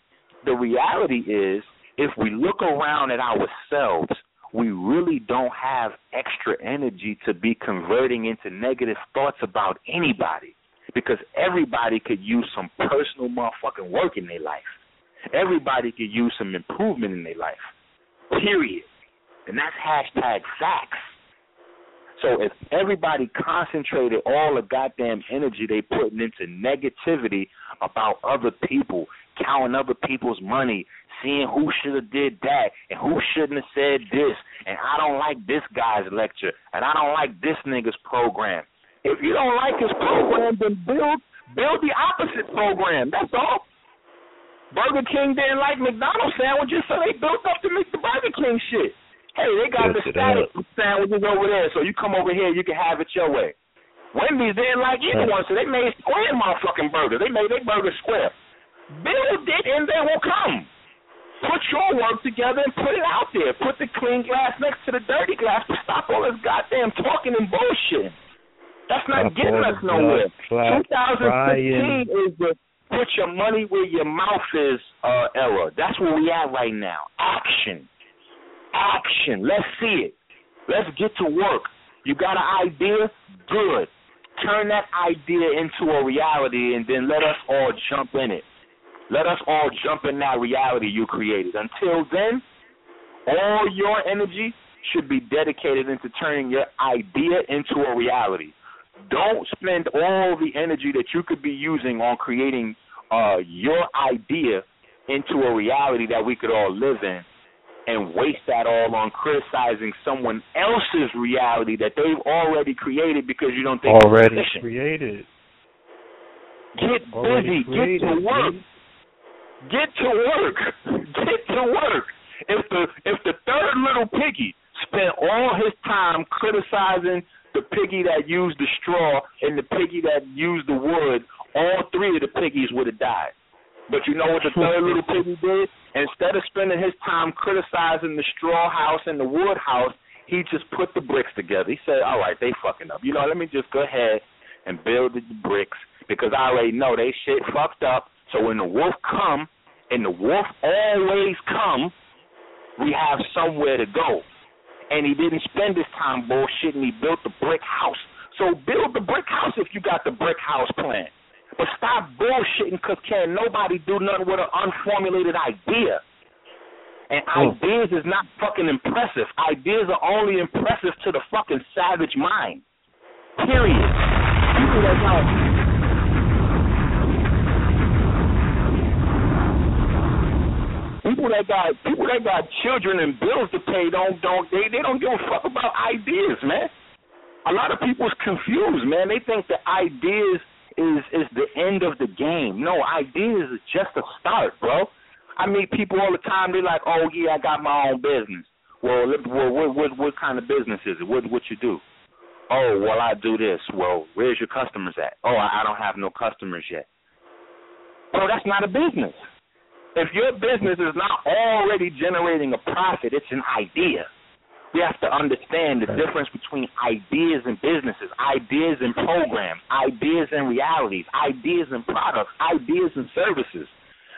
the reality is, if we look around at ourselves, we really don't have extra energy to be converting into negative thoughts about anybody. Because everybody could use some personal motherfucking work in their life. Everybody could use some improvement in their life. Period. And that's hashtag facts. So if everybody concentrated all the goddamn energy they putting into negativity about other people, counting other people's money, seeing who should have did that and who shouldn't have said this, and I don't like this guy's lecture, and I don't like this nigga's program. If you don't like his program, then build build the opposite program. That's all. Burger King didn't like McDonald's sandwiches, so they built up to make the Burger King shit. Hey, they got Yes, the static sandwiches over there, so you come over here, you can have it your way. Wendy's didn't like either one, so they made square motherfucking burger. They made their burger square. Build it, and they will come. Put your work together and put it out there. Put the clean glass next to the dirty glass, but stop all this goddamn talking and bullshit. That's not getting us nowhere. blood 2015 is the put your money where your mouth is uh, era. That's where we at right now. Action. Action. Let's see it. Let's get to work. You got an idea? Good. Turn that idea into a reality and then let us all jump in it. Let us all jump in that reality you created. Until then, all your energy should be dedicated into turning your idea into a reality. Don't spend all the energy that you could be using on creating uh, your idea into a reality that we could all live in and waste that all on criticizing someone else's reality that they've already created because you don't think Already created. Get Already busy. Get to work. Get to work. Get to work. If the if the third little piggy spent all his time criticizing the piggy that used the straw and the piggy that used the wood, all three of the piggies would have died. But you know what the third little piggy did? Instead of spending his time criticizing the straw house and the wood house, he just put the bricks together. He said, "All right, they fucking up. You know, let me just go ahead and build the bricks because I already know they shit fucked up. So when the wolf come, and the wolf always come, we have somewhere to go. And he didn't spend his time bullshitting. He built the brick house. So build the brick house if you got the brick house plan. But stop bullshitting because can't nobody do nothing with an unformulated idea. And hmm. ideas is not fucking impressive. Ideas are only impressive to the fucking savage mind. Period. People that got people that got people that got children and bills to pay don't don't they they don't give a fuck about ideas, man. A lot of people's confused, man. They think that ideas is is the end of the game. No, ideas is just a start, bro. I meet people all the time. They're like, "Oh yeah, I got my own business." Well, well what what what kind of business is it? What what you do? Oh, well, I do this. Well, where's your customers at? Oh, I I don't have no customers yet. Bro, that's not a business. If your business is not already generating a profit, it's an idea. We have to understand the difference between ideas and businesses, ideas and programs, ideas and realities, ideas and products, ideas and services.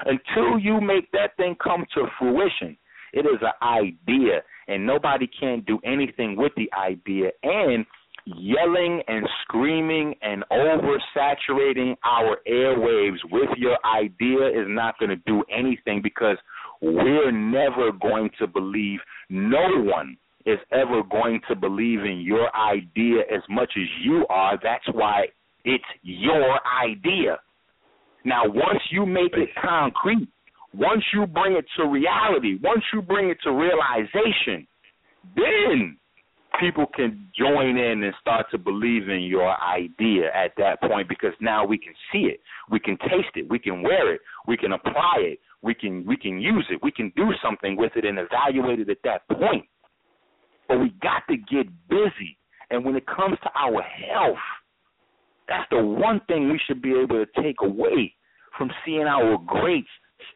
Until you make that thing come to fruition, it is an idea, and nobody can do anything with the idea. And yelling and screaming and oversaturating our airwaves with your idea is not going to do anything because we're never going to believe, no one is ever going to believe in your idea as much as you are. That's why it's your idea. Now, once you make it concrete, once you bring it to reality, once you bring it to realization, then people can join in and start to believe in your idea at that point because now we can see it, we can taste it, we can wear it, we can apply it, we can we can use it, we can do something with it and evaluate it at that point. But we got to get busy. And when it comes to our health, that's the one thing we should be able to take away from seeing our greats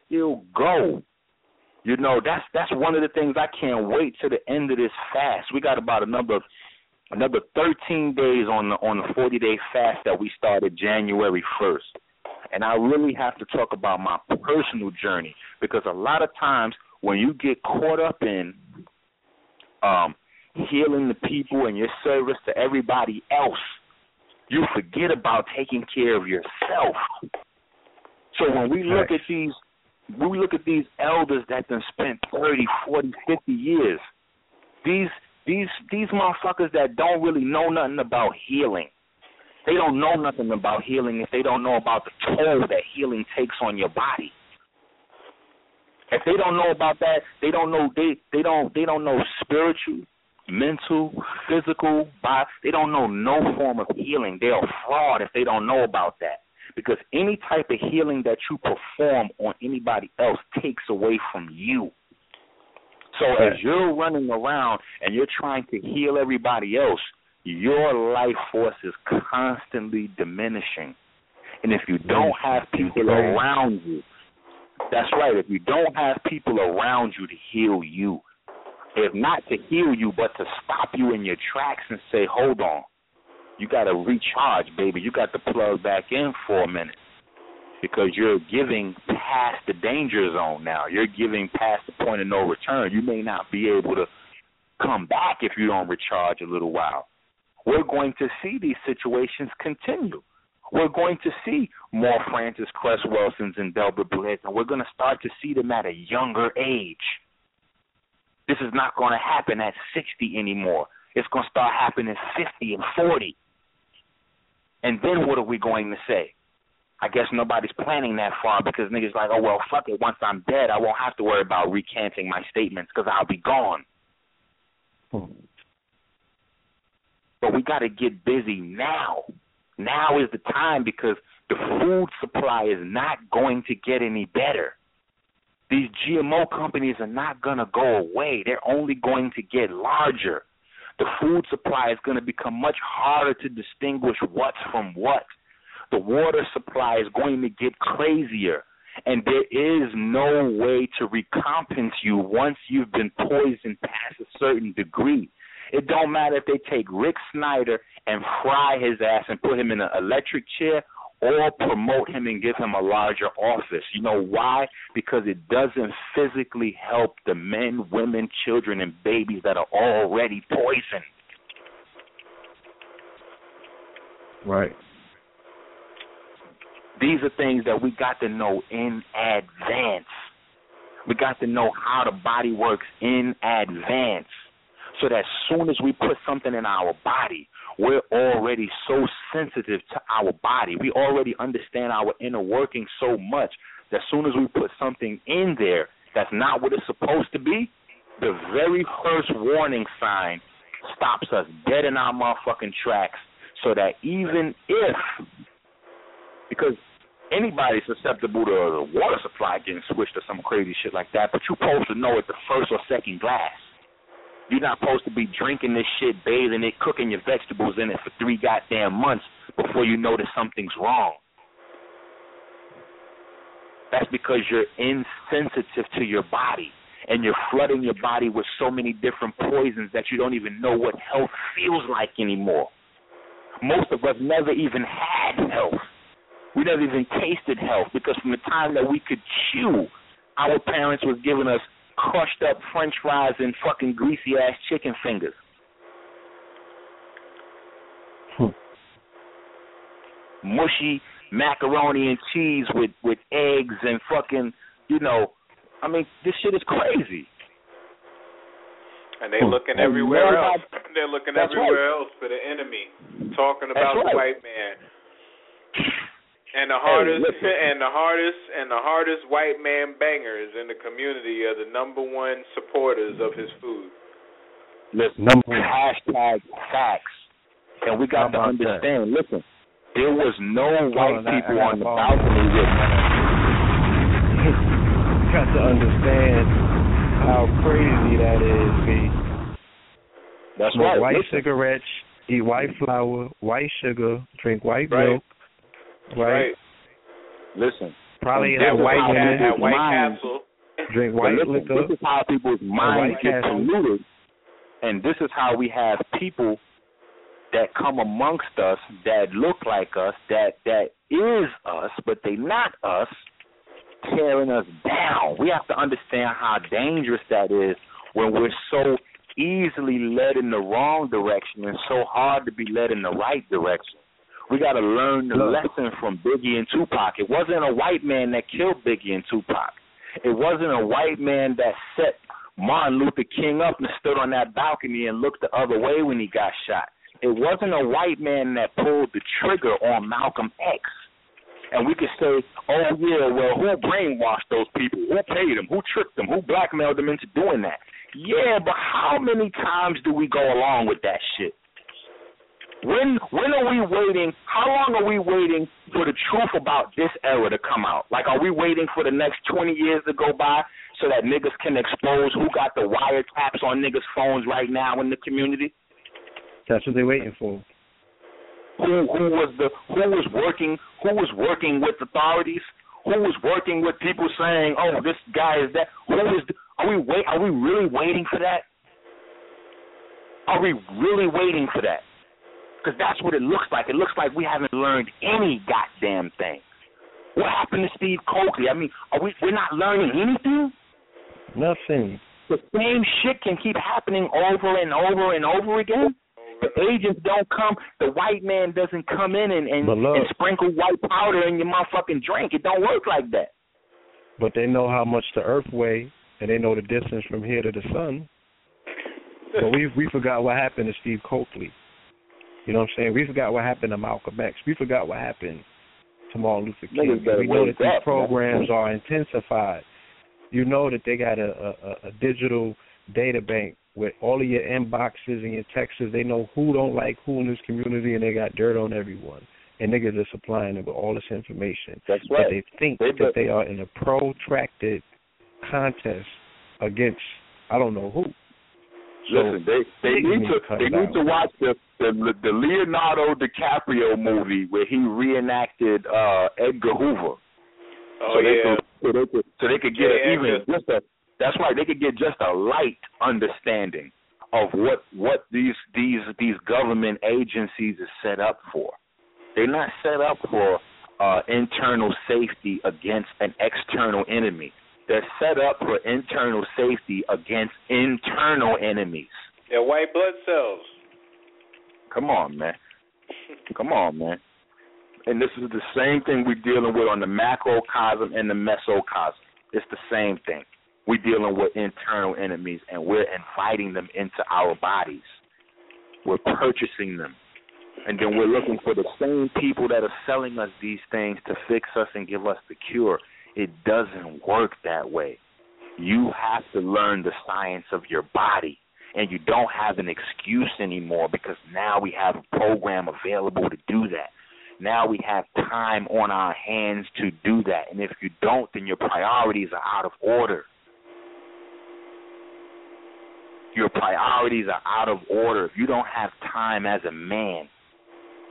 still go. You know, that's that's one of the things I can't wait to the end of this fast. We got about another another 13 days on the on the 40 day fast that we started January 1st. And I really have to talk about my personal journey because a lot of times when you get caught up in um healing the people and your service to everybody else, you forget about taking care of yourself. So when we look at these when we look at these elders that done spent 30, 40, 50 years, these these these motherfuckers that don't really know nothing about healing. They don't know nothing about healing if they don't know about the toll that healing takes on your body. If they don't know about that, they don't know they they don't they don't know spiritual, mental, physical, bi they don't know no form of healing. They're a fraud if they don't know about that because any type of healing that you perform on anybody else takes away from you. So as you're running around and you're trying to heal everybody else, your life force is constantly diminishing. And if you don't have people around you, that's right, if you don't have people around you to heal you, if not to heal you, but to stop you in your tracks and say, hold on, you got to recharge, baby. You got to plug back in for a minute because you're giving past the danger zone now. You're giving past the point of no return. You may not be able to come back if you don't recharge a little while. We're going to see these situations continue. We're going to see more Francis Cress Welsings and Delbert Blitz, and we're going to start to see them at a younger age. This is not going to happen at 60 anymore. It's going to start happening at 50 and 40. And then what are we going to say? I guess nobody's planning that far because niggas like, oh well, fuck it. Once I'm dead, I won't have to worry about recanting my statements because I'll be gone. But we got to get busy now. Now is the time because the food supply is not going to get any better. These GMO companies are not going to go away. They're only going to get larger. The food supply is going to become much harder to distinguish what's from what. The water supply is going to get crazier. And there is no way to recompense you once you've been poisoned past a certain degree. It don't matter if they take Rick Snyder and fry his ass and put him in an electric chair or promote him and give him a larger office. You know why? Because it doesn't physically help the men, women, children, and babies that are already poisoned. Right. These are things that we got to know in advance. We got to know how the body works in advance so that as soon as we put something in our body, we're already so sensitive to our body. We already understand our inner working so much that as soon as we put something in there that's not what it's supposed to be, the very first warning sign stops us dead in our motherfucking tracks so that even if because anybody's susceptible to the water supply getting switched or some crazy shit like that, but you're supposed to know at the first or second glass. You're not supposed to be drinking this shit, bathing it, cooking your vegetables in it for three goddamn months before you notice something's wrong. That's because you're insensitive to your body and you're flooding your body with so many different poisons that you don't even know what health feels like anymore. Most of us never even had health. We never even tasted health because from the time that we could chew, our parents was giving us crushed up French fries and fucking greasy ass chicken fingers. Hmm. Mushy macaroni and cheese with with eggs and fucking, you know, I mean, this shit is crazy. And they looking And everywhere else. They're looking That's everywhere else for the enemy, talking about That's the right. white man. And the hardest listen. and the hardest and the hardest white man bangers in the community are the number one supporters of his food. Listen, Number- one. hashtag facts. And we got to How about that? understand, listen, there was no white people on the balcony with You got to understand how crazy that is, B. That's Smoke right. white listen, cigarettes, eat white flour, white sugar, drink white Right. milk, right? listen. Probably This At have is white how White, people Ca- women, at White mind- Castle. drink white listen, liquor. This is how people's minds get polluted, and this is how we have people that come amongst us that look like us, that that is us, but they not us, tearing us down. We have to understand how dangerous that is when we're so easily led in the wrong direction and so hard to be led in the right direction. We got to learn the lesson from Biggie and Tupac. It wasn't a white man that killed Biggie and Tupac. It wasn't a white man that set Martin Luther King up and stood on that balcony and looked the other way when he got shot. It wasn't a white man that pulled the trigger on Malcolm X. And we could say, oh, yeah, well, who brainwashed those people? Who paid them? Who tricked them? Who blackmailed them into doing that? Yeah, but how many times do we go along with that shit? When when are we waiting? How long are we waiting for the truth about this era to come out? Like, are we waiting for the next twenty years to go by so that niggas can expose who got the wiretaps on niggas' phones right now in the community? That's what they're waiting for. Who who was the who was working who was working with authorities? Who was working with people saying, "Oh, this guy is that"? Who is? Are we wait? Are we really waiting for that? Are we really waiting for that? Because that's what it looks like. It looks like we haven't learned any goddamn thing. What happened to Steve Cokely? I mean, are we? We're not learning anything. Nothing. The same shit can keep happening over and over and over again. The agents don't come. The white man doesn't come in and and, look. and sprinkle white powder in your motherfucking drink. It don't work like that. But they know how much the earth weighs, and they know the distance from here to the sun. But we we forgot what happened to Steve Cokely. You know what I'm saying? We forgot what happened to Malcolm X. We forgot what happened to Martin Luther King. We know that these programs are intensified. You know that they got a, a, a digital data bank with all of your inboxes and your texts. They know who don't like who in this community, and they got dirt on everyone. And niggas are supplying them with all this information. That's But they think They that they are in a protracted contest against I don't know who. So Listen, they they need to they need out. to watch the the the Leonardo DiCaprio movie where he reenacted uh Edgar Hoover. Oh so they yeah. could so they could so they could get Yeah, even Edgar. just a that's right they could get just a light understanding of what what these these these government agencies is set up for. They're not set up for uh internal safety against an external enemy. They're set up for internal safety against internal enemies. They're white blood cells. Come on, man. Come on, man. And this is the same thing we're dealing with on the macrocosm and the mesocosm. It's the same thing. We're dealing with internal enemies and we're inviting them into our bodies. We're purchasing them. And then we're looking for the same people that are selling us these things to fix us and give us the cure. It doesn't work that way. You have to learn the science of your body. And you don't have an excuse anymore because now we have a program available to do that. Now we have time on our hands to do that. And if you don't, then your priorities are out of order. Your priorities are out of order. If you don't have time as a man,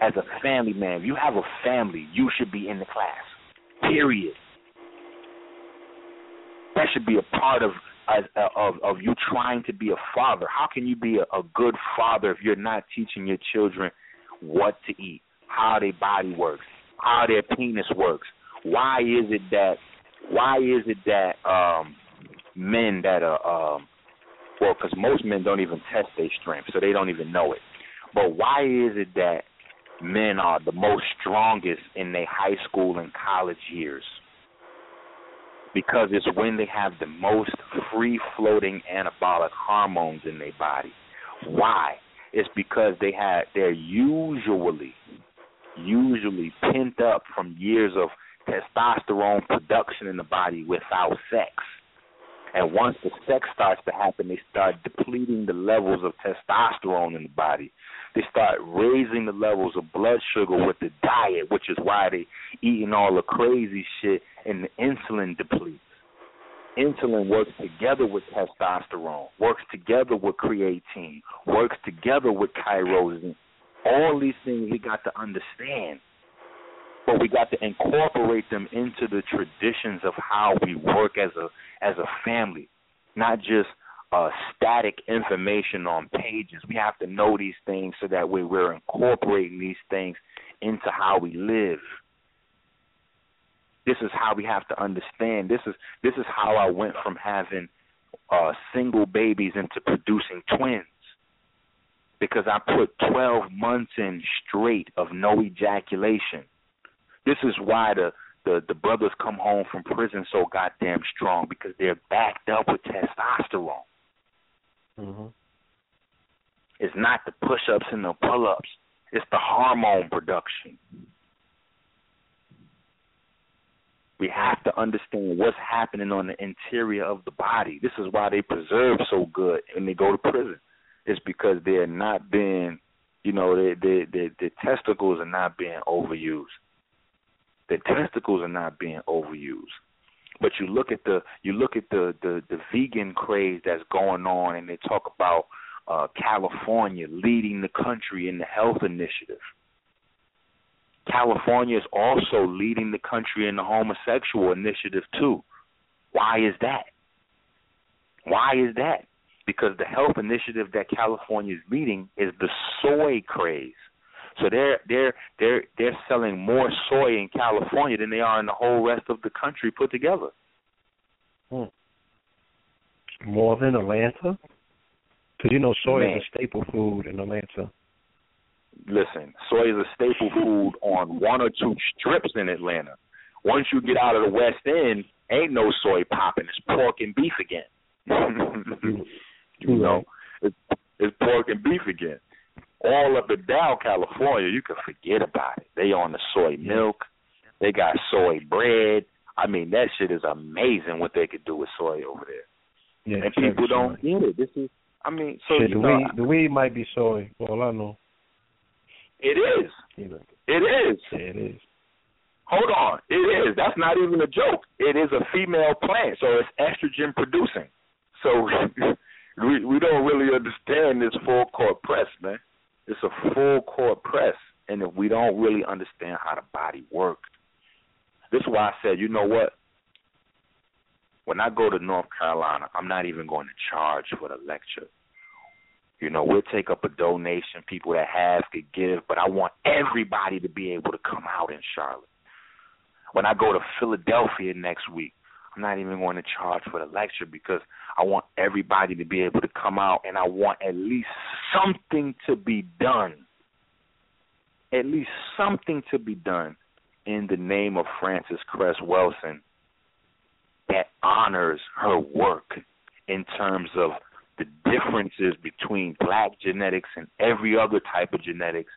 as a family man, if you have a family, you should be in the class. Period. That should be a part of as, of of you trying to be a father. How can you be a, a good father if you're not teaching your children what to eat, how their body works, how their penis works? Why is it that why is it that um men that are um well, because most men don't even test their strength, so they don't even know it. But why is it that men are the most strongest in their high school and college years? Because it's when they have the most free floating anabolic hormones in their body. Why? It's because they had they're usually usually pent up from years of testosterone production in the body without sex. And once the sex starts to happen, they start depleting the levels of testosterone in the body. They start raising the levels of blood sugar with the diet, which is why they eating all the crazy shit and the insulin depletes. Insulin works together with testosterone, works together with creatine, works together with tyrosine. All these things we got to understand but we got to incorporate them into the traditions of how we work as a as a family, not just uh, static information on pages. We have to know these things so that way we're incorporating these things into how we live. This is how we have to understand. This is this is how I went from having uh, single babies into producing twins because I put 12 months in straight of no ejaculation. This is why the, the the brothers come home from prison so goddamn strong because they're backed up with testosterone. Mm-hmm. It's not the push-ups and the pull-ups. It's the hormone production. We have to understand what's happening on the interior of the body. This is why they preserve so good when they go to prison. It's because they're not being, you know, they they their testicles are not being overused. The testicles are not being overused. But you look at the you look at the the, the vegan craze that's going on, and they talk about uh, California leading the country in the health initiative. California is also leading the country in the homosexual initiative too. Why is that? Why is that? Because the health initiative that California is leading is the soy craze. So they're they're they're they're selling more soy in California than they are in the whole rest of the country put together. Hmm. More than Atlanta? Because you know soy Man. is a staple food in Atlanta. Listen, soy is a staple food on one or two strips in Atlanta. Once you get out of the West End, ain't no soy popping. It's pork and beef again. you know, it's, it's pork and beef again. All up and down California, you can forget about it. They on the soy milk. They got soy bread. I mean, that shit is amazing what they could do with soy over there. Yeah, and people don't get it. This is, I mean, so Shit, the know, weed, the weed might be soy. For all I know. It is. It is. It is. Hold on, it is. That's not even a joke. It is a female plant, so it's estrogen producing. So we we don't really understand this full court press, man. It's a full court press, and if we don't really understand how the body works, this is why I said, you know what? When I go to North Carolina, I'm not even going to charge for the lecture. You know, we'll take up a donation. People that have could give, but I want everybody to be able to come out in Charlotte. When I go to Philadelphia next week, I'm not even going to charge for the lecture because I want everybody to be able to come out and I want at least something to be done. At least something to be done in the name of Francis Cress Welsing that honors her work in terms of the differences between black genetics and every other type of genetics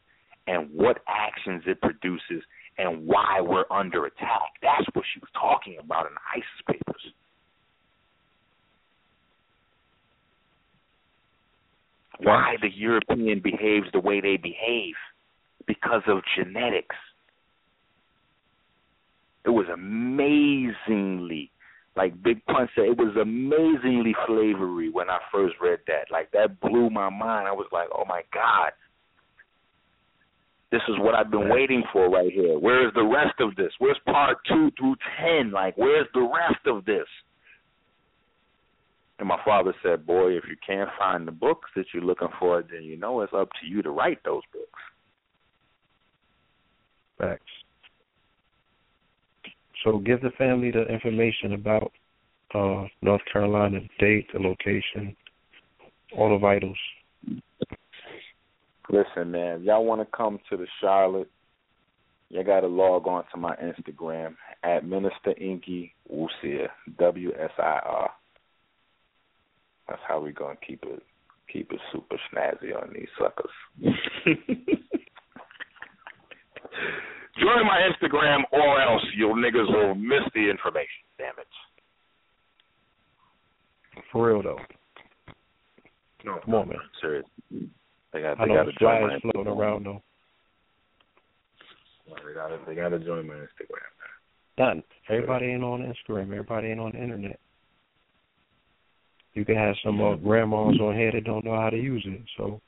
and what actions it produces and why we're under attack. That's what she was talking about in the ISIS papers. Why the European behaves the way they behave because of genetics. It was amazingly, like Big Pun said, it was amazingly flavory when I first read that. Like that blew my mind. I was like, oh my God, this is what I've been waiting for right here. Where's the rest of this? Where's part two through ten? Like, where's the rest of this? And my father said, Boy, if you can't find the books that you're looking for, then you know it's up to you to write those books. Facts. So give the family the information about uh North Carolina, date, the location, all the vitals. Listen, man, y'all want to come to the Charlotte, you got to log on to my Instagram at Minister Enqi Wusir, W S I R. That's how we gonna keep it keep it super snazzy on these suckers. Join my Instagram or else you niggas will miss the information. Damn it. For real though. No, Come on, man. Serious. They got I they know got to join my floating around though. They got they got to join my Instagram. Not everybody ain't on Instagram. Everybody ain't on the internet. You can have some uh, grandmas on here that don't know how to use it. So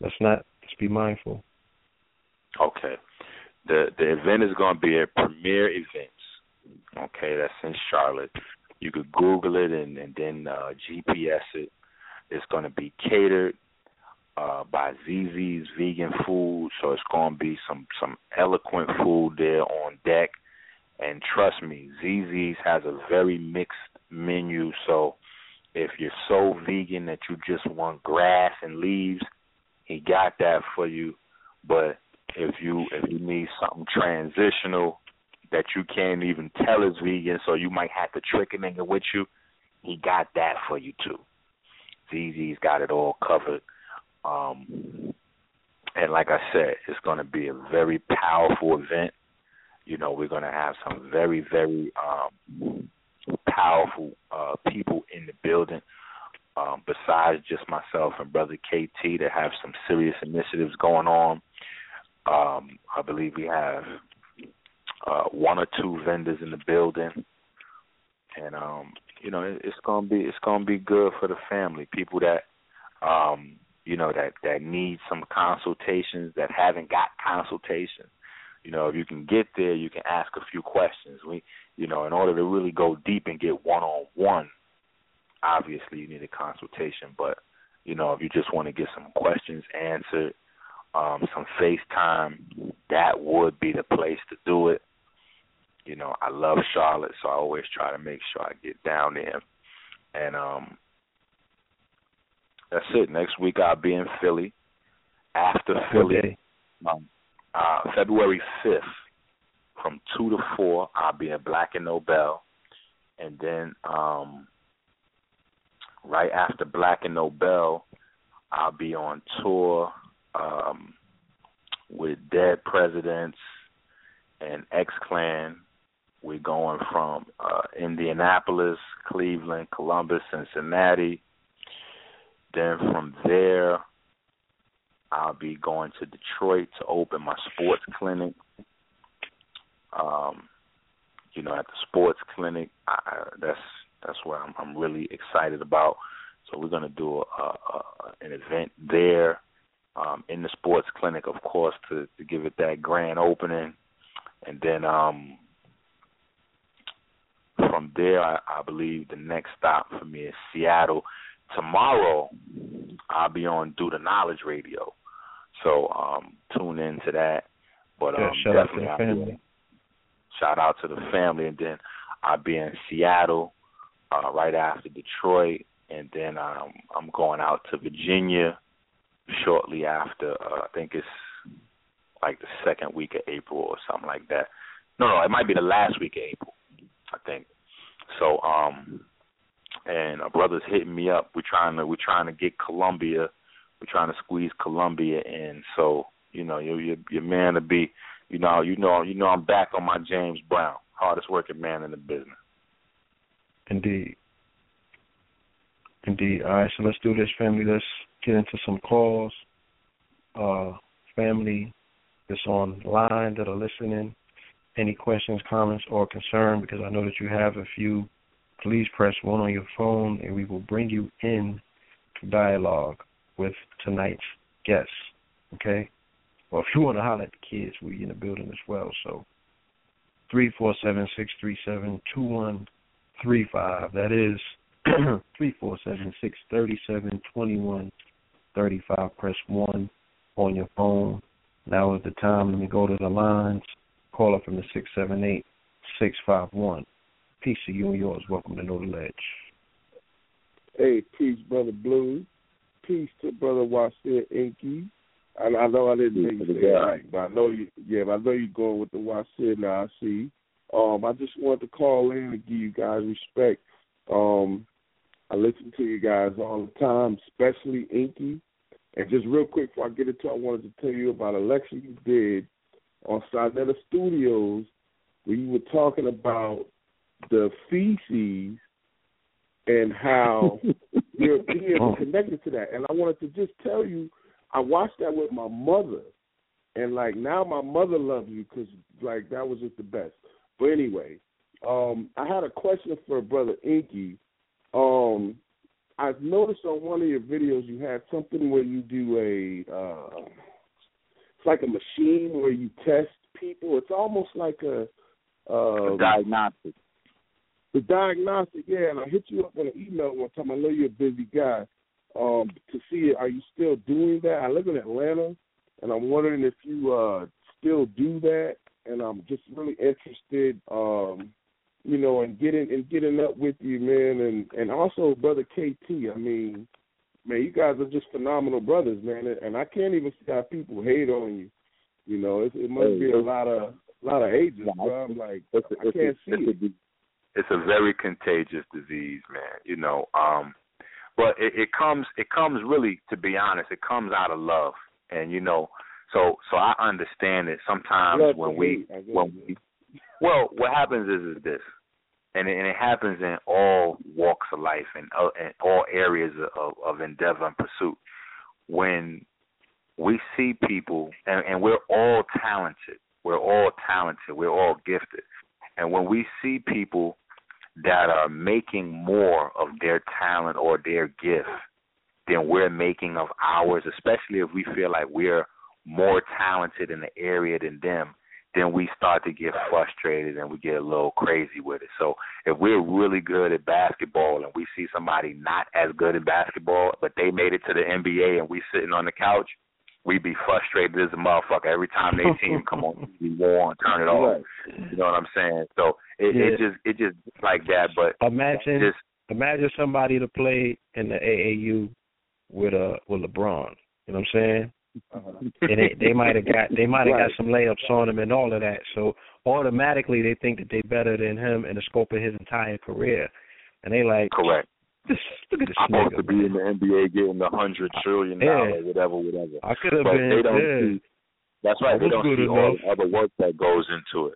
let's not let's be mindful. Okay. The the event is going to be at Premier Events. Okay, that's in Charlotte. You could Google it and and then uh, GPS it. It's going to be catered uh, by ZZ's Vegan Food, so it's going to be some some eloquent food there on deck. And trust me, ZZ's has a very mixed menu. So if you're so vegan that you just want grass and leaves, he got that for you. But if you if you need something transitional that you can't even tell is vegan, so you might have to trick a nigga with you, he got that for you too. ZZ's got it all covered. Um, and like I said, it's going to be a very powerful event. You know, we're going to have some very, very um, powerful uh, people in the building. Um, besides just myself and brother KT, that have some serious initiatives going on. Um, I believe we have uh, one or two vendors in the building, and um, you know it, it's gonna be it's gonna be good for the family. People that um, you know that that need some consultations that haven't got consultations. You know, if you can get there, you can ask a few questions. We, you know, in order to really go deep and get one on one, obviously you need a consultation. But you know, if you just want to get some questions answered, um, some FaceTime, that would be the place to do it. You know, I love Charlotte, so I always try to make sure I get down there. And um that's it. Next week I'll be in Philly. After Philly, Okay. um, uh, February fifth, from two to four, I'll be at Black and Nobel, and then um, right after Black and Nobel, I'll be on tour um, with Dead Presidents and X Clan. We're going from uh, Indianapolis, Cleveland, Columbus, Cincinnati. Then from there, I'll be going to Detroit to open my sports clinic. Um, you know, at the sports clinic, I, that's that's where I'm, I'm really excited about. So we're going to do a, a, an event there um, in the sports clinic, of course, to, to give it that grand opening, and then um, from there, I, I believe the next stop for me is Seattle. Tomorrow, I'll be on Do the Knowledge Radio, so um, tune in to that. But Yeah, um, shout out to definitely the family. Shout out to the family, and then I'll be in Seattle uh, right after Detroit, and then um, I'm going out to Virginia shortly after. Uh, I think it's like the second week of April or something like that. No, no, it might be the last week of April, I think. So, um, and a brother's hitting me up. We're trying to we're trying to get Columbia. We're trying to squeeze Columbia in. So, you know, your your, your man to be, you know, you know, you know, I'm back on my James Brown, hardest working man in the business. Indeed. Indeed. All right, so let's do this, family. Let's get into some calls. Uh, family that's online that are listening. Any questions, comments, or concern? Because I know that you have a few. Please press one on your phone, and we will bring you in to dialogue with tonight's guests. Okay. Well, if you want to holler at the kids, we're in the building as well. So, three four seven six three seven two one three five. That is three four seven six thirty seven twenty one thirty five. Press one on your phone. Now is the time. Let me go to the lines. Call up from the six seven eight six five one. Peace to you and yours. Welcome to Know the Ledge. Hey, peace, brother Blue. Peace to brother Wasir Enqi. And I know I didn't make you say it right, but I know you. Yeah, but I know you're going with the Wasir now. I see. Um, I just wanted to call in and give you guys respect. Um, I listen to you guys all the time, especially Enqi. And just real quick before I get into, it, I wanted to tell you about a lecture you did on Sinetta Studios, where you were talking about the feces and how Europeans are being connected to that. And I wanted to just tell you, I watched that with my mother, and like now my mother loves you because like that was just the best. But anyway, um, I had a question for brother Enqi. Um, I've noticed on one of your videos you had something where you do a uh, it's like a machine where you test people. It's almost like a uh, diagnostic. The diagnostic, yeah, and I hit you up on an email one time. I know you're a busy guy. Um, to see are you still doing that? I live in Atlanta, and I'm wondering if you uh still do that. And I'm just really interested, um, you know, and getting and getting up with you, man, and and also brother KT. I mean, man, you guys are just phenomenal brothers, man, and I can't even see how people hate on you. You know, it, it must be a lot of a lot of haters, bro. I'm like, It's a, I can't see it. It's a very contagious disease, man. You know, um, but it, it comes it comes really, to be honest, it comes out of love, and you know, so so I understand it. Sometimes Love when we hate, I guess. when we well, what happens is is this, and it, and it happens in all walks of life and uh, in all areas of, of endeavor and pursuit. When we see people, and, and we're all talented. We're all talented. We're all gifted. And when we see people that are making more of their talent or their gift than we're making of ours, especially if we feel like we're more talented in the area than them, then we start to get frustrated and we get a little crazy with it. So if we're really good at basketball and we see somebody not as good at basketball, but they made it to the NBA and we sitting on the couch, we be frustrated as a motherfucker every time they team come on TV war and turn it off. You know what I'm saying? So it, it just it just like that. But Imagine just imagine somebody to play in the AAU with uh with LeBron. You know what I'm saying? And they they might have got they might have Right. got some layups on him and all of that. So automatically they think that they better than him in the scope of his entire career, and they like correct. This, look at this I'm supposed nigga. to be in the NBA getting a hundred trillion Yeah. dollars, whatever, whatever. I could have been. they don't yeah. see That's right. That They don't good see all the other work that goes into it.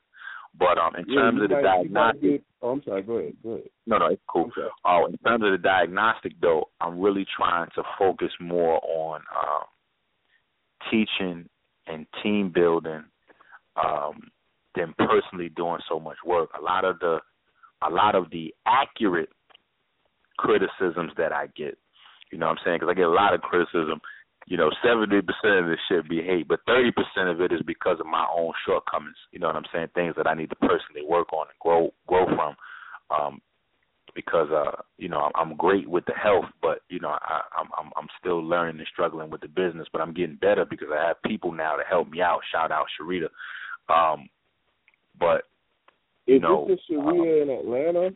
But um, in Yeah, terms of the might- you might diagnostic, oh, I'm sorry. Go ahead. Go ahead. no, no, it's cool. Okay. Uh, in terms of the diagnostic, though, I'm really trying to focus more on um, teaching and team building um, than personally doing so much work. A lot of the, a lot of the accurate criticisms that I get, you know what I'm saying? Because I get a lot of criticism. You know, 70% of this shit be hate, but 30% of it is because of my own shortcomings. You know what I'm saying? Things that I need to personally work on and grow grow from. Um, because uh, you know, I'm, I'm great with the health, but you know, I, I'm I'm I'm still learning and struggling with the business, but I'm getting better because I have people now to help me out. Shout out Sharita. Um, but you Is know, this the Sharia in Atlanta?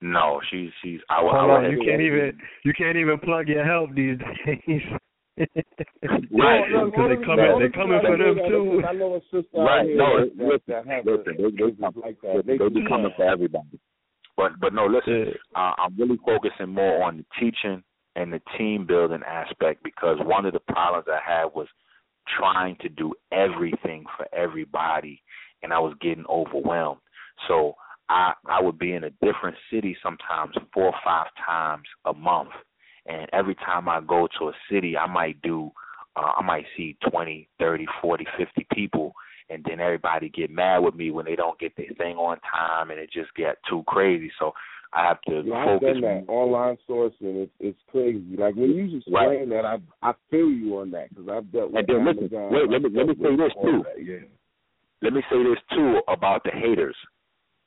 no, she's she's. I, will- I Hold will on, you can't even you can't even plug your help these days. Right. because they coming they coming for them too. I know a sister Right. out here No, that, it's- that, listen, that have listen, they, they, businesses like that. they, they be coming for everybody. But but no, listen, uh, I'm really focusing more on the teaching and the team building aspect because one of the problems I had was trying to do everything for everybody, and I was getting overwhelmed. So I I would be in a different city sometimes four or five times a month, and every time I go to a city, I might do uh, I might see twenty, thirty, forty, fifty people, and then everybody get mad with me when they don't get their thing on time, and it just get too crazy. So I have to Yeah, I've focus. done that online sourcing. It's it's crazy. Like when you just Right. that, I I feel you on that because I've dealt with And then listen, Amazon, wait, let me let me say this too. that, Yeah. Let me say this too about the haters.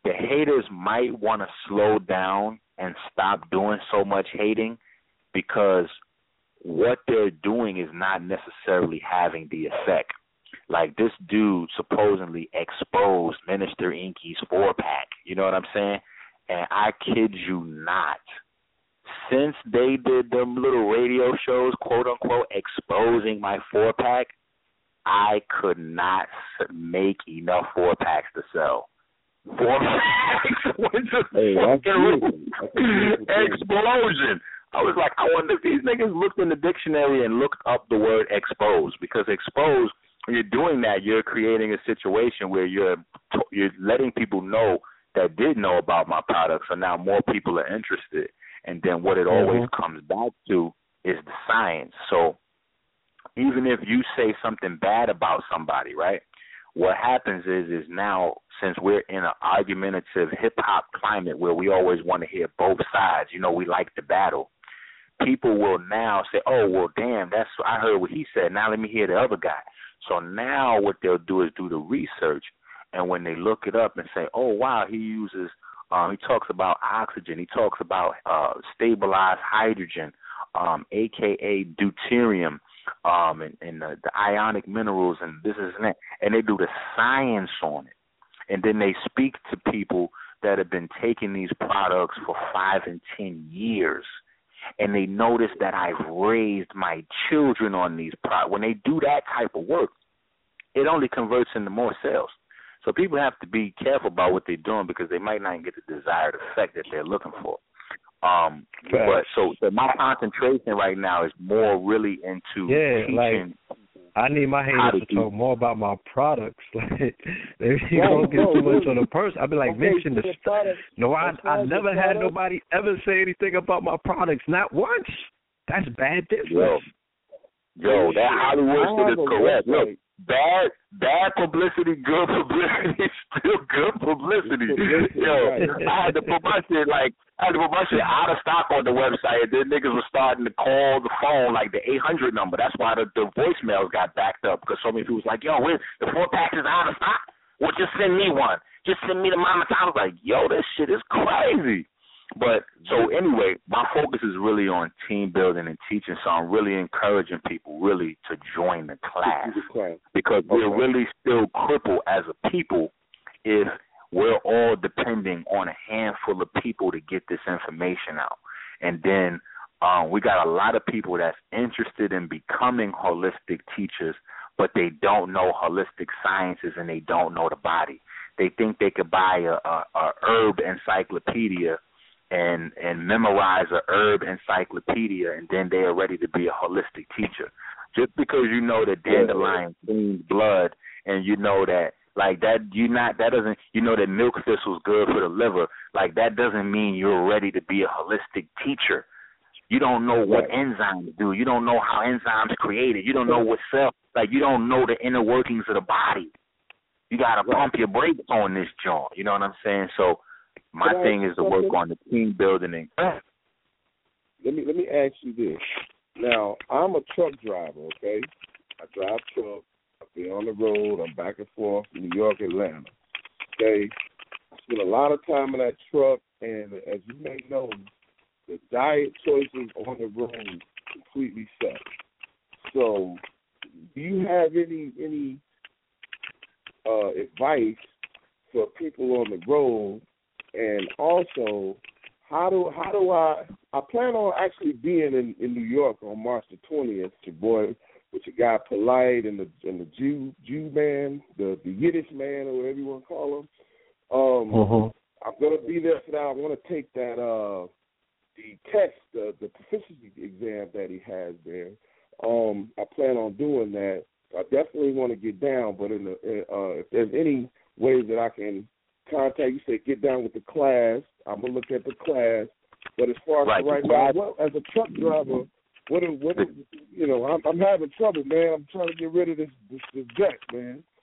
The haters might want to slow down and stop doing so much hating because what they're doing is not necessarily having the effect. Like this dude supposedly exposed Minister Enqi's four pack. You know what I'm saying? And I kid you not. Since they did them little radio shows, quote unquote, exposing my four pack, I could not make enough four packs to sell. Four packs went to Hey, fucking roof. That's a beautiful thing. explosion. I was like, I wonder if these niggas looked in the dictionary and looked up the word exposed because exposed. You're doing that, you're creating a situation where you're you're letting people know that did know about my product, so now more people are interested. And then what it always mm-hmm. comes back to is the science. So even if you say something bad about somebody, right? What happens is is now since we're in an argumentative hip hop climate where we always want to hear both sides, you know, we like the battle. People will now say, "Oh, well, damn, that's I heard what he said. Now let me hear the other guy." So now what they'll do is do the research, and when they look it up and say, "Oh, wow, he uses," um, he talks about oxygen, he talks about uh, stabilized hydrogen, um, aka deuterium, um, and, and the, the ionic minerals, and this is and that, and they do the science on it, and then they speak to people that have been taking these products for five and ten years and they notice that I've raised my children on these products. When they do that type of work, it only converts into more sales. So people have to be careful about what they're doing because they might not get the desired effect that they're looking for. Um, but so, so my concentration right now is more really into Yeah, teaching. like I need my How haters to to talk more about my products. Like they be Right, gonna get too much on the person. I'd be like, Okay, mention the so the st- product- No, I I far as the never had product- nobody ever say anything about my products. Not once. That's bad Yo, business. yo, that Hollywood I shit have is a correct. Look, bad bad publicity, good publicity, still good publicity. Publicity, Yo. I had to put my shit like I had to put my shit out of stock on the website, and then niggas were starting to call the phone like the eight hundred number. That's why the, the voicemails got backed up because so many people was like, "Yo, wait, the four pack is out of stock. Well, just send me one. Just send me the mama." I was like, "Yo, this shit is crazy." But so anyway, my focus is really on team building and teaching. So I'm really encouraging people really to join the class because we're really still crippled as a people if we're all depending on a handful of people to get this information out. And then um, we got a lot of people that's interested in becoming holistic teachers, but they don't know holistic sciences and they don't know the body. They think they could buy a, a, a herb encyclopedia and and memorize a herb encyclopedia and then they are ready to be a holistic teacher. Just because you know that dandelion cleans blood, and you know that like that, you not that doesn't you know that milk thistle's good for the liver. Like that doesn't mean you're ready to be a holistic teacher. You don't know what enzymes do. You don't know how enzymes created. You don't know what cell. Like you don't know the inner workings of the body. You got to pump your brakes on this joint. You know what I'm saying? So my Can thing is to work on the team building and let me let me ask you this. Now, I'm a truck driver, okay? I drive truck. Be on the road. I'm back and forth New York, Atlanta. Okay? I spend a lot of time in that truck and as you may know, the diet choices on the road completely suck. So do you have any any uh advice for people on the road and also how do how do I I plan on actually being in, in New York on March the twentieth, your boy with your guy Polite and the and the Jew Jew man, the the Yiddish man or whatever you want to call him. Um I'm gonna be there for that. I wanna take that uh the test, the the proficiency exam that he has there. Um I plan on doing that. I definitely want to get down, but in the uh if there's any ways that I can contact you say get down with the class. I'm gonna look at the class. But as far as Right, the right now, well, as a truck driver, what are, what you know, I'm I'm having trouble, man. I'm trying to get rid of this this, this debt, man.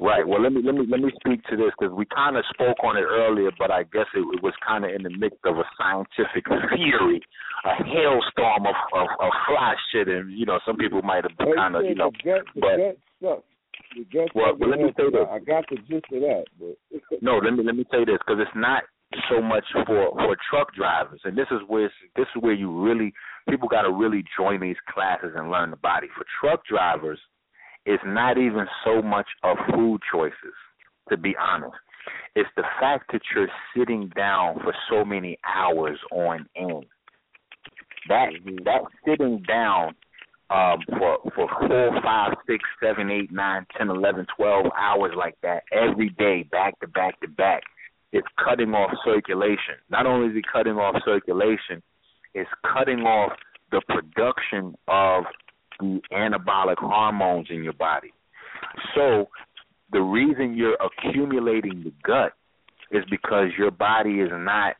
Right. Well, let me let me let me speak to this because we kind of spoke on it earlier, but I guess it, it was kind of in the midst of a scientific theory, a hailstorm of, of of fly shit, and you know some people might have Like kind of you know, the gut, the but gut sucks. The gut Well, well, let me say this. I got the gist of that, but no, let me let me say this because it's not so much for for truck drivers, and this is where this is where you really people got to really join these classes and learn the body. For truck drivers, it's not even so much of food choices, to be honest. It's the fact that you're sitting down for so many hours on end. That that sitting down um for for four, five, six, seven, eight, nine, ten, eleven, twelve hours like that every day, back to back to back, it's cutting off circulation. Not only is it cutting off circulation, it's cutting off the production of the anabolic hormones in your body. So the reason you're accumulating the gut is because your body is not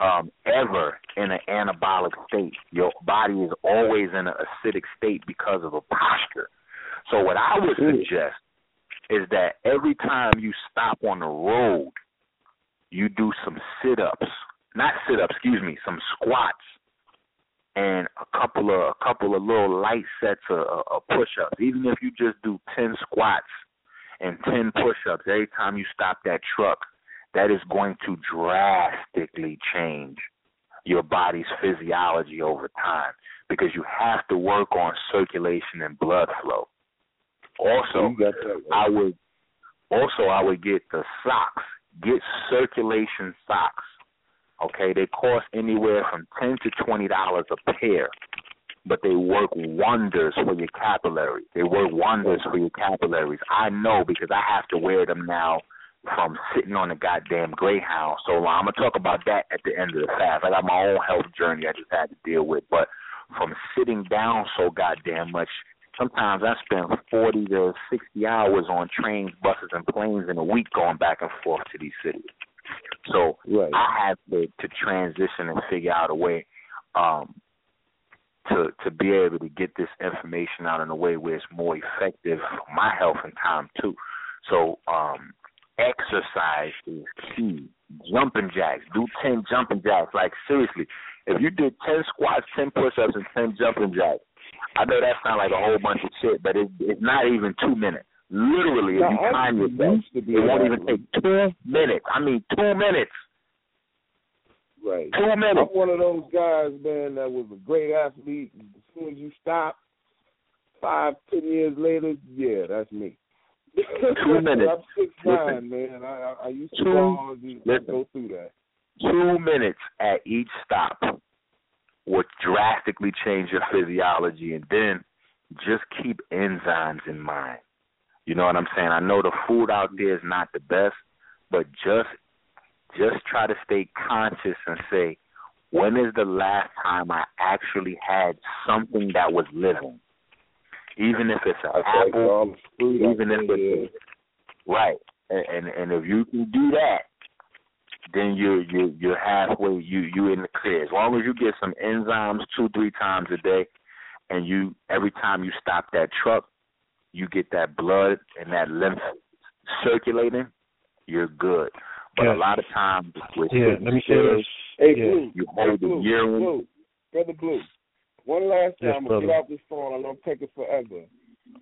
um, ever in an anabolic state. Your body is always in an acidic state because of a posture. So what I would suggest is that every time you stop on the road, you do some sit ups. Not sit ups, excuse me, some squats and a couple of a couple of little light sets of, of push ups. Even if you just do ten squats and ten push ups every time you stop that truck, that is going to drastically change your body's physiology over time because you have to work on circulation and blood flow. Also, I would also I would get the socks. Get circulation socks. Okay, they cost anywhere from ten to twenty dollars a pair, but they work wonders for your capillaries. They work wonders for your capillaries. I know because I have to wear them now from sitting on a goddamn Greyhound. So I'm gonna talk about that at the end of the fast. I got my own health journey I just had to deal with, but from sitting down so goddamn much, sometimes I spend forty to sixty hours on trains, buses, and planes in a week going back and forth to these cities. So I had to, to transition and figure out a way um, to to be able to get this information out in a way where it's more effective for my health and time too. So um, exercise is key. Jumping jacks, do ten jumping jacks. Like seriously, if you did ten squats, ten push-ups, and ten jumping jacks, I know that sounds like a whole bunch of shit, but it, it's not even two minutes. Literally, if you time yourself, used to be it won't even take two minutes. I mean, two minutes. Right. Two minutes. I'm one of those guys, man, that was a great athlete. As soon as you stop, five, ten years later, yeah, that's me. Two minutes. I'm six nine, man. I, I, I used to Two- ball and listen. go through that. two minutes at each stop would drastically change your physiology and then just keep enzymes in mind. You know what I'm saying? I know the food out there is not the best, but just just try to stay conscious and say, when is the last time I actually had something that was living? even if it's an all apple, the fruit I even if it's right, and, and and if you can do that, then you're you're you're halfway. You you in the clear. As long as you get some enzymes two three times a day, and you every time you stop that truck, you get that blood and that lymph circulating. You're good. But Yeah. a lot of times with Yeah, let me say this. Hey, Yeah. Blue, you hold the Blue, urine. Blue, brother Blue. One last time, Yes, I'm gonna brother. get off this phone. I know I'm taking forever.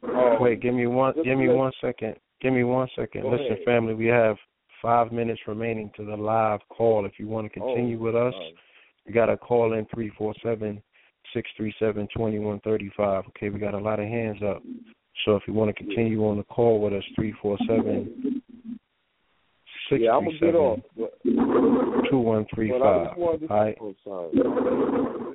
Um, Wait, give me one. Give me one second. Give me one second. Go Listen, ahead. family, we have five minutes remaining to the live call. If you want to Oh, continue with us, right. you got to call in three four seven six three seven twenty one thirty five. Okay, we got a lot of hands up. So if you want to continue on the call with us, three four seven six Yeah, I'm gonna get off. two one three but I just wanted to, All right. oh.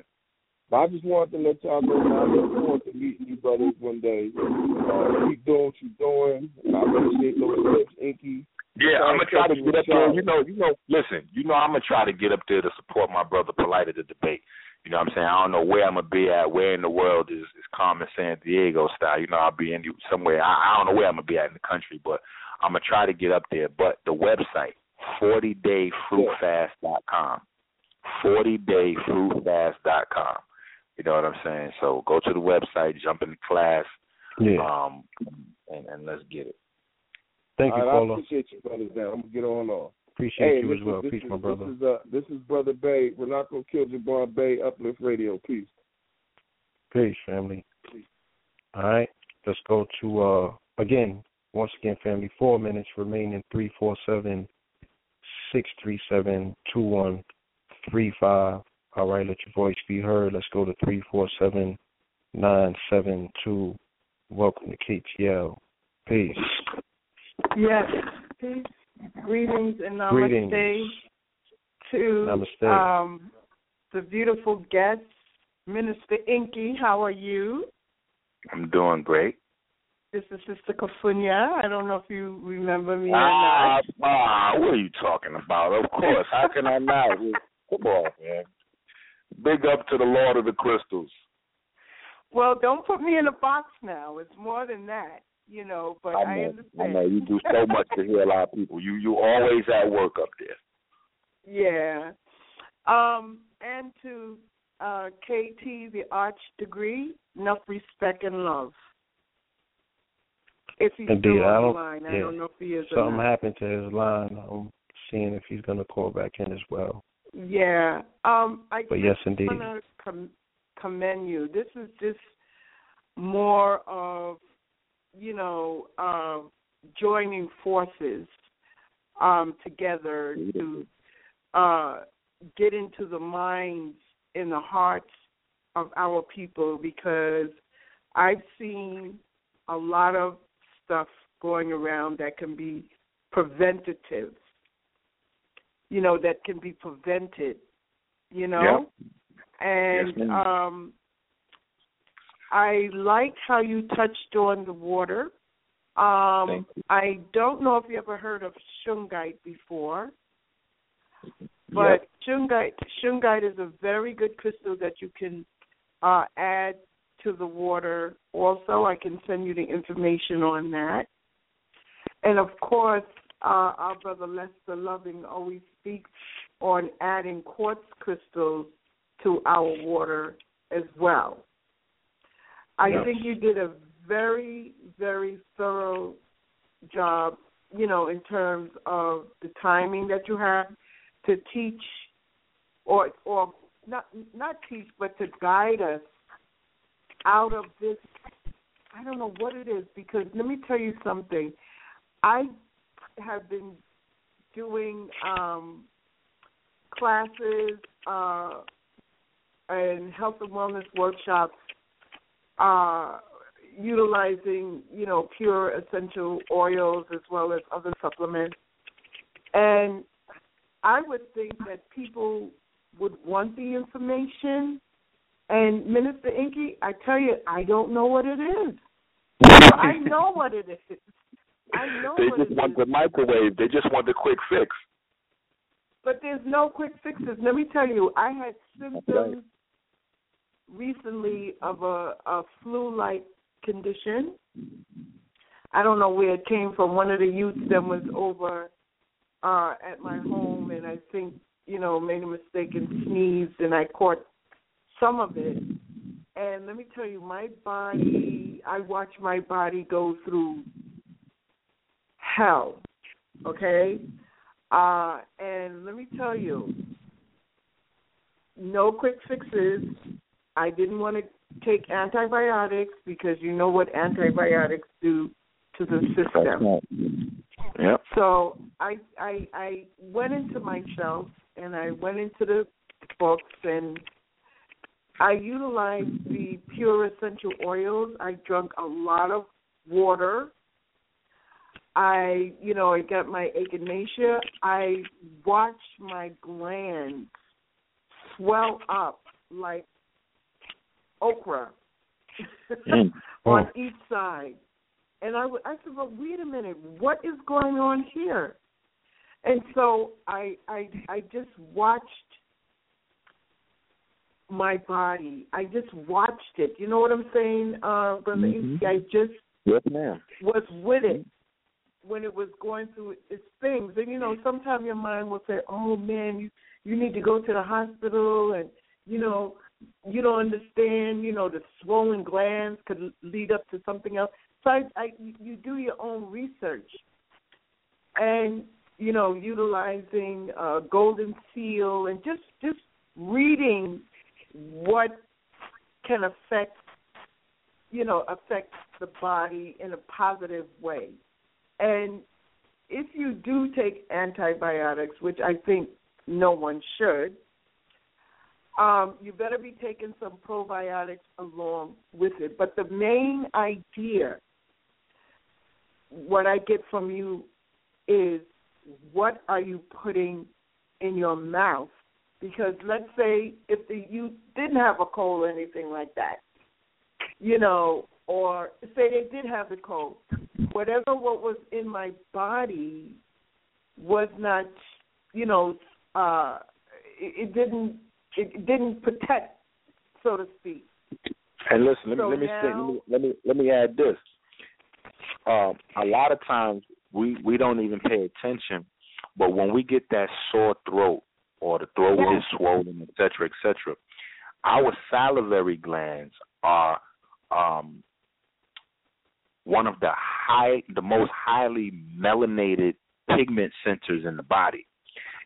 But I just wanted to let y'all know I look forward to meeting you brothers one day. Uh, keep doing what you're doing. I appreciate those tips, Enqi. Yeah, Try I'm gonna try to get up there. You know, you know. Listen, you know, I'm gonna try to get up there to support my brother Polite at the debate. You know what I'm saying? I don't know where I'm gonna be at. Where in the world is is Carmen Sandiego style? You know, I'll be in somewhere. I, I don't know where I'm gonna be at in the country, but I'm gonna try to get up there. But the website, 40dayfruitfast.com, 40dayfruitfast.com. You know what I'm saying? So go to the website, jump in the class, Yeah. um, and and let's get it. Thank you, right, I appreciate you brothers now. I'm gonna get on off. Appreciate hey, you as well. Is, Peace, this my is, brother. This is uh, this is brother Bay. We're not gonna kill Jabbar Bay. Uplift Radio. Peace. Peace, family. All right, let's go to uh again. Once again, family. Four minutes remaining. Three four seven six three seven two one three five. All right, let your voice be heard. Let's go to three four seven nine seven two. Welcome to KTL. Peace. Yes. Peace. Greetings and namaste Greetings. to Namaste. um the beautiful guests. Minister Enqi, how are you? I'm doing great. This is Sister Kafunya. I don't know if you remember me or Ah, not. ah, what are you talking about? Of course. How can I not? Come on, man. Big up to the Lord of the Crystals. Well, don't put me in a box now. It's more than that, you know, but I, I know. understand. I know you do so much to heal our people. You you always at work up there. Yeah. Um, and to uh, KT, the arch degree, enough respect and love. If he's Indeed, still I on the don't. line, I yeah. don't know if he is or Something not. happened to his line. I'm seeing if he's gonna call back in as well. Yeah. Um, I But yes, indeed. I want to com- commend you. This is just more of, you know, uh, joining forces um, together to uh, get into the minds and the hearts of our people because I've seen a lot of stuff going around that can be preventative. You know, that can be prevented. You know? And Yes, um I like how you touched on the water. Um I don't know if you ever heard of shungite before. But shungite shungite is a very good crystal that you can uh, add to the water. Also, I can send you the information on that. And of course, uh, our brother Lester Loving always speaks on adding quartz crystals to our water as well. I Yes. think you did a very, very thorough job, you know, in terms of the timing that you have to teach or or not not teach but to guide us out of this I don't know what it is because let me tell you something. I have been doing um classes uh and health and wellness workshops uh utilizing, you know, pure essential oils as well as other supplements. And I would think that people would want the information. And Minister Enqi, I tell you, I don't know what it is. I know what it is. I know They just want is. the microwave. They just want the quick fix. But there's no quick fixes. Let me tell you, I had symptoms recently of a, a flu-like condition. I don't know where it came from. One of the youths that was over uh at my home and I think, you know, made a mistake and sneezed and I caught some of it. And let me tell you, my body I watch my body go through hell. Okay? Uh and let me tell you, no quick fixes. I didn't want to take antibiotics because you know what antibiotics do to the system. Yep. So I I I went into myself and I went into the books and I utilized the pure essential oils. I drank a lot of water. I, you know, I got my echinacea. I watched my glands swell up like okra Mm. on each side. And I, w- I said, well, wait a minute, what is going on here? And so I, I, I just watched my body. I just watched it. You know what I'm saying, uh, Brother Mhm. Enqi? I just Yes, ma'am. was with it when it was going through its things. And you know, sometimes your mind will say, "Oh man, you you need to go to the hospital," and you know, you don't understand. You know, the swollen glands could lead up to something else. So I, I you do your own research, and you know, utilizing uh, Golden Seal and just just reading what can affect you know affect the body in a positive way and if you do take antibiotics which i think no one should um, you better be taking some probiotics along with it. But the main idea what i get from you is what are you putting in your mouth? Because let's say if the you didn't have a cold or anything like that, you know, or say they did have the cold, whatever what was in my body was not, you know, uh it, it didn't it didn't protect, so to speak. And listen, let me So let me say now- let me let me let me add this. Um, a lot of times we we don't even pay attention, but when we get that sore throat or the throat Yeah. is swollen, et cetera, et cetera, our salivary glands are um, one of the high, the most highly melanated pigment centers in the body,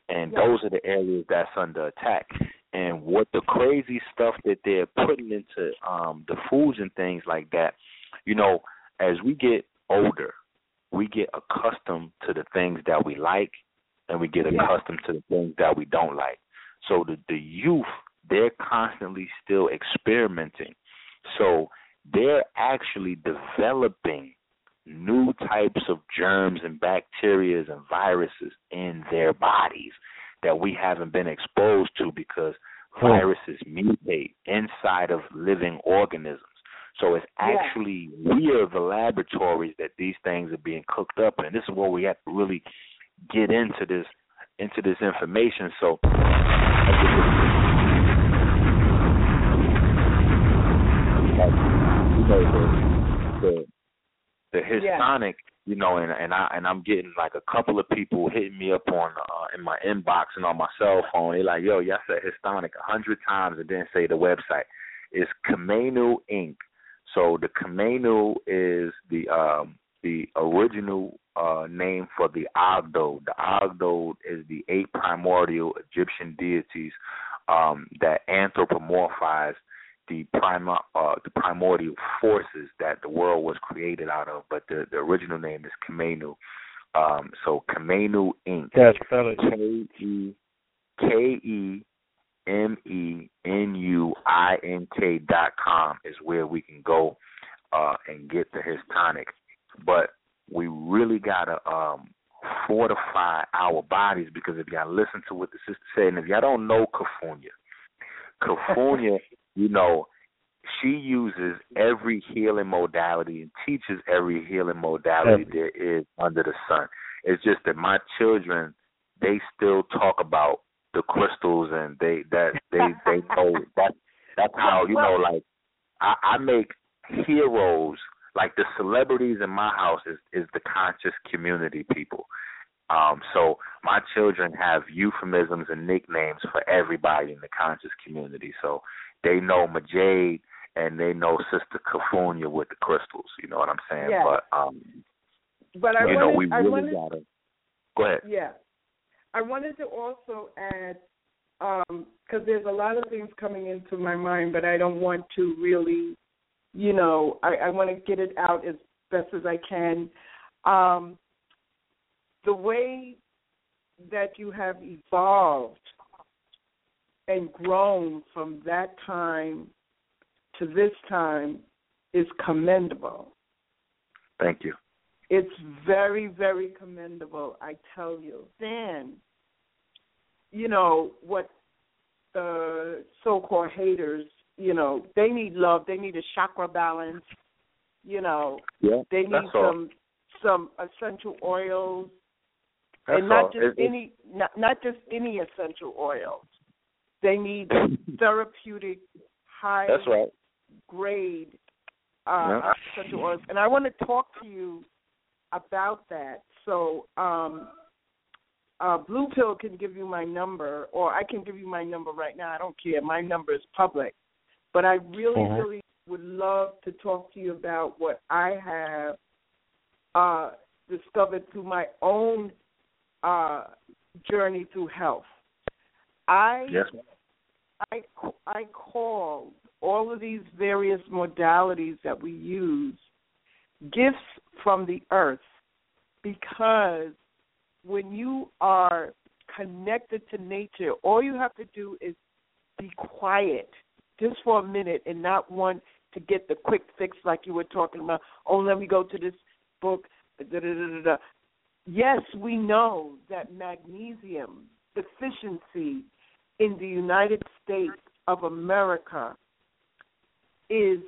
and Yeah. those are the areas that's under attack. And what the crazy stuff that they're putting into um, the foods and things like that, you know, as we get older, we get accustomed to the things that we like, and we get Yeah. accustomed to the things that we don't like. So the the youth, they're constantly still experimenting. So they're actually developing new types of germs and bacteria and viruses in their bodies that we haven't been exposed to because hmm. viruses mutate inside of living organisms. So it's Yeah. actually we are the laboratories that these things are being cooked up in. This is where we have to really get into this into this information. So the the the Yeah. Hispanic, you know, and and I and I'm getting like a couple of people hitting me up on uh, in my inbox and on my cell phone. They're like, "Yo, y'all said Hispanic a hundred times and didn't say the website." It's Kemenu Inc. So the Kemenu is the um the original uh name for the Ogdo. The Ogdo is the eight primordial Egyptian deities um that anthropomorphize the prime uh the primordial forces that the world was created out of, but the, the original name is Kemenu. Um so Kemenu Inc. It. K E K E M E N U I N K dot com is where we can go uh and get the Hispanic. But we really gotta um fortify our bodies because if y'all listen to what the sister said, and if y'all don't know Cafunia, Cafunia, you know, she uses every healing modality and teaches every healing modality there is under the sun. It's just that my children, they still talk about the crystals and they that they they know that that's how you know like I, I make heroes, like the celebrities in my house, is is the conscious community people. Um, so my children have euphemisms and nicknames for everybody in the conscious community. So they know Majade and they know Sister Cafunia with the crystals. You know what I'm saying? Yeah. But um, But I you wanted, know, we I really wanted, gotta. Go ahead. Yeah. I wanted to also add, because there's a lot of things coming into my mind, but I don't want to really, you know, I, I want to get it out as best as I can. Um, the way that you have evolved and grown from that time to this time is commendable. Thank you. It's very, very commendable, I tell you. Then, you know, what the so called haters, you know, they need love, they need a chakra balance, you know, Yeah, they need some some essential oils That's and not all. just It- any not not just any essential oils. They need therapeutic high That's right. grade uh, Yeah. essential oils, and I want to talk to you about that. So, um, uh, Blue Pill can give you my number, or I can give you my number right now. I don't care. My number is public, but I really, Mhm. really would love to talk to you about what I have uh, discovered through my own uh, journey through health. I Yes. I I call all of these various modalities that we use gifts from the earth because when you are connected to nature, all you have to do is be quiet just for a minute and not want to get the quick fix like you were talking about. Oh, let me go to this book. Da, da, da. Yes, we know that magnesium deficiency in the United States of America is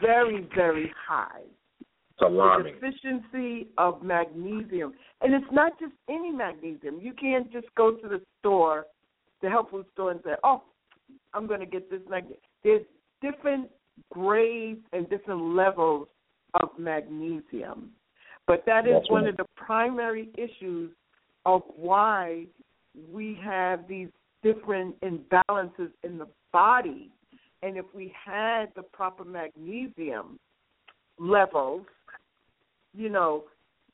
very, very high. It's alarming. The deficiency of magnesium. And it's not just any magnesium. You can't just go to the store, the health food store, and say, oh, I'm going to get this magnesium. There's different grades and different levels of magnesium. But that is That's one right. of the primary issues of why we have these different imbalances in the body. And if we had the proper magnesium levels, you know,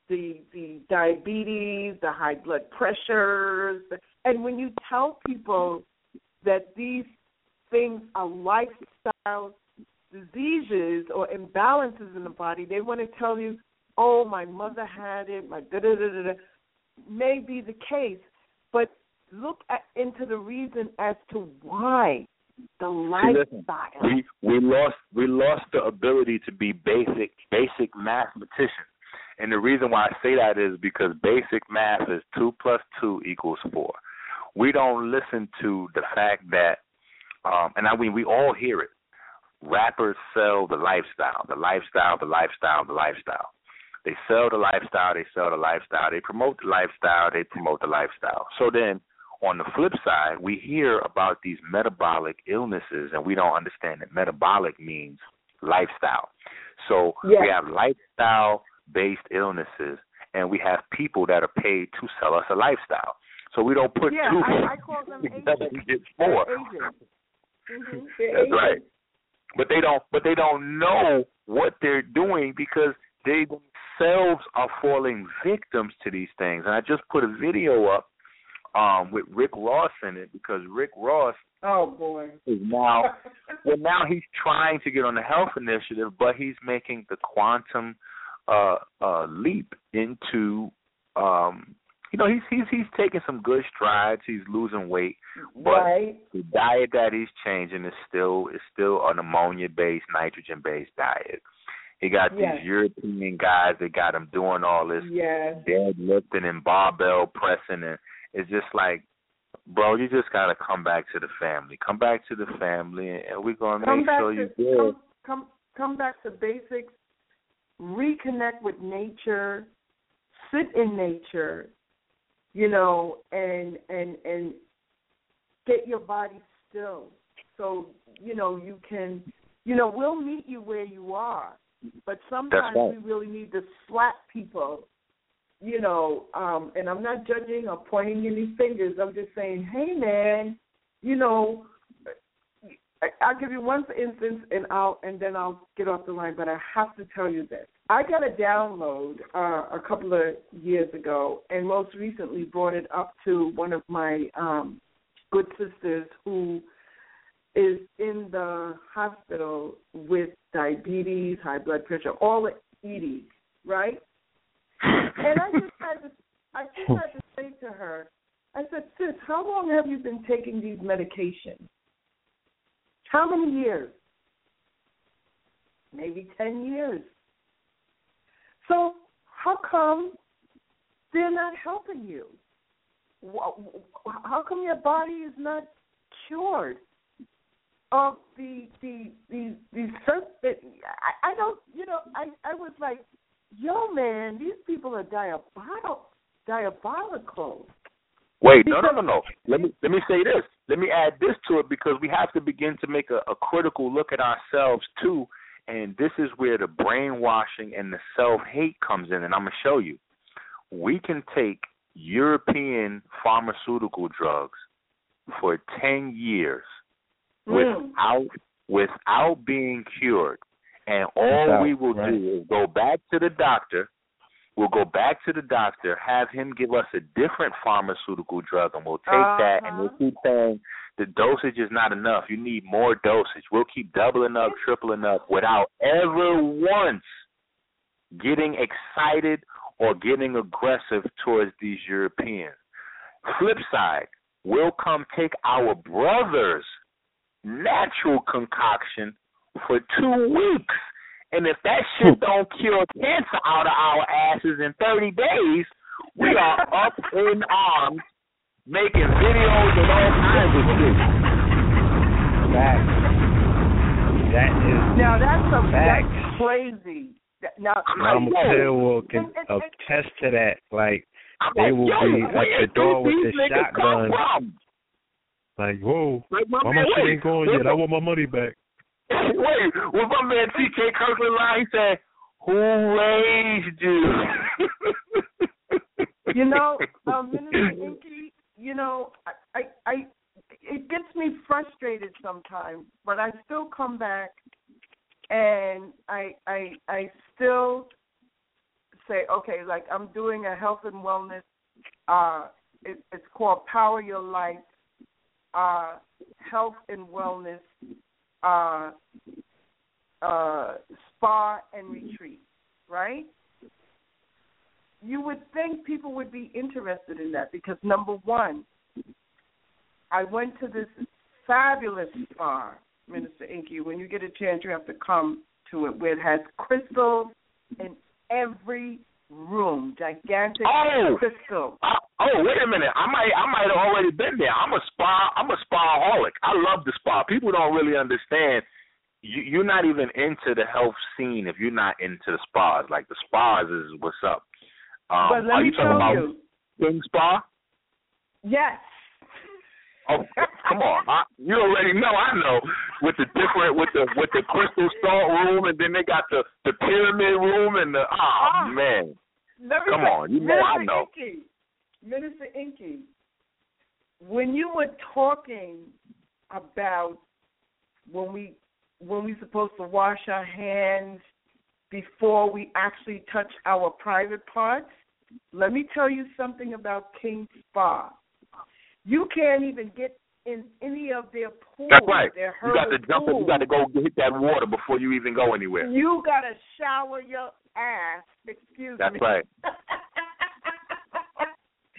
the the diabetes, the high blood pressures, and when you tell people that these things are lifestyle diseases or imbalances in the body, they want to tell you, "Oh, my mother had it, my da da da da." da." May be the case, but look at, into the reason as to why the See, lifestyle. we we lost we lost the ability to be basic basic mathematicians. And the reason why I say that is because basic math is two plus two equals four. We don't listen to the fact that um and I mean we all hear it. Rappers sell the lifestyle, the lifestyle, the lifestyle, the lifestyle. They sell the lifestyle, they sell the lifestyle, they promote the lifestyle, they promote the lifestyle. So then on the flip side, we hear about these metabolic illnesses and we don't understand that metabolic means lifestyle. So Yes. we have lifestyle based illnesses and we have people that are paid to sell us a lifestyle. So we don't put yeah, two I, I call them together agents. get four. Agents. Mhm. They're That's agents. right. But they don't but they don't know what they're doing because they themselves are falling victims to these things. And I just put a video up um with Rick Ross in it because Rick Ross Oh boy. is now well now he's trying to get on the health initiative but he's making the quantum uh uh leap into um you know he's he's he's taking some good strides he's losing weight but Right. the diet that he's changing is still is still an ammonia based nitrogen based diet he got Yes. these european guys that got him doing all this Yes. deadlifting and barbell pressing and it's just like bro you just gotta come back to the family come back to the family and we're gonna Come make sure to you come, come come back to basics. Reconnect with nature. Sit in nature. You know, and and and get your body still, so you know you can you know, we'll meet you where you are, but sometimes right. we really need to slap people. You know, um, and I'm not judging or pointing any fingers. I'm just saying, hey man, you know, I'll give you one instance, and I'll and then I'll get off the line. But I have to tell you this: I got a download uh, a couple of years ago, and most recently brought it up to one of my um, good sisters who is in the hospital with diabetes, high blood pressure, all the EDs, right? And I just had to, I just oh. had to say to her, I said, sis, how long have you been taking these medications? How many years? Maybe 10 years. So how come they're not helping you? How come your body is not cured of the the the the that I, I don't you know I I was like yo man these people are diabolical diabolical Wait, no, no, no, no. Let me let me say this. Let me add this to it because we have to begin to make a, a critical look at ourselves too. And this is where the brainwashing and the self hate comes in. And I'm gonna show you. We can take European pharmaceutical drugs for ten years Mm. without without being cured, and all Without, we will right. do is go back to the doctor. We'll go back to the doctor, have him give us a different pharmaceutical drug, and we'll take uh-huh. that, and we'll keep saying the dosage is not enough. You need more dosage. We'll keep doubling up, tripling up, without ever once getting excited or getting aggressive towards these Europeans. Flip side, we'll come take our brother's natural concoction for two weeks. And if that shit hmm. don't cure cancer out of our asses in 30 days, we are up in arms making videos and all kinds of shit. Facts. That is now that's a facts. that's crazy. That- Now Mama Tail can attest to that. Like they will be where at the door with the shotgun. Like, whoa, Like, my why my shit ain't going yet? I want my money back. Wait, with my man TK Kirkland line, he said, "Who raised you?" you know, um, Minister Enqi, you know, I, I, I, it gets me frustrated sometimes, but I still come back, and I, I, I still say, okay, like I'm doing a health and wellness. Uh, it, it's called Power Your Life, uh, Health and Wellness, uh, uh, Spa and Retreat, right? you would think people would be interested in that because number one, I went to this fabulous spa, Minister Enqi. When you get a chance, you have to come to it, where it has crystals in every room, gigantic Oh! crystal. Uh, oh, wait a minute. I might I might have already been there. I'm a spa I'm a spaholic. I love the spa. People don't really understand you you're not even into the health scene if you're not into the spas. Like the spas is what's up. Um, but let are me you talking about you, Spa? yes, Oh, come on! I, you already know. I know with the different with the with the crystal salt room, and then they got the the pyramid room and the oh Ah. man. Come say- on, you know I Minister know. Enqi, Minister Enqi, when you were talking about when we when we supposed to wash our hands before we actually touch our private parts, let me tell you something about King Spa. You can't even get in any of their pools. That's right. Their You got to jump in. You got to go hit that water before you even go anywhere. You gotta shower your ass. Excuse That's me. right.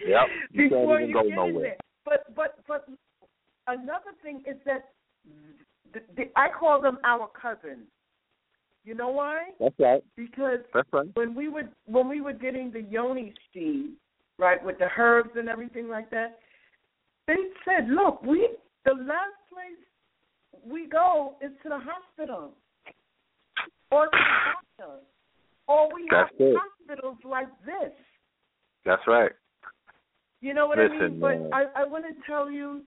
Yep. You Before can't even you go get nowhere. But but but another thing is that the, the, I call them our cousins. You know why? That's right. Because That's right. when we were when we were getting the yoni steam, right, with the herbs and everything like that, they said, "Look, we the last place we go is to the hospital or to the doctor, or we That's have it. hospitals like this." That's right. You know what I mean? But man. I I want to tell you.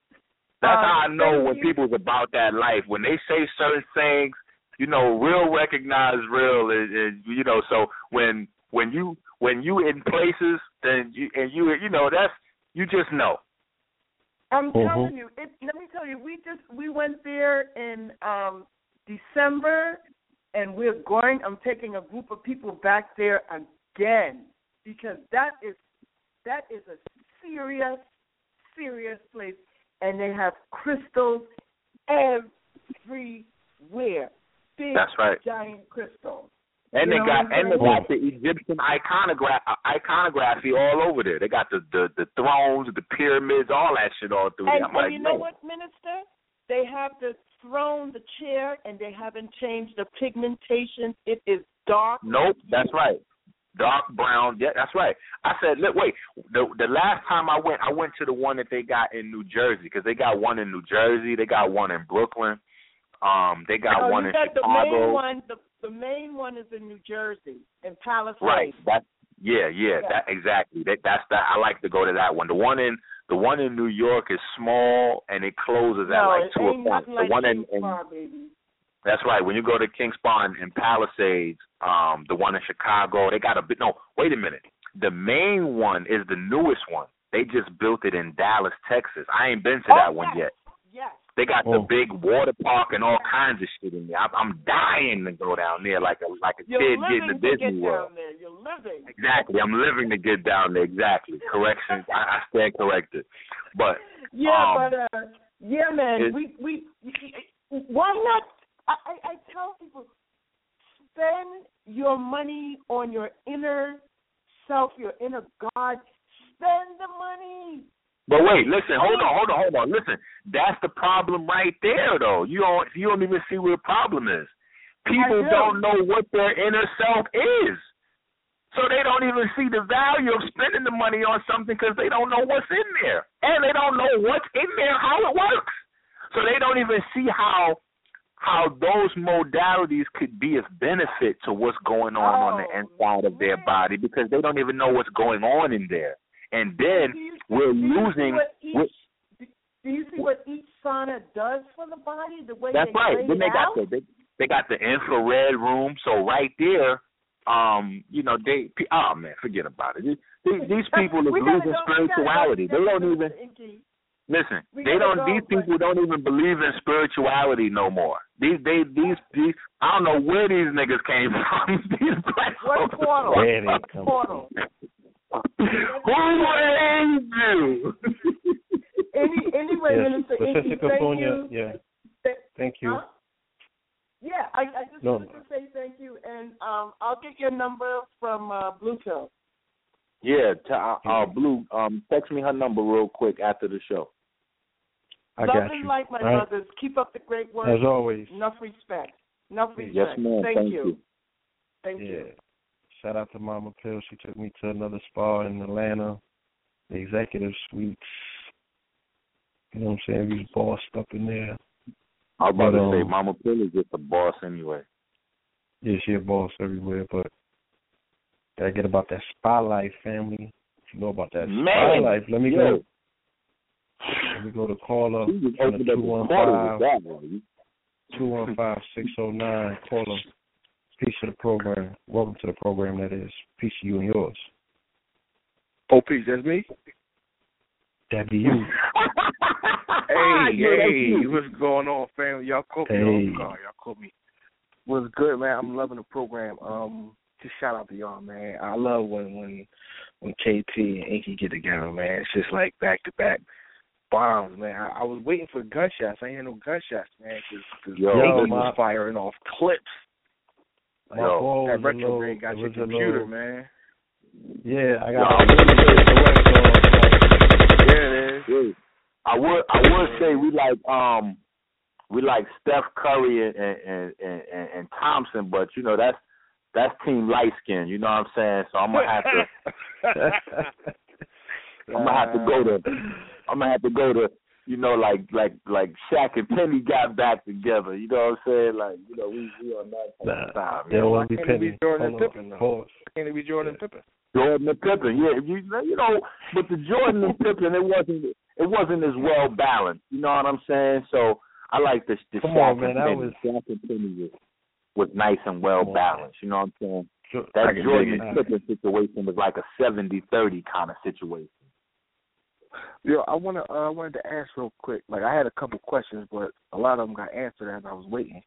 That's how um, I know when you. people's about that life. When they say certain things, you know, real recognize real, and, and you know, so when when you when you in places, then you and you you know that's you just know. I'm Mhm. telling you, it, let me tell you, we just we went there in um December, and we're going. I'm taking a group of people back there again because that is that is a serious, serious place, and they have crystals everywhere. Big, That's right. giant crystals. And You they got and they got the Egyptian iconogra- iconography all over there. They got the the, the thrones, the pyramids, all that shit all through And, there. And like, you know man. what, Minister? They have the throne, the chair, and they haven't changed the pigmentation. It is dark. Nope, that's right. Dark brown. Yeah, that's right. I said, look, wait. The the last time I went, I went to the one that they got in New Jersey because they got one in New Jersey, they got one in Brooklyn, um, they got oh, one you in got the Chicago. main one. The the main one is in New Jersey, in Palisades. Right. That yeah, yeah, Yeah. that exactly. That that's that I like to go to that one. The one in the one in New York is small and it closes at like two o'clock. nothing The like one in, King's in baby. that's right. When you go to King's Spa in Palisades, um, the one in Chicago, they got a bit no, wait a minute. The main one is the newest one. They just built it in Dallas, Texas. I ain't been to that Oh, one yes. yet. Yes. They got Oh. the big water park and all kinds of shit in there. I'm, I'm dying to go down there like a like a You're kid living getting to to Disney get World. there. You're living. Exactly. I'm living to get down there. Exactly. Correction. I, I stand corrected. But Yeah, um, but uh, yeah, man, it- we we why not? I, I I tell people spend your money on your inner self, your inner God. Spend the money. But wait, listen, hold on, hold on, hold on. Listen, that's the problem right there though. You don't you don't even see where the problem is. People do. don't know what their inner self is. So they don't even see the value of spending the money on something because they don't know what's in there. And they don't know what's in there, how it works. So they don't even see how how those modalities could be of benefit to what's going on on the oh, inside of their body because they don't even know what's going on in there. And then we're Do you see losing what each, do you see what each sauna does for the body? The way That's they right. lay Then they got out? the they, they got the infrared room. So right there, um, you know, they oh man, forget about it. These, these people are losing go- we gotta go spirituality. They don't even listen. We They don't. go, These people don't even believe in spirituality no more. These they these these I don't know where these niggas came from. these black What folks. portal? Where they What come portal? Who raised you? Any, anyway, Yes, Minister Pacific Enqi, thank California, you. yeah. Th- Thank you. Huh? Yeah, I, I just No. wanted to say thank you, and um, I'll get your number from uh, Blue Pill. Yeah, t- uh, uh, Blue. Um, text me her number real quick after the show. I Love got and you. light, my All right? brothers. Keep up the great work. As always. Enough respect. Enough respect. Yes, ma'am. Thank, Thank you. you. Thank Yeah. you. Shout out to Mama Pill. She took me to another spa in Atlanta, the executive suites. You know what I'm saying? We was bossed up in there. I was about But, to say, um, Mama Pill is just a boss anyway. Yeah, she a boss everywhere, but gotta get about that spa life, family. If you know about that spa Man, life, let me yo. go. Let me go to caller She just on the opened up the one portal five with that one. two one five six oh nine. Caller. Peace to the program. Welcome to the program. That is peace to you and yours. Oh, peace. That's me. That be you. Hey, Yeah, hey, you. what's going on, family? Y'all caught me Hey. off guard. Y'all caught me. What's good, man? I'm loving the program. Um, just shout out to y'all, man. I love when when when KT and Enqi get together, man. It's just like back to back bombs, man. I, I was waiting for gunshots. I ain't hear no gunshots, man, because Yo, Enqi my- was firing off clips. My Yo, ball that was a little, retrograde got your computer, little, man. Yeah, I Yo, got I Yeah, it is. Yeah. I would I would say we like um we like Steph Curry and and and, and, and Thompson, but you know that's that's team light skin. You know what I'm saying? So I'm gonna have to I'm gonna have to go to I'm gonna have to go to you know like like like Shaq and Penny got back together. You know what I'm saying? Like you know we we on that of time. You know? can't it be Penny. Jordan Hold and. Pippen, though? Pause. Can it be Jordan Pippen? Jordan and Pippen, yeah, you you know, but the Jordan and Pippen, it wasn't it wasn't as well balanced. You know what I'm saying? So I like the the Come Shaq on, man, and that Penny. was- Shaq and Penny was was nice and well balanced. You know what I'm saying? That Jordan it. Pippen situation was like a 70-30 kind of situation. Yo, I wanna uh, I wanted to ask real quick. Like I had a couple questions, but a lot of them got answered as I was waiting.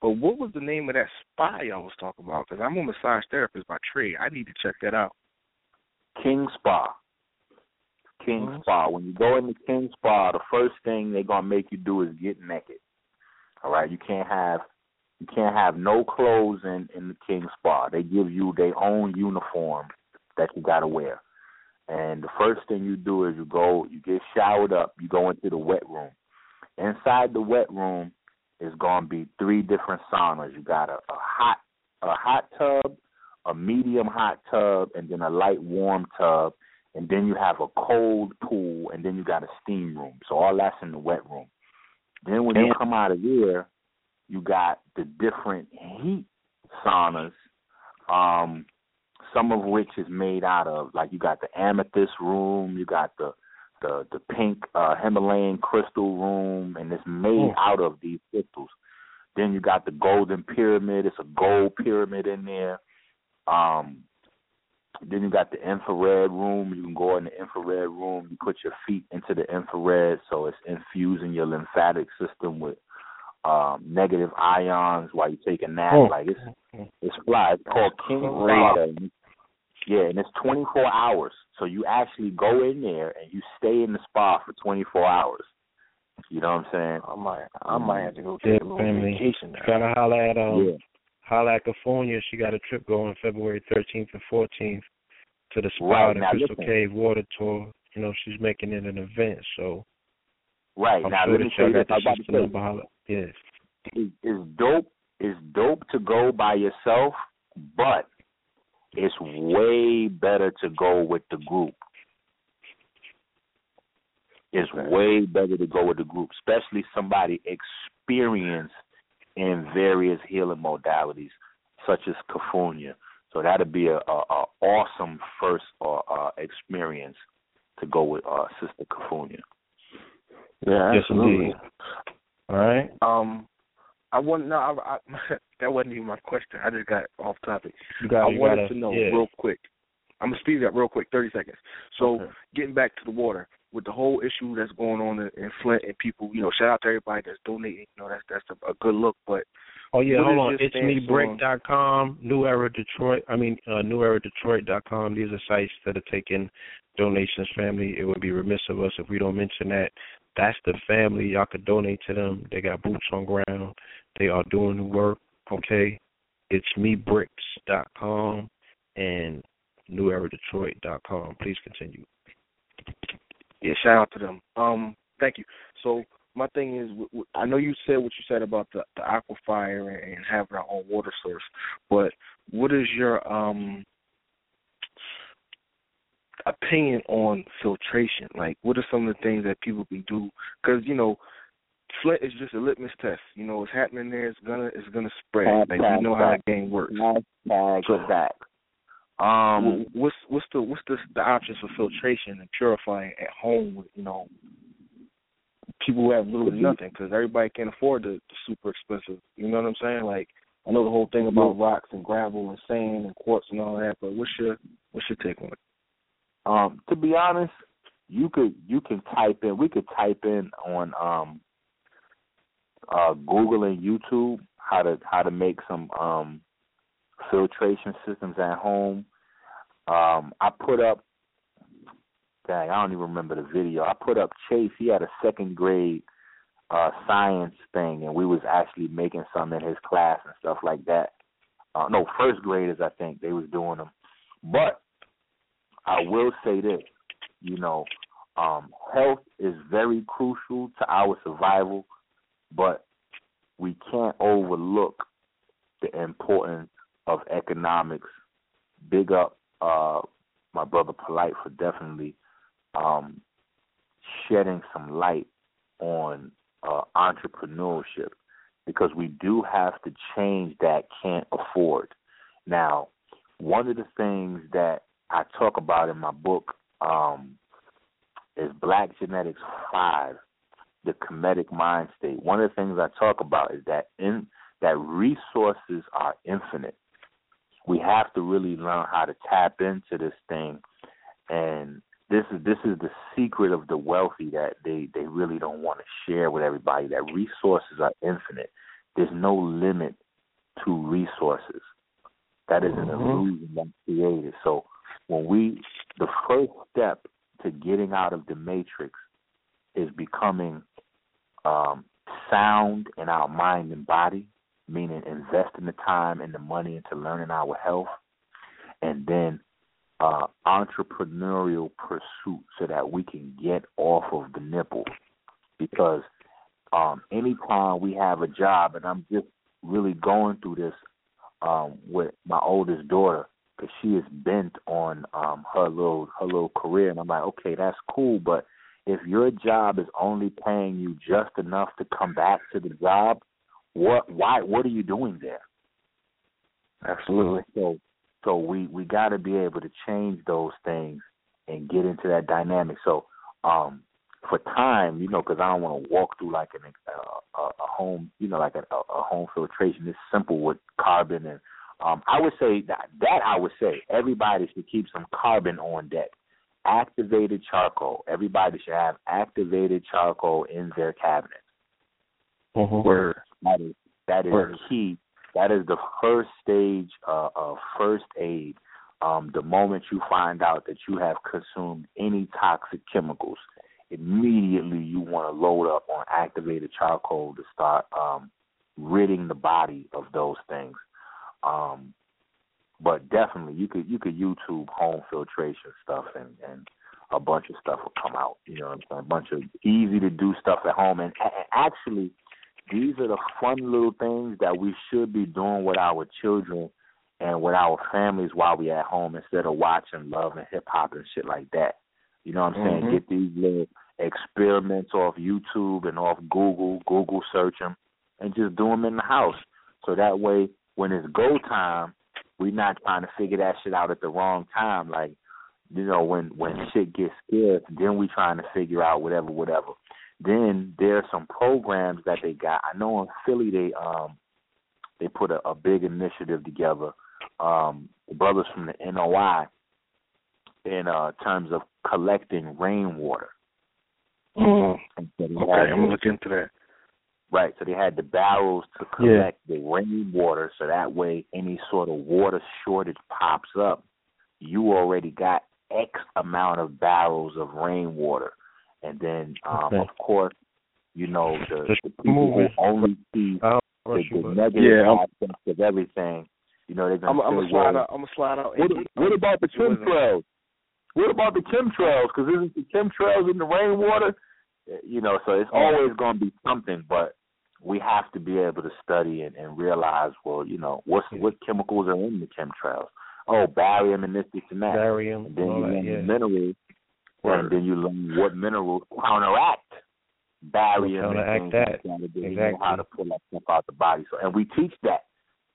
But what was the name of that spa y'all was talking about? Because I'm a massage therapist by trade. I need to check that out. King Spa. King Spa. When you go into King Spa, the first thing they're gonna make you do is get naked. All right, you can't have you can't have no clothes in in the King Spa. They give you their own uniform that you gotta wear. And the first thing you do is you go, you get showered up, you go into the wet room. Inside the wet room is gonna be three different saunas. You got a, a hot a hot tub, a medium hot tub, and then a light warm tub, and then you have a cold pool, and then you got a steam room. So all that's in the wet room. Then when you come out of there, you got the different heat saunas, um, some of which is made out of like you got the amethyst room, you got the the the pink uh Himalayan crystal room, and it's made out of these crystals. Then you got the golden pyramid. It's a gold pyramid in there. Um, then you got the infrared room. You can go in the infrared room. You put your feet into the infrared, so it's infusing your lymphatic system with um, negative ions while you take a nap. Oh. Like it's it's fly. It's called King Great. Spa. Yeah, and it's 24 hours. So you actually go in there and you stay in the spa for 24 hours. You know what I'm saying? I might, I might have to go Yeah, take a little family. vacation. Now. Gotta holler at um Yeah. holler at California. She got a trip going February thirteenth and fourteenth to the spa Right, the now Crystal listen. Cave water tour. You know, she's making it an event, so Right. I'm now sure let that me tell y'all you got the about to sister say, number holler. Yes. is is dope It's dope to go by yourself, but it's way better to go with the group. It's way better to go with the group, especially somebody experienced in various healing modalities, such as Cafunia. So that'd be a, a, a awesome first uh, uh, experience to go with uh, Sister Cafunia. Yeah, absolutely. indeed. All right. Um, I want no, I, I, that wasn't even my question. I just got off topic. You got I wanted gotta, to know yeah. real quick. I'm gonna speed it up real quick, thirty seconds. So, Okay. getting back to the water with the whole issue that's going on in, in Flint and people, you know, shout out to everybody that's donating. You know, that's that's a, a good look. But Oh yeah, hold on. It's stance me on- break.com, New Era Detroit. I mean, uh, neweradetroit.com. These are sites that are taking donations. Family, it would be remiss of us if we don't mention that. That's the family. Y'all could donate to them. They got boots on ground. They are doing the work. Okay, it's mebricks.com and neweradetroit.com. Please continue. Yeah, shout out to them. Um, thank you. So my thing is, I know you said what you said about the, the aquifer and, and having our own water source, but what is your um opinion on filtration? Like, what are some of the things that people can do? Because you know, Flint is just a litmus test. You know, what's happening there is gonna it's gonna spread. Like we know how the game works. Hashtag So- fact. Um, Wh- what's what's the what's the the options for filtration and purifying at home? With, you know, people who have little to nothing because everybody can't afford the, the super expensive. You know what I'm saying? Like I know the whole thing about rocks and gravel and sand and quartz and all that, but what's your what's your take on it? Um, to be honest, you could you can type in we could type in on um uh Google and YouTube how to how to make some um filtration systems at home. Um I put up dang, I don't even remember the video. I put up Chase, he had a second grade uh science thing and we was actually making some in his class and stuff like that. Uh no, first graders I think they was doing them. But I will say this, you know, um, health is very crucial to our survival, but we can't overlook the importance of economics. Big up uh, my brother Polight for definitely um, shedding some light on uh, entrepreneurship because we do have to change that can't afford. Now, one of the things that I talk about in my book um, is Black Genetics 5, the comedic mind state. One of the things I talk about is that in that resources are infinite. We have to really learn how to tap into this thing. And this is this is the secret of the wealthy that they they really don't want to share with everybody that resources are infinite. There's no limit to resources. That is an illusion that's created. So when we the first step to getting out of the matrix is becoming um sound in our mind and body meaning investing the time and the money into learning our health and then uh, entrepreneurial pursuit so that we can get off of the nipple. Because um, anytime we have a job, and I'm just really going through this um, with my oldest daughter, because she is bent on um, her little her little career, and I'm like, okay, that's cool, but if your job is only paying you just enough to come back to the job, what why what are you doing there? Absolutely. So so we we got to be able to change those things and get into that dynamic. So um for time, you know, because I don't want to walk through like an uh, a, home, you know, like a, a home filtration. It's simple with carbon and um I would say that that I would say everybody should keep some carbon on deck. Activated charcoal. Everybody should have activated charcoal in their cabinets. Mm-hmm. Word. That is that is Word. key that is the first stage uh, of first aid. Um, the moment you find out that you have consumed any toxic chemicals, immediately you want to load up on activated charcoal to start um, ridding the body of those things. Um, but definitely, you could you could YouTube home filtration stuff, and and a bunch of stuff will come out. You know what I'm saying? A bunch of easy to do stuff at home, and, and actually these are the fun little things that we should be doing with our children and with our families while we're at home instead of watching love and hip hop and shit like that. You know what I'm saying? Mhm. Get these little experiments off YouTube and off Google, Google search them, and just do them in the house. So that way, when it's go time, we're not trying to figure that shit out at the wrong time. Like, you know, when when shit gets scarce, then we trying to figure out whatever, whatever. Then there are some programs that they got. I know in Philly they um they put a, a big initiative together. Um, the brothers from the NOI in uh terms of collecting rainwater. Mm. And so Okay, had I'm looking to into that. Right. So they had the barrels to collect the rainwater so that way any sort of water shortage pops up, you already got X amount of barrels of rainwater. And then um Okay. of course, you know, the, the people who only see the, the but- negative Yeah, aspects of everything, you know, they're I'm, gonna I'm say, gonna slide out. I'm gonna slide out. what, Enqi. what about the It wasn't- chemtrails? What about the chemtrails? Because isn't the chemtrails in the rainwater? You know, so it's always going to be something, but we have to be able to study and, and realize, well, you know, what's what chemicals are in the chemtrails? Oh, barium and this, this, and that. Barium, And then you all that, yeah. the minerals, And then you learn what minerals counteract barium and things that. like that. Then you Exactly. know how to pull that stuff out the body. So, and we teach that.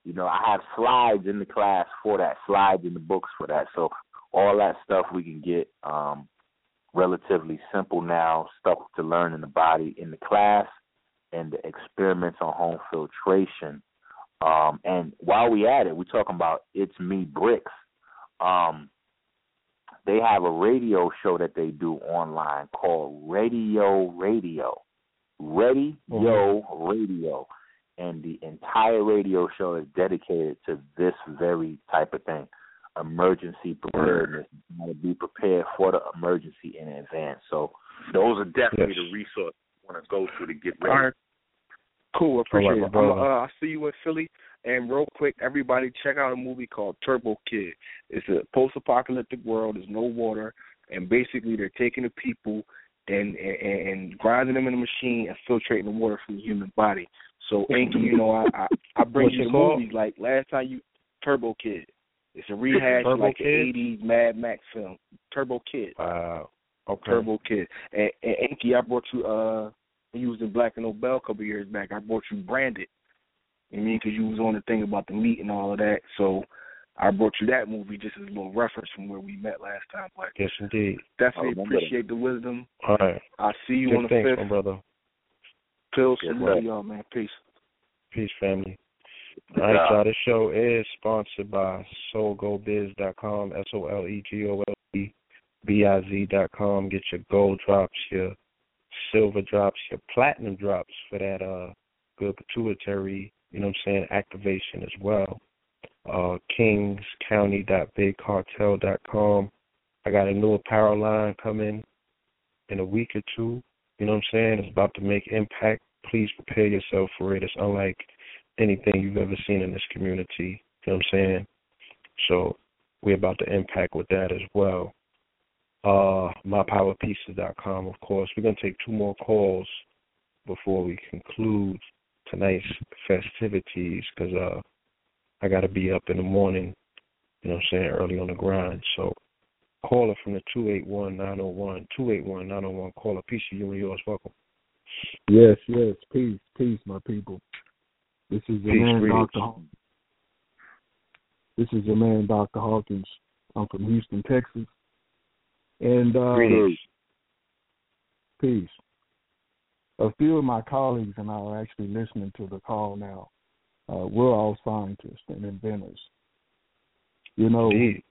You know, I have slides in the class for that, slides in the books for that. So all that stuff we can get um relatively simple now, stuff to learn in the body in the class and the experiments on home filtration. Um and while we at it, we're talking about It's Me Bricks. Um they have a radio show that they do online called Radio Radio. Ready Yo Radio. And the entire radio show is dedicated to this very type of thing. Emergency preparedness. How to be prepared for the emergency in advance. So those are definitely Yes. the resources you want to go to to get ready. right. Cool, appreciate All right, it. my I'm, brother. uh, I'll see you in Philly. And real quick, everybody check out a movie called Turbo Kid. It's a post-apocalyptic world. There's no water, and basically they're taking the people and and, and grinding them in a machine and filtrating the water from the human body. So, Enqi, you know, I I, I bring you the movies like last time you Turbo Kid. It's a rehash of Turbo like Kid? an '80s Mad Max film. Turbo Kid. Wow. Okay. Turbo Kid. And, and Enqi, I brought you uh when you was in Black and Nobel a couple years back. I brought you Branded. You mean because you was on the thing about the meat and all of that. So I brought you that movie just as a little reference from where we met last time. But Yes, indeed. definitely I remember appreciate the wisdom. All right. I'll see you Good on the thanks, fifth. my brother. Pills Yes, to sir. y'all, man. Peace. Peace, family. All right, y'all. This show is sponsored by SoulGoBiz.com, S O L E G O L E B I Z.com. Get your gold drops, your silver drops, your platinum drops for that uh good pituitary, you know what I'm saying, activation as well. Uh kingscounty.bigcartel.com. I got a new apparel line coming in a week or two. You know what I'm saying? It's about to make impact. Please prepare yourself for it. It's unlike anything you've ever seen in this community. You know what I'm saying? So we're about to impact with that as well. Uh, mypowerpieces.com, of course. We're going to take two more calls before we conclude tonight's festivities because uh, I got to be up in the morning, you know what I'm saying, early on the grind. So caller from the 281-901, 281-901, caller, peace to you and yours. Welcome. Yes, yes. Peace, peace, my people. This is your Peace, man. Dr. Haw- This is your man, Dr. Hawkins. I'm from Houston, Texas. And uh, Greetings. peace. A few of my colleagues and I are actually listening to the call now. Uh, we're all scientists and inventors. You know, Indeed.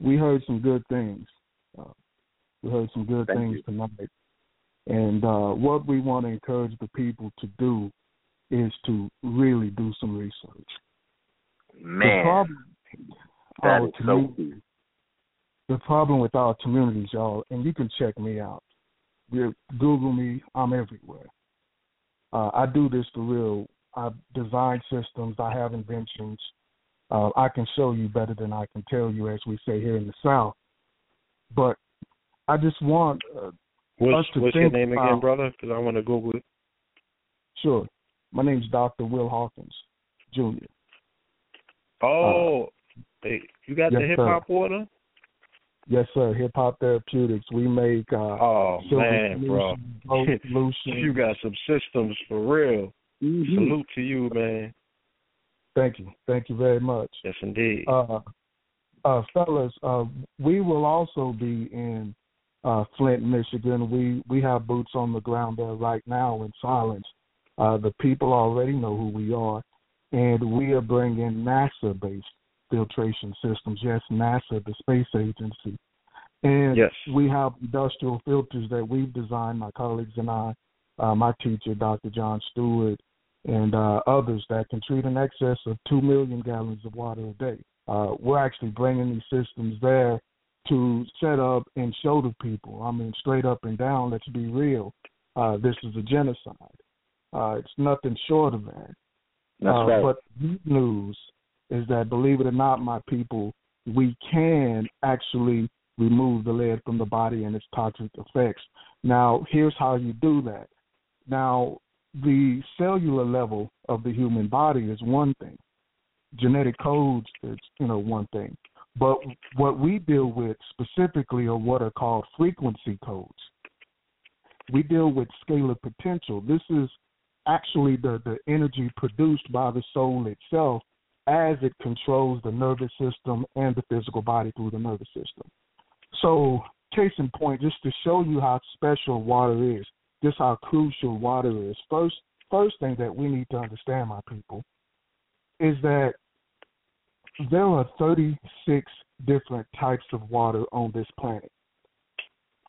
we heard some good things. Uh, we heard some good Thank things you. tonight. And uh, what we want to encourage the people to do is to really do some research. The Man, problem, that is so key. the problem with our communities, y'all, and you can check me out. You Google me, I'm everywhere. Uh, I do this for real. I design systems. I have inventions. Uh, I can show you better than I can tell you, as we say here in the South. But I just want uh, What's, us to what's your think name again, brother? Because I want to Google it. Sure. My name's Dr. Will Hawkins, Jr. Oh, hey, you got yes, the hip hop water? Yes, sir. Hip Hop Therapeutics. We make uh, Oh man, bro, you got some systems for real. Mhm. Salute to you, man. Thank you. Thank you very much. Yes, indeed. Uh, uh, fellas, uh, we will also be in uh, Flint, Michigan. We we have boots on the ground there right now in silence. Uh, the people already know who we are, and we are bringing NASA-based filtration systems. Yes, NASA, the space agency, and Yes. we have industrial filters that we've designed. My colleagues and I, uh, my teacher, Dr. John Stewart, and uh, others that can treat in excess of 2 million gallons of water a day. Uh, we're actually bringing these systems there to set up and show to people. I mean, straight up and down, let's be real. Uh, this is a genocide. Uh, it's nothing short of that. That's uh, right. But news is that, believe it or not, my people, we can actually remove the lead from the body and its toxic effects. Now, here's how you do that. Now, the cellular level of the human body is one thing. Genetic codes is, you know, one thing. But what we deal with specifically are what are called frequency codes. We deal with scalar potential. This is actually the, the energy produced by the soul itself as it controls the nervous system and the physical body through the nervous system. So, case in point, just to show you how special water is, just how crucial water is. First, first thing that we need to understand, my people, is that there are 36 different types of water on this planet.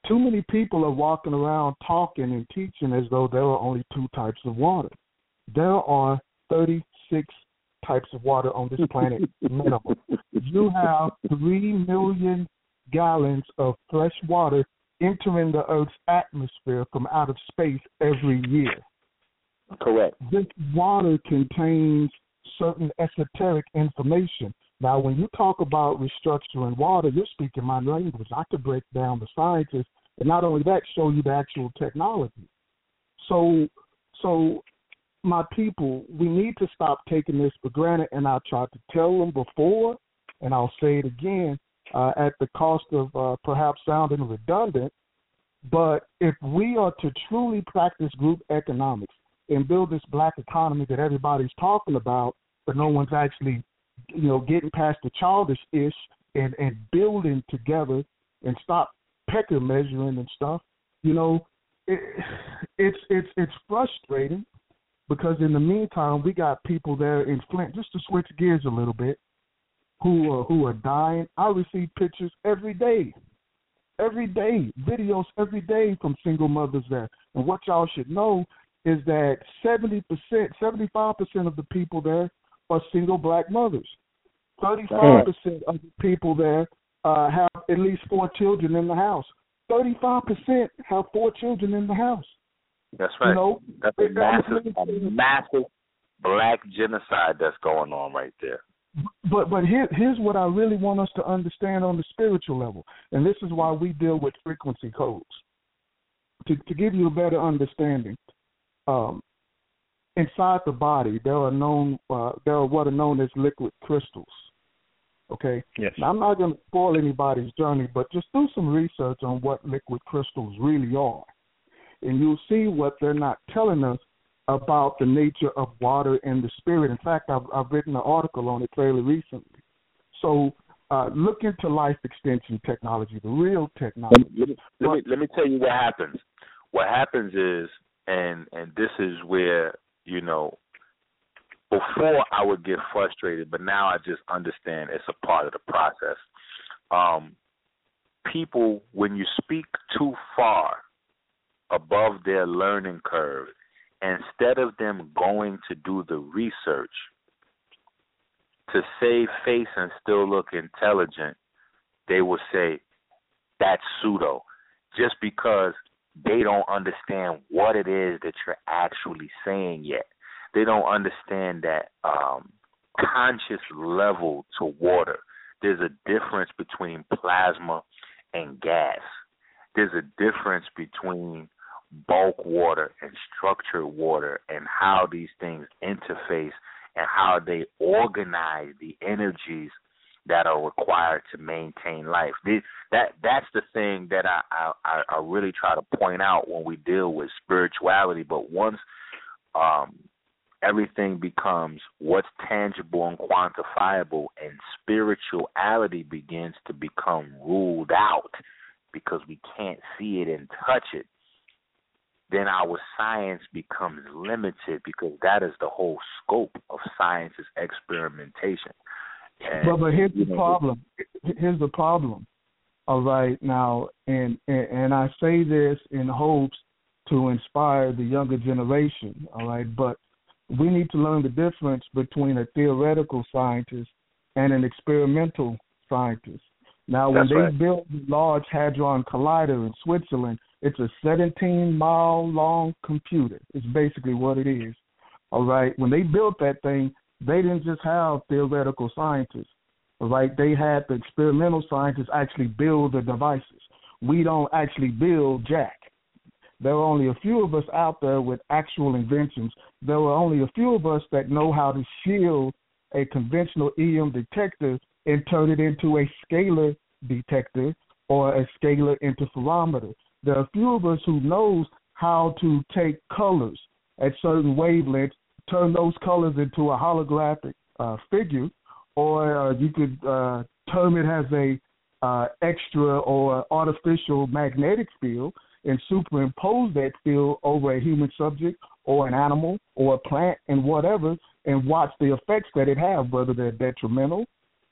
Too many people are walking around talking and teaching as though there are only two types of water. There are 36 types of water on this planet minimum. You have 3 million gallons of fresh water entering the Earth's atmosphere from out of space every year. Correct. This water contains certain esoteric information. Now, when you talk about restructuring water, you're speaking my language. I could break down the sciences, and not only that, show you the actual technology. So, so my people, we need to stop taking this for granted. And I tried to tell them before, and I'll say it again, uh, at the cost of uh, perhaps sounding redundant. But if we are to truly practice group economics and build this black economy that everybody's talking about, but no one's actually, you know, getting past the childish ish and, and building together and stop pecker measuring and stuff, you know, it, it's it's it's frustrating because in the meantime, we got people there in Flint. Just to switch gears a little bit, who are who are dying. I receive pictures every day, every day, videos every day from single mothers there. And what y'all should know is that seventy percent, seventy five percent of the people there are single black mothers. Thirty five percent of the people there uh, have at least four children in the house. Thirty five percent have four children in the house. That's right. You know, that's a massive, a massive black genocide that's going on right there. But but here here's what I really want us to understand on the spiritual level, and this is why we deal with frequency codes. To to give you a better understanding, um, inside the body there are known uh, there are what are known as liquid crystals. Okay. Yes. Now, I'm not going to spoil anybody's journey, but just do some research on what liquid crystals really are, and you'll see what they're not telling us about the nature of water and the spirit. In fact, I've, I've written an article on it fairly recently. So uh, look into life extension technology, the real technology. Let me, let me let me tell you what happens. What happens is, and and this is where you know, before I would get frustrated, but now I just understand it's a part of the process. Um, people, when you speak too far above their learning curve, instead of them going to do the research to save face and still look intelligent, they will say that's pseudo just because they don't understand what it is that you're actually saying yet. They don't understand that um, conscious level to water. There's a difference between plasma and gas. There's a difference between bulk water and structured water and how these things interface and how they organize the energies that are required to maintain life. that that's the thing that I, I I really try to point out when we deal with spirituality. But once um, everything becomes what's tangible and quantifiable, and spirituality begins to become ruled out because we can't see it and touch it, then our science becomes limited because that is the whole scope of science's experimentation. And, but but here's the know, problem. Here's the problem. All right now, and, and and I say this in hopes to inspire the younger generation. All right, but we need to learn the difference between a theoretical scientist and an experimental scientist. Now, when That's they right. built the Large Hadron Collider in Switzerland, it's a 17 mile long computer. It's basically what it is. All right. When they built that thing, they didn't just have theoretical scientists. All right. They had the experimental scientists actually build the devices. We don't actually build jack. There are only a few of us out there with actual inventions. There are only a few of us that know how to shield a conventional EM detector and turn it into a scalar detector or a scalar interferometer. There are a few of us who knows how to take colors at certain wavelengths, turn those colors into a holographic uh, figure, or uh, you could uh, term it as a uh, extra or artificial magnetic field and superimpose that field over a human subject or an animal or a plant and whatever and watch the effects that it have, whether they're detrimental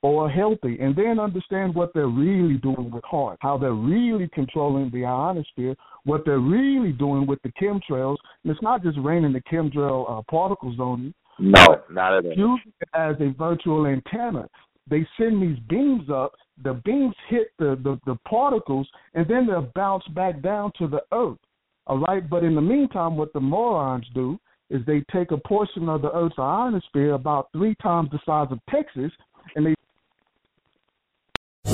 or healthy, and then understand what they're really doing with HAARP, how they're really controlling the ionosphere, what they're really doing with the chemtrails. And it's not just raining the chemtrail uh, particles on you. No, not at all. Using it as a virtual antenna. They send these beams up, the beams hit the, the, the particles, and then they'll bounce back down to the earth. All right, but in the meantime, what the morons do is they take a portion of the Earth's ionosphere, about three times the size of Texas, and they